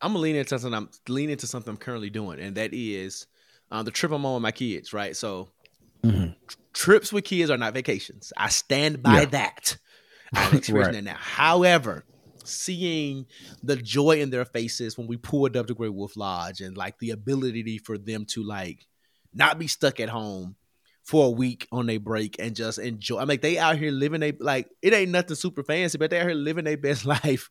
Speaker 2: I'm gonna lean into something. I'm leaning into something I'm currently doing, and that is uh, the trip I'm on with my kids. Right, so
Speaker 3: Mhm.
Speaker 2: tr- trips with kids are not vacations. I stand by
Speaker 3: Yeah.
Speaker 2: that. I'm experiencing
Speaker 3: Right.
Speaker 2: that now. However, seeing the joy in their faces when we pulled up to Great Wolf Lodge, and like the ability for them to like not be stuck at home for a week on their break and just enjoy. I mean, like they out here living a like it ain't nothing super fancy, but they out here living their best life.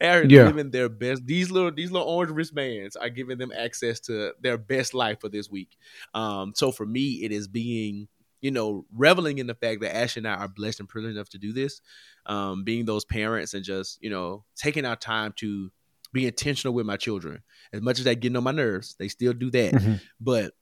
Speaker 2: they out here
Speaker 3: Yeah.
Speaker 2: living their best. These little these little orange wristbands are giving them access to their best life for this week. Um, so for me, it is being you know reveling in the fact that Ash and I are blessed and privileged enough to do this. Um, being those parents and just you know taking our time to be intentional with my children. As much as they getting on my nerves, they still do that.
Speaker 3: Mhm.
Speaker 2: But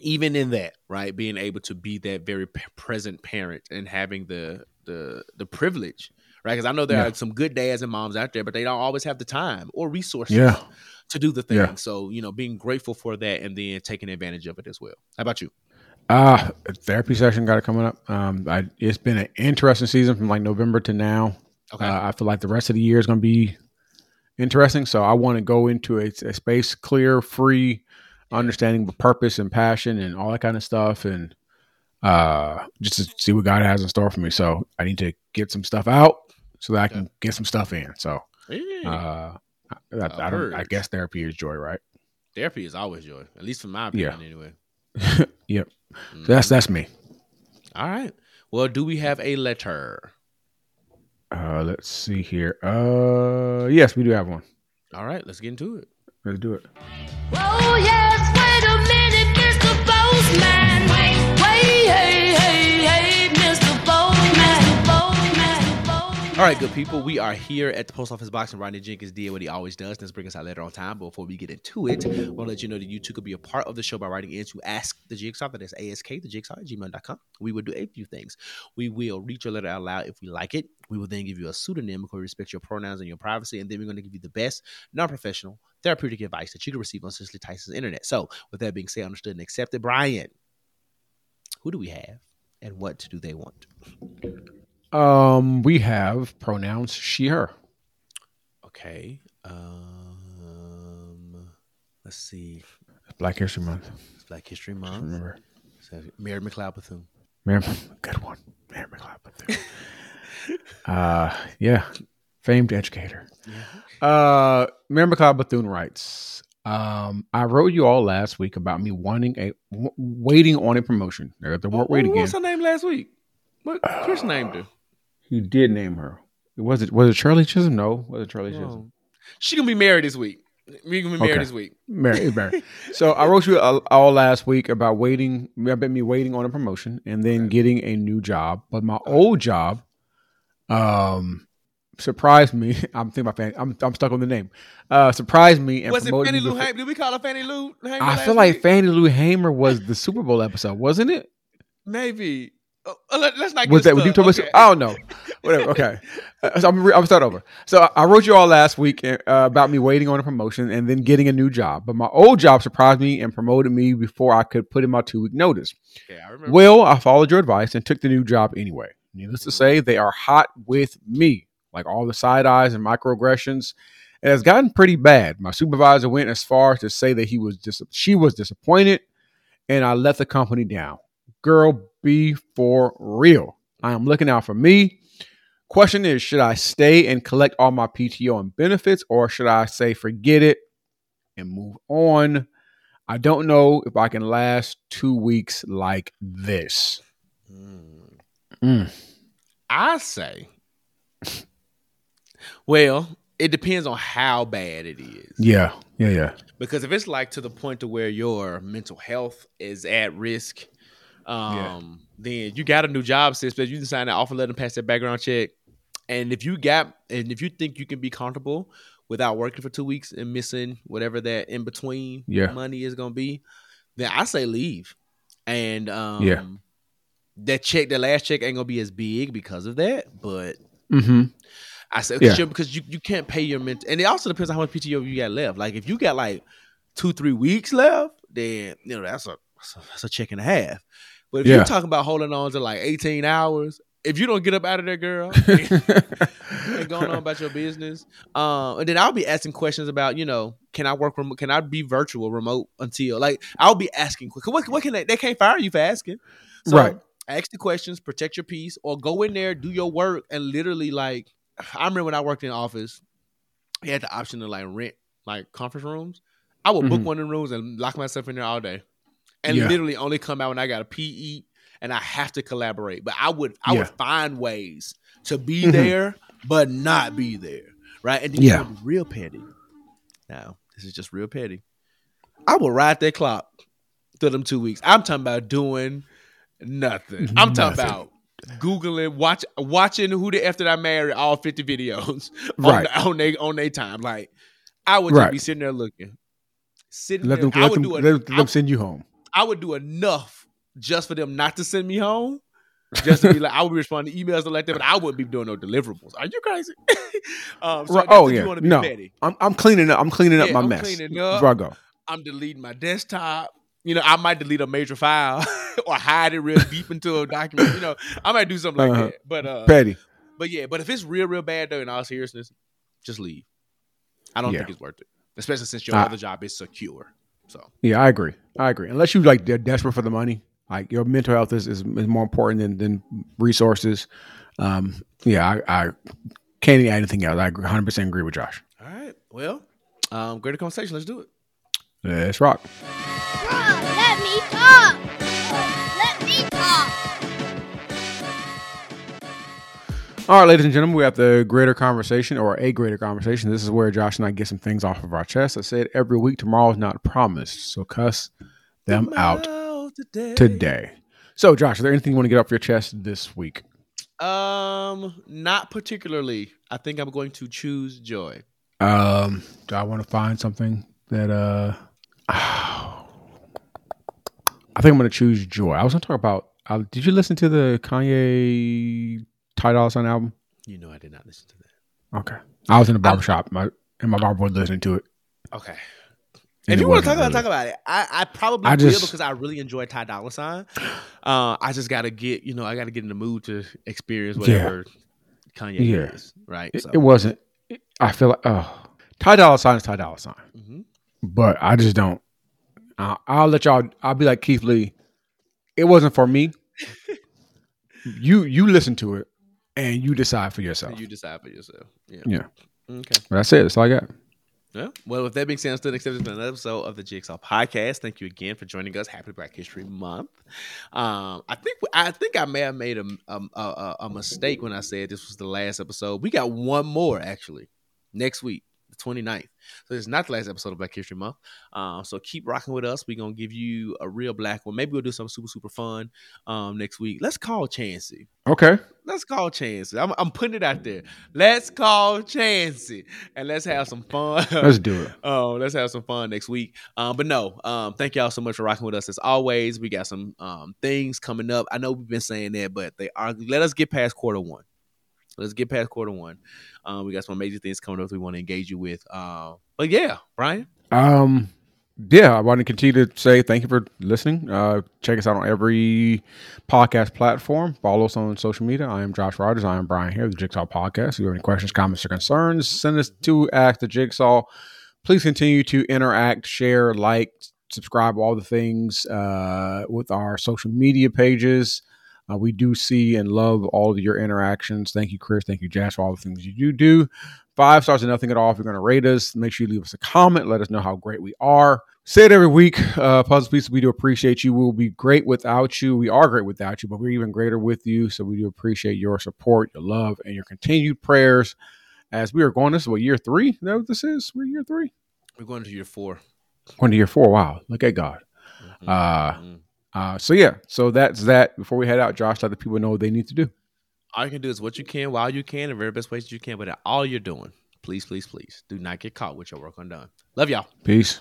Speaker 2: even in that, right, being able to be that very p- present parent and having the the the privilege, right? Because I know there
Speaker 3: Yeah.
Speaker 2: are some good dads and moms out there, but they don't always have the time or resources
Speaker 3: Yeah.
Speaker 2: to do the thing.
Speaker 3: Yeah.
Speaker 2: So you know, being grateful for that and then taking advantage of it as well. How about you?
Speaker 3: Uh, a therapy session got it coming up. Um, I, it's been an interesting season from like November to now.
Speaker 2: Okay.
Speaker 3: Uh, I feel like the rest of the year is going to be interesting. So I want to go into a, a space clear, free, understanding the purpose and passion and all that kind of stuff, and uh, just to see what God has in store for me. So I need to get some stuff out so that I can get some stuff in. So uh, I, I, I, don't, I guess therapy is joy, right?
Speaker 2: Therapy is always joy, at least from my
Speaker 3: Yeah.
Speaker 2: opinion, anyway.
Speaker 3: Yep. So that's that's me.
Speaker 2: All right. Well, do we have a letter?
Speaker 3: Uh, let's see here. Uh, yes, we do have one.
Speaker 2: All right, let's get into it.
Speaker 3: Let's do it.
Speaker 5: Oh yes,
Speaker 2: All right, good people. We are here at the post office box, and Rodney Jenkins did what he always does. Let's bring us our letter on time. But before we get into it, I want to let you know that you too could be a part of the show by writing in to ask the jigsaw. That is ask the jigsaw at gmail.com. We will do a few things. We will read your letter out loud if we like it. We will then give you a pseudonym because we respect your pronouns and your privacy. And then we're going to give you the best non professional therapeutic advice that you can receive on Cicely Tyson's internet. So, with that being said, understood and accepted, Bryan, who do we have and what do they want?
Speaker 3: Um, we have pronouns she, her.
Speaker 2: Okay. Um, let's see.
Speaker 3: Black History Month.
Speaker 2: Black History Month.
Speaker 3: Remember,
Speaker 2: So, Mary McLeod Bethune.
Speaker 3: Mary, good one. Mary McLeod Bethune. uh, yeah, famed educator. Uh, Mary McLeod Bethune writes. Um, I wrote you all last week about me wanting a w- waiting on a promotion. There, the word wait again.
Speaker 2: was her name last week? What Chris named her?
Speaker 3: He did name her. Was it was it Charlie Chisholm? No, was it Shirley Chisholm?
Speaker 2: Oh. She gonna be married this week. We gonna be married
Speaker 3: Okay.
Speaker 2: this week.
Speaker 3: Mary, it's Mary. so I wrote you all, all last week about waiting, I've been me waiting on a promotion and then getting a new job. But my old job, um, surprised me. I'm thinking about Fanny. I'm I'm stuck on the name. Uh, surprised me and
Speaker 2: Was it
Speaker 3: promoted
Speaker 2: Fannie
Speaker 3: me
Speaker 2: Lou
Speaker 3: before-
Speaker 2: Hamer? Did we call her Fannie Lou Hamer?
Speaker 3: I feel like
Speaker 2: week?
Speaker 3: Fannie Lou Hamer was the Super Bowl episode, wasn't it?
Speaker 2: maybe. Uh, let, us not
Speaker 3: Was that you us?
Speaker 2: Okay.
Speaker 3: I don't know. Whatever. Okay. Uh, so I'm, re- I'm start over. So I- I wrote you all last week uh, about me waiting on a promotion and then getting a new job. But my old job surprised me and promoted me before I could put in my two week notice.
Speaker 2: Okay, I remember.
Speaker 3: Well, I followed your advice and took the new job anyway. Needless to say, they are hot with me. Like all the side eyes and microaggressions. It has gotten pretty bad. My supervisor went as far as to say that he was dis- she was disappointed and I let the company down. Girl, be for real. I am looking out for me. Question is, should I stay and collect all my PTO and benefits or should I say forget it and move on? I don't know if I can last two weeks like this. Mm.
Speaker 2: I say, well, it depends on how bad it is.
Speaker 3: Yeah, yeah, yeah.
Speaker 2: Because if it's like to the point to where your mental health is at risk, um, then you got a new job, sis. But you can sign that offer letter and pass that background check. And if you got, and if you think you can be comfortable without working for two weeks and missing whatever that in between
Speaker 3: Yeah.
Speaker 2: money is gonna be, then I say leave. And um,
Speaker 3: Yeah.
Speaker 2: that check, the last check ain't gonna be as big because of that, but
Speaker 3: Mm-hmm.
Speaker 2: I said
Speaker 3: Yeah.
Speaker 2: because you because you, you can't pay your mental, and it also depends on how much PTO you got left. Like if you got like two three weeks left, then you know that's a that's a, that's a check and a half. But if
Speaker 3: Yeah.
Speaker 2: you're talking about holding on to like 18 hours, if you don't get up out of there, girl, and going on about your business, um, and then I'll be asking questions about you know can I work remote? Can I be virtual remote until like I'll be asking quick. What, what can they? They can't fire you for asking, So,
Speaker 3: Right.
Speaker 2: Ask the questions, protect your peace, or go in there, do your work, and literally like I remember when I worked in office, he had the option to like rent like conference rooms. I would book
Speaker 3: Mhm.
Speaker 2: one of the rooms and lock myself in there all day, and
Speaker 3: Yeah.
Speaker 2: literally only come out when I got a PE and I have to collaborate. But I would I would find ways to be
Speaker 3: Mhm.
Speaker 2: there but not be there, right? And then
Speaker 3: Yeah.
Speaker 2: yeah, real petty. Now this is just real petty. I will ride that clock through them two weeks. I'm talking about doing nothing. I'm talking
Speaker 3: Nothing.
Speaker 2: about googling, watch, watching who the F after I married all 50 videos
Speaker 3: Right.
Speaker 2: on on they on their time. Like I would just
Speaker 3: Right.
Speaker 2: be sitting there looking, sitting
Speaker 3: Let
Speaker 2: there.
Speaker 3: them,
Speaker 2: I
Speaker 3: let
Speaker 2: would
Speaker 3: them,
Speaker 2: do a,
Speaker 3: let them send you home.
Speaker 2: I would do enough just for them not to send me home. Just to be like, I would be responding to emails and like that, but I wouldn't be doing no deliverables. Are you crazy? um, so
Speaker 3: Right. Oh yeah. No,
Speaker 2: petty.
Speaker 3: I'm, I'm cleaning up. I'm cleaning up
Speaker 2: Yeah,
Speaker 3: my
Speaker 2: I'm
Speaker 3: mess
Speaker 2: up.
Speaker 3: before I go.
Speaker 2: I'm deleting my desktop. You know, I might delete a major file or hide it real deep into a document. You know, I might do something like
Speaker 3: Uh-huh.
Speaker 2: that. But uh,
Speaker 3: Petty.
Speaker 2: but yeah, but if it's real, real bad though, in all seriousness, just leave. I don't
Speaker 3: Yeah.
Speaker 2: think it's worth it, especially since your
Speaker 3: Ah.
Speaker 2: other job is secure. So
Speaker 3: Yeah, I agree. I agree. Unless you like they're desperate for the money, like your mental health is, is, is more important than, than resources. Um, yeah, I, I can't add anything else. I 100 percent agree with Josh.
Speaker 2: all right, well, um, greater conversation. Let's do it.
Speaker 3: Let's rock.
Speaker 5: Let me talk.
Speaker 3: All right, ladies and gentlemen, we have the greater conversation or a greater conversation. This is where Josh and I get some things off of our chest. I said every week, tomorrow is not promised. So cuss them out
Speaker 2: today.
Speaker 3: today. So, Josh, is there anything you want to get off your chest this week?
Speaker 2: Um, not particularly. I think I'm going to choose joy.
Speaker 3: Um, do I want to find something that uh I think I'm gonna choose joy. I was gonna talk about uh, did you listen to the Kanye Ty Dolla Sign album?
Speaker 2: You know, I did not listen to that.
Speaker 3: Okay. I was in the barbershop my and my barber was listening to it.
Speaker 2: Okay.
Speaker 3: And
Speaker 2: if you want to talk about
Speaker 3: really-
Speaker 2: talk about it, I, I probably
Speaker 3: I
Speaker 2: will
Speaker 3: just-
Speaker 2: because I really enjoy Ty Dolla Sign. Uh, I just got to get you know I got to get in the mood to experience whatever Kanye
Speaker 3: Yeah.
Speaker 2: is. Right.
Speaker 3: It,
Speaker 2: so,
Speaker 3: it wasn't it- I feel like oh Ty Dolla Sign is Ty Dolla Sign.
Speaker 2: Mhm.
Speaker 3: But I just don't I'll, I'll let y'all I'll be like Keith Lee. It wasn't for me. you you listen to it and you decide for yourself.
Speaker 2: you decide for yourself. Yeah.
Speaker 3: yeah.
Speaker 2: Okay.
Speaker 3: But that's it. That's all I got.
Speaker 2: Yeah. Well, with that being said, I'm still accepted for another episode of the Jigsaw Podcast. Thank you again for joining us. Happy Black History Month. Um, I think I think I may have made a, a, a, a mistake when I said this was the last episode. We got one more actually next week, the 29th. So it's not the last episode of Black History Month. Um, so keep rocking with us. We're gonna give you a real black one. Maybe we'll do something super, super fun um next week. Let's call Chansey.
Speaker 3: Okay.
Speaker 2: Let's call Chansey. I'm, I'm putting it out there. Let's call Chansey and let's have some fun.
Speaker 3: Let's do it.
Speaker 2: Um, let's have some fun next week. Um, but no, um, thank y'all so much for rocking with us as always. We got some um things coming up. I know we've been saying that, but they are let us get past quarter one. Let's get past quarter one. Um, we got some amazing things coming up we want to engage you with. Uh, but yeah, Bryan.
Speaker 3: Um, yeah, I want to continue to say thank you for listening. Uh, check us out on every podcast platform. Follow us on social media. I am Josh Rodgers. I am Bryan Haire, the Jigsaw Podcast. If you have any questions, comments, or concerns, send us to Ask the Jigsaw. Please continue to interact, share, like, subscribe, all the things uh, with our social media pages. Uh, we do see and love all of your interactions. Thank you, Chris. Thank you, Jazz, for all the things you do do. Five stars and nothing at all. If you're going to rate us, make sure you leave us a comment. Let us know how great we are. Say it every week. Uh, Puzzle Pieces, we do appreciate you. We'll be great without you. We are great without you, but we're even greater with you. So we do appreciate your support, your love, and your continued prayers as we are going. This is what, year three? Is that what this is? We're year three?
Speaker 2: We're going to year four.
Speaker 3: Going to year four. Wow. Look at God.
Speaker 2: Mhm.
Speaker 3: Uh,
Speaker 2: Mhm.
Speaker 3: Uh, so yeah, so that's that. Before we head out, Josh, let the people know what they need to do.
Speaker 2: all you can do is what you can while you can, in the very best ways that you can. But all you're doing, please, please, please, do not get caught with your work undone. Love y'all.
Speaker 3: Peace.